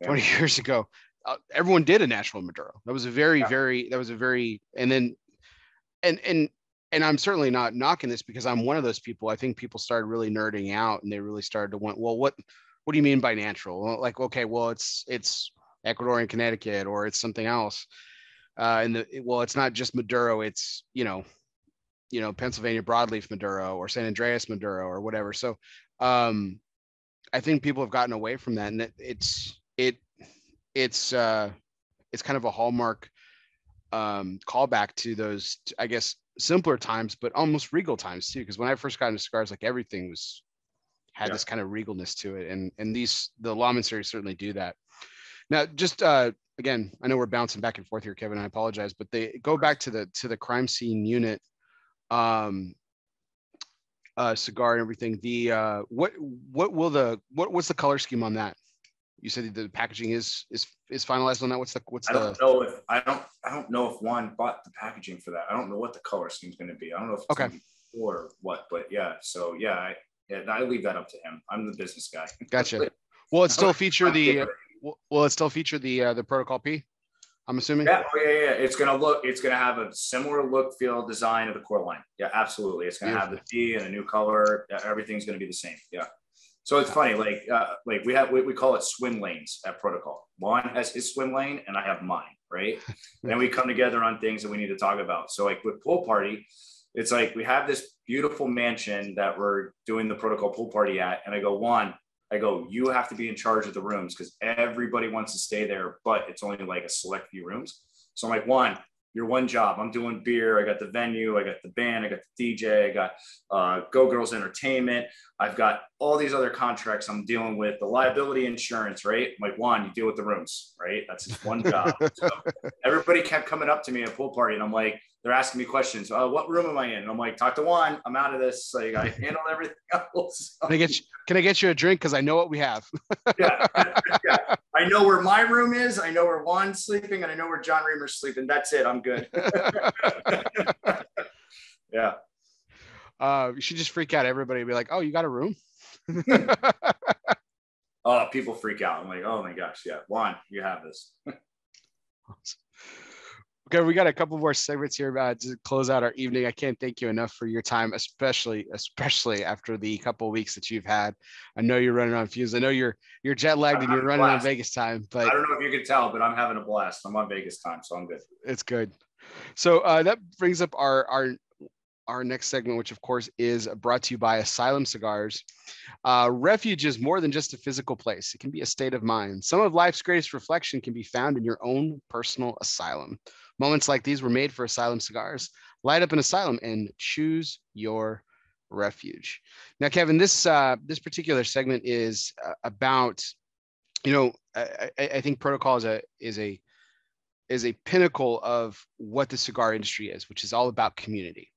Yeah. 20 [laughs] years ago. Uh, everyone did a natural Maduro. That was a very, Yeah. very, that was a very, and then, and, and, and I'm certainly not knocking this because I'm one of those people. I think people started really nerding out and they really started to want, well, what, what do you mean by natural? Like, okay, well, it's, it's Ecuadorian Connecticut or it's something else. Uh, and the, well, it's not just Maduro. It's, you know, you know, Pennsylvania broadleaf Maduro or San Andrés Maduro or whatever. So, um, I think people have gotten away from that and it, it's, it, it's, uh, it's kind of a hallmark um, callback to those, I guess, simpler times, but almost regal times too. Because when I first got into cigars, like everything was had Yeah. this kind of regalness to it, and and these the Lawman series certainly do that. Now, just uh, again, I know we're bouncing back and forth here, Kevin. I apologize, but they go back to the to the crime scene unit, um, uh, cigar and everything. The uh, what what will the what what's the color scheme on that? You said the packaging is is is finalized on that. What's the what's I the don't know if I don't I don't know if Juan bought the packaging for that. I don't know what the color scheme's going to be. I don't know if it's Okay. or what, but yeah. So yeah, I, yeah, I leave that up to him. I'm the business guy. Gotcha. Will it [laughs] still feature the? Will it still feature the uh, the protocol P? I'm assuming. Yeah, oh, yeah, yeah. It's gonna look. It's gonna have a similar look, feel, design of the core line. Yeah, absolutely. It's gonna have the P and a new color. Everything's gonna be the same. Yeah. So it's funny, like, uh, like we have, we, we call it swim lanes at Protocol. Juan has his swim lane, and I have mine, right? [laughs] and then we come together on things that we need to talk about. So, like with pool party, it's like we have this beautiful mansion that we're doing the Protocol pool party at, and I go, Juan, I go, you have to be in charge of the rooms because everybody wants to stay there, but it's only like a select few rooms. So I'm like, one, your one job. I'm doing beer. I got the venue. I got the band. I got the DJ. I got uh, Go Girls Entertainment. I've got all these other contracts I'm dealing with. The liability insurance, right? I'm like one, you deal with the rooms, right? That's just one job. [laughs] so everybody kept coming up to me at pool party, and I'm like, they're asking me questions. Uh, what room am I in? And I'm like, talk to Juan. I'm out of this. Like I handle everything [laughs] else. Can I get you, can I get you a drink? Because I know what we have. [laughs] yeah. yeah. I know where my room is. I know where Juan's sleeping, and I know where John Reamer's sleeping. That's it. I'm good. [laughs] yeah. Uh, you should just freak out. Everybody be like, "Oh, you got a room?" oh, people freak out. I'm like, "Oh my gosh, yeah, Juan, you have this." Okay, we got a couple more segments here uh, to close out our evening. I can't thank you enough for your time, especially especially after the couple weeks that you've had. I know you're running on fumes. I know you're you're jet lagged and you're running on Vegas time. But I don't know if you can tell, but I'm having a blast. I'm on Vegas time, so I'm good. It's good. So uh, that brings up our our our next segment, which of course is brought to you by Asylum Cigars. Uh, refuge is more than just a physical place, it can be a state of mind. Some of life's greatest reflection can be found in your own personal asylum. Moments like these were made for Asylum Cigars. Light up an asylum and choose your refuge. Now, Kevin, this uh, this particular segment is uh, about, you know, I, I, think protocol is a is a is a pinnacle of what the cigar industry is, which is all about community.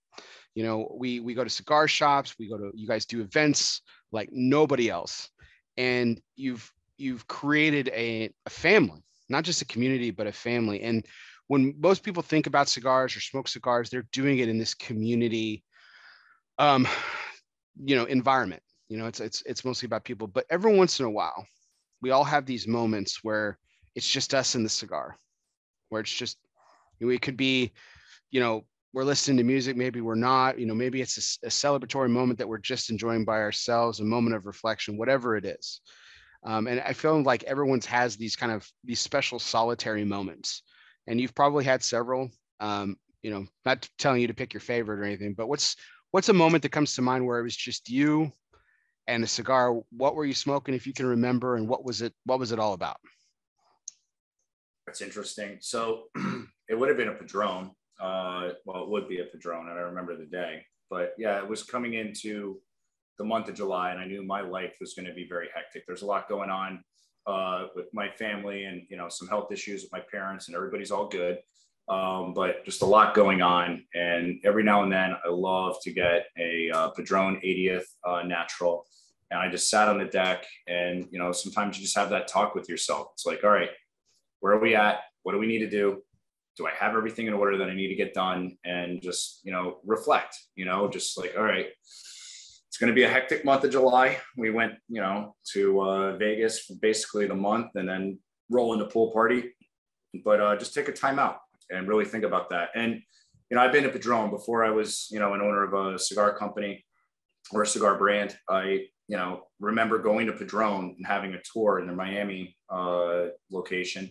You know, we we go to cigar shops, we go to you guys do events like nobody else, and you've you've created a, a family, not just a community, but a family. And when most people think about cigars or smoke cigars, they're doing it in this community, um, you know, environment. You know, it's it's it's mostly about people. But every once in a while, we all have these moments where it's just us and the cigar, where it's just, you know, it could be, you know, we're listening to music, maybe we're not. You know, maybe it's a, a celebratory moment that we're just enjoying by ourselves, a moment of reflection, whatever it is. Um, and I feel like everyone's has these kind of these special solitary moments and you've probably had several. Um, you know, not telling you to pick your favorite or anything, but what's what's a moment that comes to mind where it was just you and a cigar? What were you smoking, if you can remember, and what was it? What was it all about? That's interesting. So [clears throat] it would have been a Padron. Uh, well, it would be a Padron, and I remember the day. But yeah, it was coming into the month of July, and I knew my life was going to be very hectic. There's a lot going on uh, with my family and you know some health issues with my parents and everybody's all good. Um, but just a lot going on. And every now and then i love to get a uh, padron 80th uh, natural. And i just sat on the deck and you know sometimes you just have that talk with yourself. It's like all right where are we at? What do we need to do? Do i have everything in order that i need to get done? And just you know reflect you know just like all right it's going to be a hectic month of July. We went, you know, to uh, Vegas for basically the month and then roll into pool party. But uh, just take a time out and really think about that. And, you know, I've been to Padron before I was, you know, an owner of a cigar company or a cigar brand. I, you know, remember going to Padron and having a tour in their Miami uh, location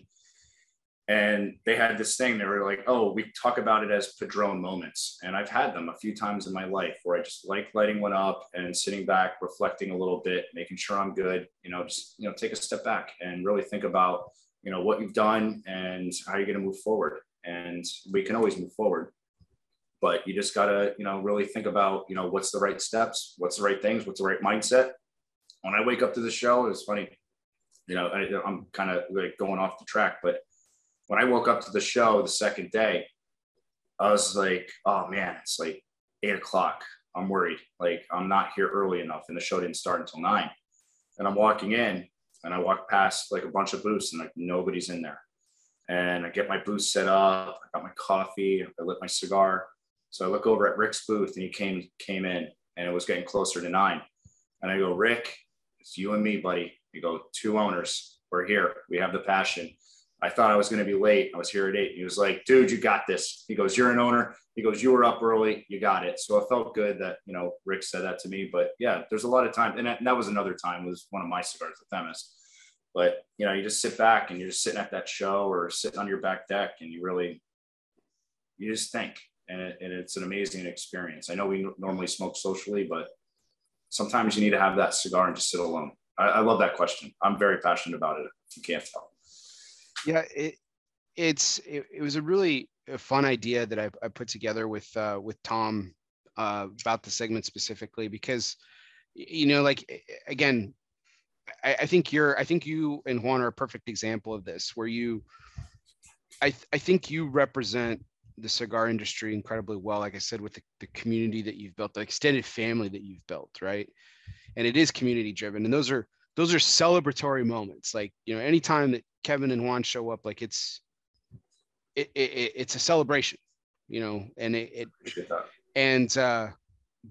and they had this thing they were like oh we talk about it as Padron moments. And i've had them a few times in my life where i just like lighting one up and sitting back reflecting a little bit making sure i'm good you know just you know take a step back and really think about you know what you've done and how you're going to move forward. And we can always move forward but you just got to you know really think about you know what's the right steps what's the right things what's the right mindset. When i wake up to the show it's funny you know I, i'm kind of like going off the track but when I woke up to the show the second day, I was like, oh man, it's like eight o'clock. I'm worried. Like I'm not here early enough. And the show didn't start until nine. And I'm walking in and I walk past like a bunch of booths and like nobody's in there. And I get my booth set up. I got my coffee. I lit my cigar. So I look over at Rick's booth and he came came in and it was getting closer to nine. And I go, Rick, it's you and me, buddy. You go, two owners. We're here. We have the passion. I thought I was going to be late. I was here at eight. He was like, dude, you got this. He goes, you're an owner. He goes, you were up early. You got it. So it felt good that, you know, Rick said that to me, but yeah, there's a lot of time. And that, and that was another time was one of my cigars, the Themis. But, you know, you just sit back and you're just sitting at that show or sitting on your back deck and you really, you just think and, it, and it's an amazing experience. I know we normally smoke socially, but sometimes you need to have that cigar and just sit alone. I, I love that question. I'm very passionate about it. You can't tell yeah it, it's it, it was a really fun idea that I, I put together with uh, with Tom uh, about the segment specifically because you know like again I, I, think you're i think you and juan are a perfect example of this where you i th- i think you represent the cigar industry incredibly well like i said with the, the community that you've built the extended family that you've built right? And it is community driven and those are those are celebratory moments. Like you know anytime that kevin and juan show up like it's it, it it's a celebration you know and it, it and uh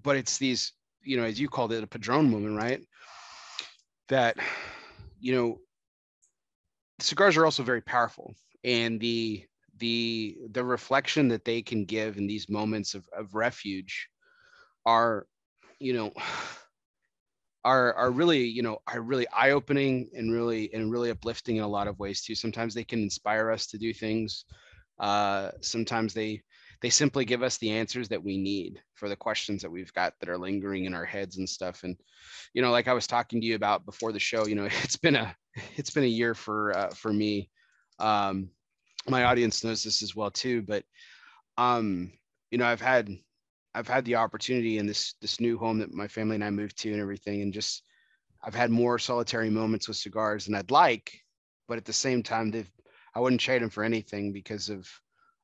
but it's these you know as you called it a Padron moment right? That you know cigars are also very powerful and the the the reflection that they can give in these moments of, of refuge are you know are are really you know are really eye opening and really and really uplifting in a lot of ways too. Sometimes they can inspire us to do things uh sometimes they they simply give us the answers that we need for the questions that we've got that are lingering in our heads and stuff. And you know like i was talking to you about before the show you know [laughs] it's been a it's been a year for uh, for me. Um my audience knows this as well too but um you know i've had i've had the opportunity in this this new home that my family and i moved to and everything and just i've had more solitary moments with cigars than i'd like but at the same time they've i wouldn't trade them for anything because of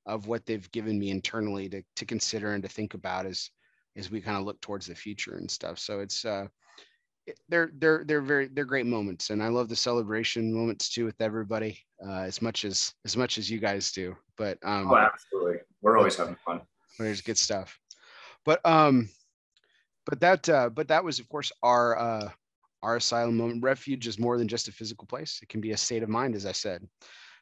of what they've given me internally to, to consider and to think about as as we kind of look towards the future and stuff. So it's uh they're they're they're very they're great moments and i love the celebration moments too with everybody uh as much as as much as you guys do but um oh absolutely. We're always having fun. There's good stuff but um but that uh but that was of course our uh our asylum moment refuge is more than just a physical place it can be a state of mind as i said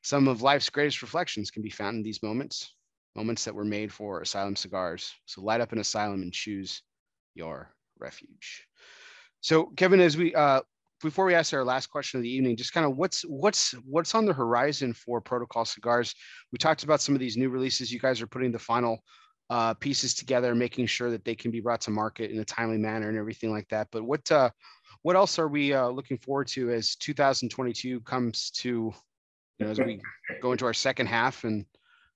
some of life's greatest reflections can be found in these moments, moments that were made for asylum cigars. So light up an asylum and choose your refuge. So Kevin, as we uh, before we ask our last question of the evening, just kind of what's what's what's on the horizon for Protocol Cigars? We talked about some of these new releases. You guys are putting the final uh, pieces together, making sure that they can be brought to market in a timely manner and everything like that. But what uh, what else are we uh, looking forward to as 2022 comes to you know, as we go into our second half and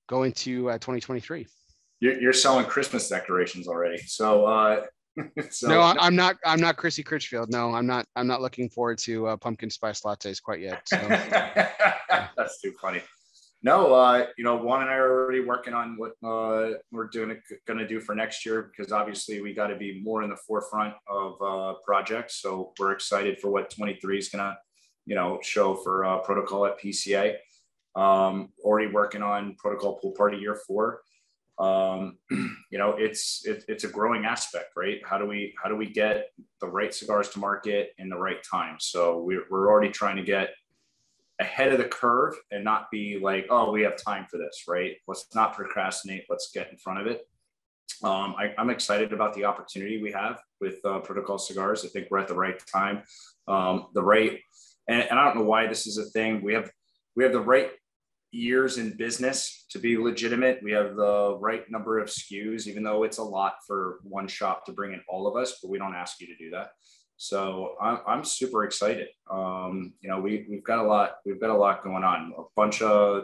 go into uh, 2023. You're, you're selling Christmas decorations already. So, uh, [laughs] so no, I'm not. I'm not Chrissy Critchfield. No, I'm not. I'm not looking forward to uh, pumpkin spice lattes quite yet. So. [laughs] That's too funny. No, uh, you know, Juan and I are already working on what uh, we're doing, going to do for next year because obviously we got to be more in the forefront of uh, projects. So we're excited for what 23 is going to you know, show for uh, protocol at PCA. Um, already working on protocol pool party year four. Um, [clears throat] you know, it's it, it's a growing aspect, right? How do we how do we get the right cigars to market in the right time? So we're we're already trying to get ahead of the curve and not be like, oh, we have time for this, right? Let's not procrastinate. Let's get in front of it. Um, I, am excited about the opportunity we have with uh, Protocol Cigars. I think we're at the right time, um, the right and, and I don't know why this is a thing. We have we have the right years in business to be legitimate. We have the right number of SKUs, even though it's a lot for one shop to bring in all of us, but we don't ask you to do that. So I'm, I'm super excited. Um, you know, we, we've got a lot, we've got a lot going on, a bunch of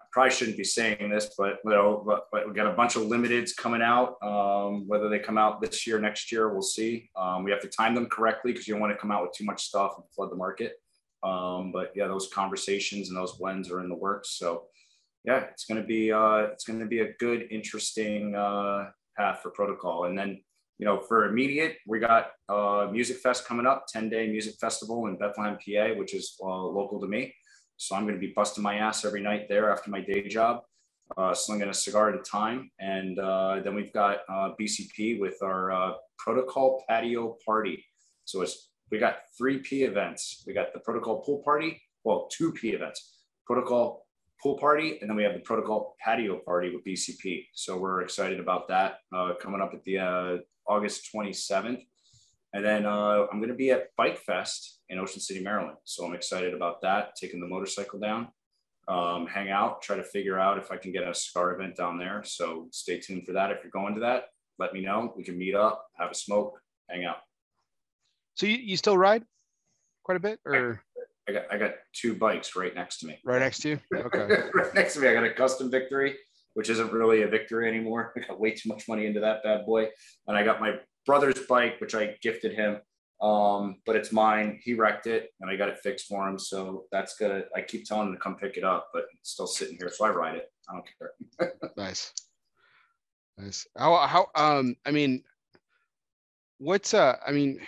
I probably shouldn't be saying this, but you know, but, but we got a bunch of limiteds coming out. Um, whether they come out this year, next year, we'll see. Um, we have to time them correctly because you don't want to come out with too much stuff and flood the market. Um, but yeah, those conversations and those blends are in the works. So yeah, it's going to be uh, it's going to be a good, interesting uh, path for protocol. And then you know, for immediate, we got uh, Musikfest coming up, 10 day music festival in Bethlehem, PA, which is uh, local to me. So I'm going to be busting my ass every night there after my day job, uh, slinging a cigar at a time. And uh, then we've got uh, BCP with our uh, protocol patio party. So it's we got three P events. We got the protocol pool party, well, two P events, protocol pool party, and then we have the protocol patio party with BCP. So we're excited about that uh, coming up at the uh, August 27th. And then uh, I'm going to be at Bike Fest in Ocean City, Maryland. So I'm excited about that, taking the motorcycle down, um, hang out, try to figure out if I can get a cigar event down there. So stay tuned for that. If you're going to that, let me know. We can meet up, have a smoke, hang out. So you, you still ride quite a bit or? I got, I got two bikes right next to me. Right next to you? [laughs] Okay. right next to me. I got a custom victory which isn't really a victory anymore. [laughs] I got way too much money into that bad boy. And I got my brother's bike, which I gifted him. Um, but it's mine. He wrecked it and I got it fixed for him. So that's good. I keep telling him to come pick it up, but it's still sitting here. So I ride it. I don't care. [laughs] nice. Nice. How, how, um, I mean, what's, uh, I mean,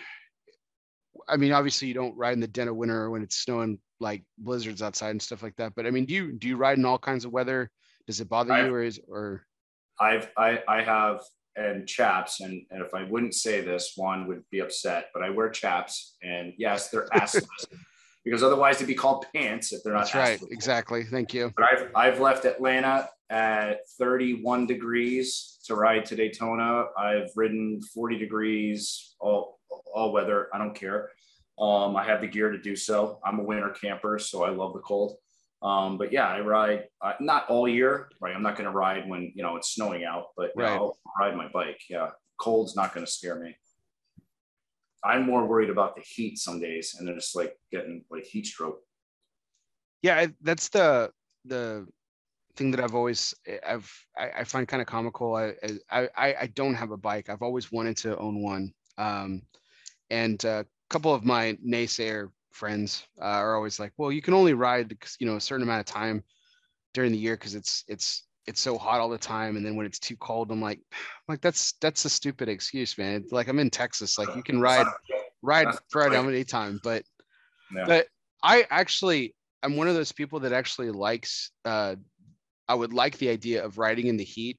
I mean, obviously you don't ride in the dead of winter when it's snowing like blizzards outside and stuff like that. But I mean, do you, do you ride in all kinds of weather? Does it bother I've, you or is, or? I've, I, I have and chaps. And, and if I wouldn't say this, Juan would be upset, but I wear chaps. And yes, they're [laughs] assless because otherwise they'd be called pants if they're not. That's right. Exactly. Thank you. But I've, I've left Atlanta at 31 degrees to ride to Daytona. I've ridden 40 degrees all, all weather. I don't care. Um, I have the gear to do so. I'm a winter camper, so I love the cold. Um, but yeah, I ride uh, not all year, right? I'm not going to ride when you know it's snowing out, but right. I'll ride my bike. Yeah, cold's not going to scare me. I'm more worried about the heat some days, and then it's like getting like heat stroke. Yeah, that's the the thing that I've always I've I, I find kind of comical. I, I I don't have a bike. I've always wanted to own one. Um, and a couple of my naysayer friends uh, are always like, well, you can only ride, you know, a certain amount of time during the year because it's it's it's so hot all the time, and then when it's too cold, I'm like, [sighs] like that's that's a stupid excuse, man. Like I'm in Texas, like you can ride ride ride how many time, but yeah. but I actually I'm one of those people that actually likes. Uh, I would like the idea of riding in the heat.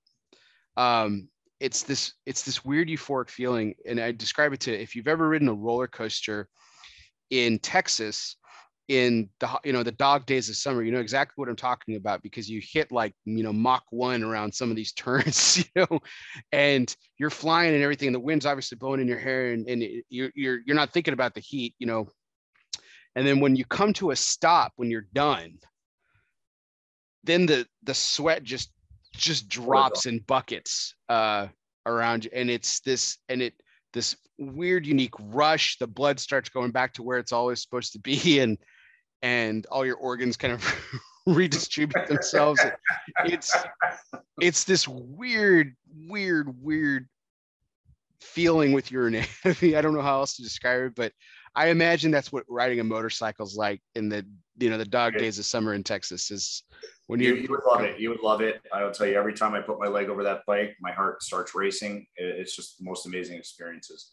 Um, it's this it's this weird euphoric feeling, and I describe it to if you've ever ridden a roller coaster in Texas in the you know the dog days of summer you know exactly what i'm talking about because you hit like you know mach 1 around some of these [laughs] turns you know and you're flying and everything and the wind's obviously blowing in your hair and, and you're, you're you're not thinking about the heat you know. And then when you come to a stop when you're done then the the sweat just just drops in buckets uh around you. And it's this and it this weird unique rush. The blood starts going back to where it's always supposed to be [laughs] and and all your organs kind of [laughs] redistribute themselves. It's it's this weird weird weird feeling with your [laughs] anatomy i don't know how else to describe it but i imagine that's what riding a motorcycle is like in the you know the dog days of summer in texas is when you, you, would love it you would love it i will tell you every time i put my leg over that bike my heart starts racing it's just the most amazing experiences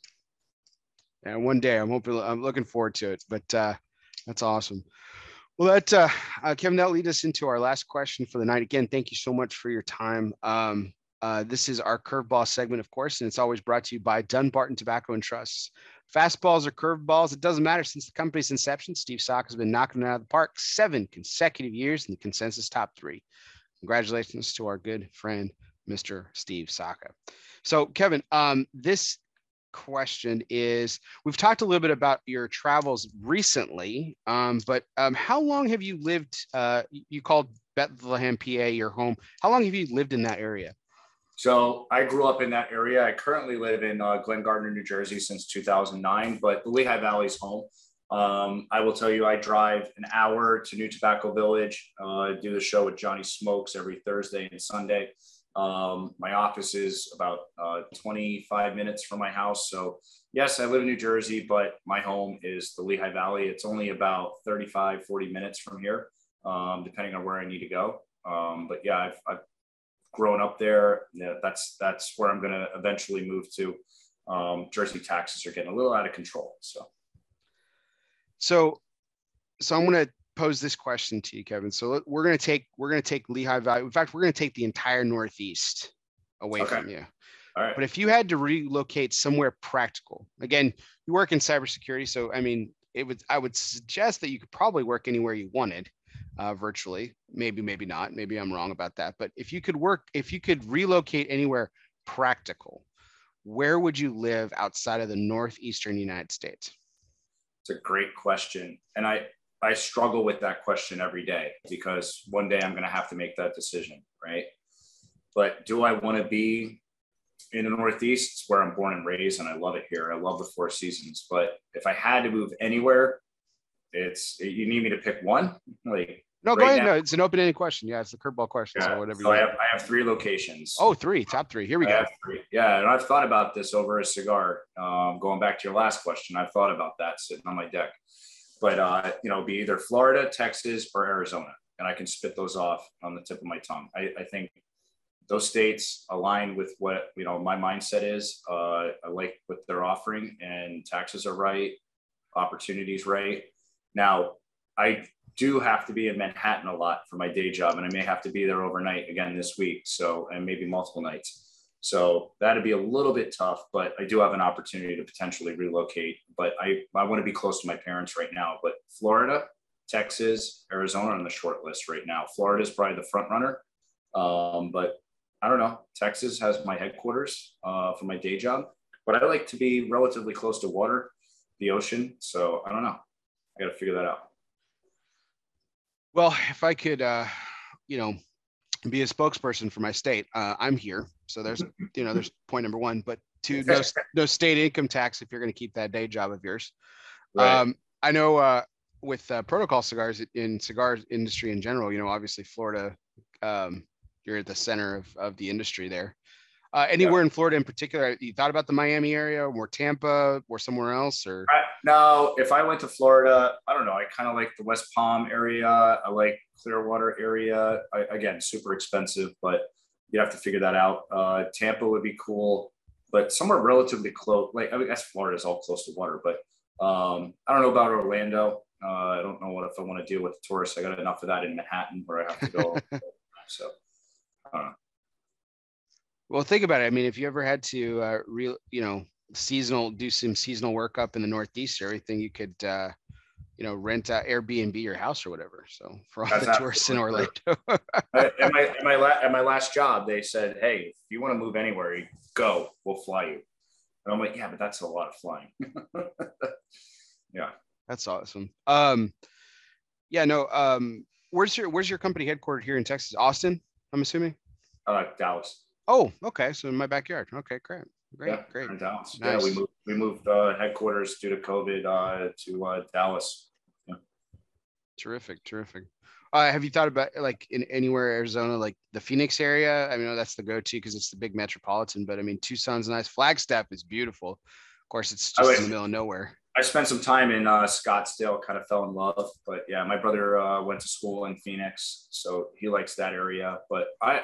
and one day I'm hoping I'm looking forward to it. But uh, that's awesome. Well, that uh, uh, Kevin, that lead us into our last question for the night. Again, thank you so much for your time. Um, uh, this is our curveball segment, of course, and it's always brought to you by Dunbarton Tobacco and Trusts. Fastballs or curveballs, it doesn't matter. Since the company's inception, Steve Saka has been knocking it out of the park seven consecutive years in the consensus top three. Congratulations to our good friend, Mr. Steve Saka. So, Kevin, um, this question is we've talked a little bit about your travels recently, um, but um, how long have you lived? Uh, you called Bethlehem, PA, your home. How long have you lived in that area? So I grew up in that area. I currently live in uh, Glen Gardner, New Jersey since 2009, but the Lehigh Valley is home. Um, I will tell you, I drive an hour to New Tobacco Village. Uh, I do the show with Johnny Smokes every Thursday and Sunday. Um, my office is about uh, 25 minutes from my house. So, yes, I live in New Jersey, but my home is the Lehigh Valley. It's only about 35, 40 minutes from here, um, depending on where I need to go. Um, but yeah, I've, I've, grown up there. Yeah, that's that's where I'm going to eventually move to. Um, Jersey taxes are getting a little out of control. So, so, so I'm going to pose this question to you, Kevin. So we're going to take we're going to take Lehigh Valley. In fact, we're going to take the entire Northeast away okay. from you. All right. But if you had to relocate somewhere practical, again, you work in cybersecurity, so I mean, it would I would suggest that you could probably work anywhere you wanted, uh, virtually. Maybe, maybe not. Maybe I'm wrong about that. But if you could work, if you could relocate anywhere practical, where would you live outside of the northeastern United States? It's a great question, and I I struggle with that question every day because one day I'm going to have to make that decision, right? But do I want to be in the Northeast? It's where I'm born and raised, and I love it here. I love the Four Seasons. But if I had to move anywhere, it's you need me to pick one. Like No, right go ahead. Now, no, it's an open-ended question. Yeah, it's a curveball question. Yeah, so whatever. So I have, I have three locations. Oh, three, top three. Here we I go. Yeah, and I've thought about this over a cigar. Um, going back to your last question, I've thought about that sitting on my deck. But uh, you know, be either Florida, Texas, or Arizona, and I can spit those off on the tip of my tongue. I, I think those states align with what you know my mindset is. Uh, I like what they're offering, and taxes are right, opportunities right. Now, I do have to be in Manhattan a lot for my day job, and I may have to be there overnight again this week. So, and maybe multiple nights. So that'd be a little bit tough, but I do have an opportunity to potentially relocate. But I, I want to be close to my parents right now. But Florida, Texas, Arizona on the short list right now. Florida is probably the front runner. Um, but I don't know. Texas has my headquarters uh, for my day job, but I like to be relatively close to water, the ocean. So I don't know. I got to figure that out. Well, if I could, uh, you know, be a spokesperson for my state, uh, I'm here. So there's, you know, there's point number one. But two, no, no state income tax if you're going to keep that day job of yours. Right. Um, I know uh, with uh, protocol cigars in cigar industry in general, you know, obviously Florida, um, you're at the center of, of the industry there. Uh, anywhere yeah. in Florida in particular, you thought about the Miami area or Tampa or somewhere else or? no, if I went to Florida, I don't know. I kind of like the West Palm area. I like Clearwater area. I, again, super expensive, but you'd have to figure that out. Uh, Tampa would be cool, but somewhere relatively close. Like I mean, guess Florida is all close to water, but um, I don't know about Orlando. Uh, I don't know what if I want to deal with the tourists. I got enough of that in Manhattan where I have to go. so I don't know. Well, think about it. I mean, if you ever had to, uh, real, you know, seasonal, do some seasonal work up in the Northeast or anything, you could, uh, you know, rent uh, Airbnb your house or whatever. So for all That's the tourists in Orlando. [laughs] at, my, at, my la- at my last job, they said, "Hey, if you want to move anywhere, go. We'll fly you." And I'm like, "Yeah, but that's a lot of flying." [laughs] yeah, that's awesome. Um, yeah, no. Um, where's your Where's your company headquartered here in Texas? Austin, I'm assuming. Uh, Dallas. Oh, okay. So in my backyard. Okay, great. Great, yeah, great. Nice. Yeah, we moved we moved uh, headquarters due to COVID uh, to uh, Dallas. Yeah. Terrific, terrific. Uh, have you thought about like in anywhere Arizona, like the Phoenix area? I mean, that's the go-to because it's the big metropolitan. But I mean, Tucson's nice. Flagstaff is beautiful. Of course, it's just in the middle of nowhere. I spent some time in uh, Scottsdale, kind of fell in love. But yeah, my brother uh, went to school in Phoenix, so he likes that area. But I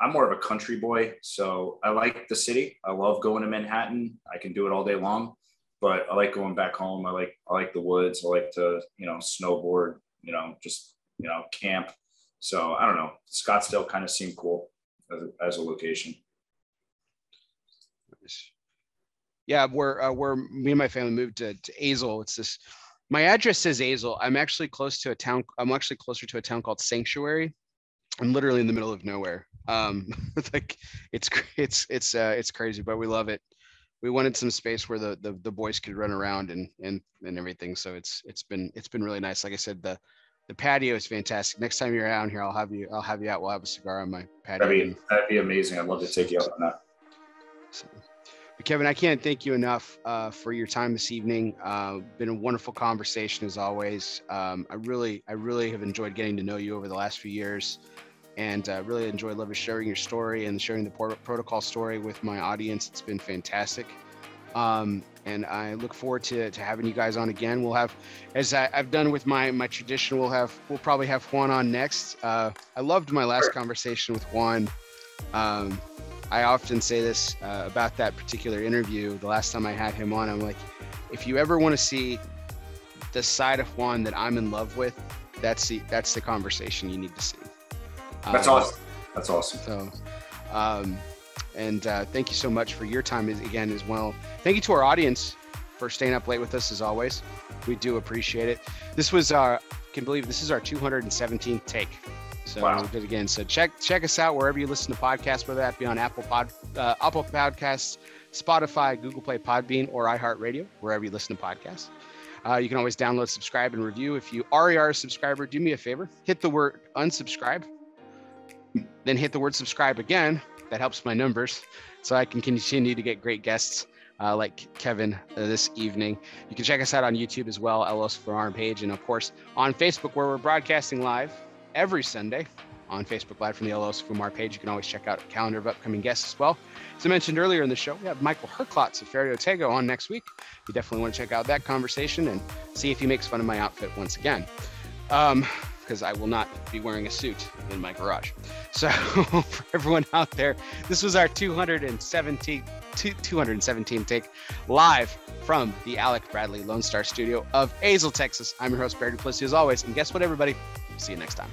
I'm more of a country boy, so I like the city. I love going to Manhattan. I can do it all day long, but I like going back home. I like I like the woods. I like to you know snowboard. You know, just you know camp. So I don't know. Scottsdale kind of seemed cool as a, as a location. Yeah, where uh, where me and my family moved to, to Azle. It's this. My address says Azle. I'm actually close to a town. I'm actually closer to a town called Sanctuary. I'm literally in the middle of nowhere. Um, [laughs] like it's it's it's uh, it's crazy, but we love it. We wanted some space where the, the the boys could run around and and and everything. So it's it's been it's been really nice. Like I said, the the patio is fantastic. Next time you're around here, I'll have you I'll have you out. We'll have a cigar on my patio. That'd be, that'd be amazing. I'd love to take you out on that. So, Kevin, I can't thank you enough uh, for your time this evening. Uh, been a wonderful conversation as always. Um, I really, I really have enjoyed getting to know you over the last few years and uh, really enjoy love sharing your story and sharing the protocol story with my audience. It's been fantastic. Um, and I look forward to, to having you guys on again. We'll have, as I, have done with my my tradition, we'll have we'll probably have Juan on next. Uh, I loved my last conversation with Juan. Um, I often say this uh, about that particular interview. The last time I had him on, I'm like, if you ever want to see the side of Juan that I'm in love with, that's the that's the conversation you need to see. That's um, awesome. That's awesome. So, um, and uh, thank you so much for your time again as well. Thank you to our audience for staying up late with us as always. We do appreciate it. This was our, uh, can believe this is our 217th take. So wow. we did again. So check check us out wherever you listen to podcasts, whether that be on Apple Pod, uh, Apple Podcasts, Spotify, Google Play, Podbean, or iHeartRadio, wherever you listen to podcasts. Uh, you can always download, subscribe, and review. If you already are a subscriber, do me a favor, hit the word unsubscribe then hit the word subscribe again. That helps my numbers so I can continue to get great guests uh, like Kevin uh, this evening. You can check us out on YouTube as well, LOS for our page, and of course on Facebook, where we're broadcasting live every Sunday on Facebook Live from the LOS Fumar page. You can always check out a calendar of upcoming guests as well. As I mentioned earlier in the show, we have Michael Herklotz of Ferio Tego on next week. You definitely want to check out that conversation and see if he makes fun of my outfit once again. Um, because I will not be wearing a suit in my garage. So, [laughs] for everyone out there, this was our 217, 217 take live from the Alec Bradley Lone Star studio of Azle, Texas. I'm your host, Barry Duplessis, as always. And guess what, everybody? See you next time.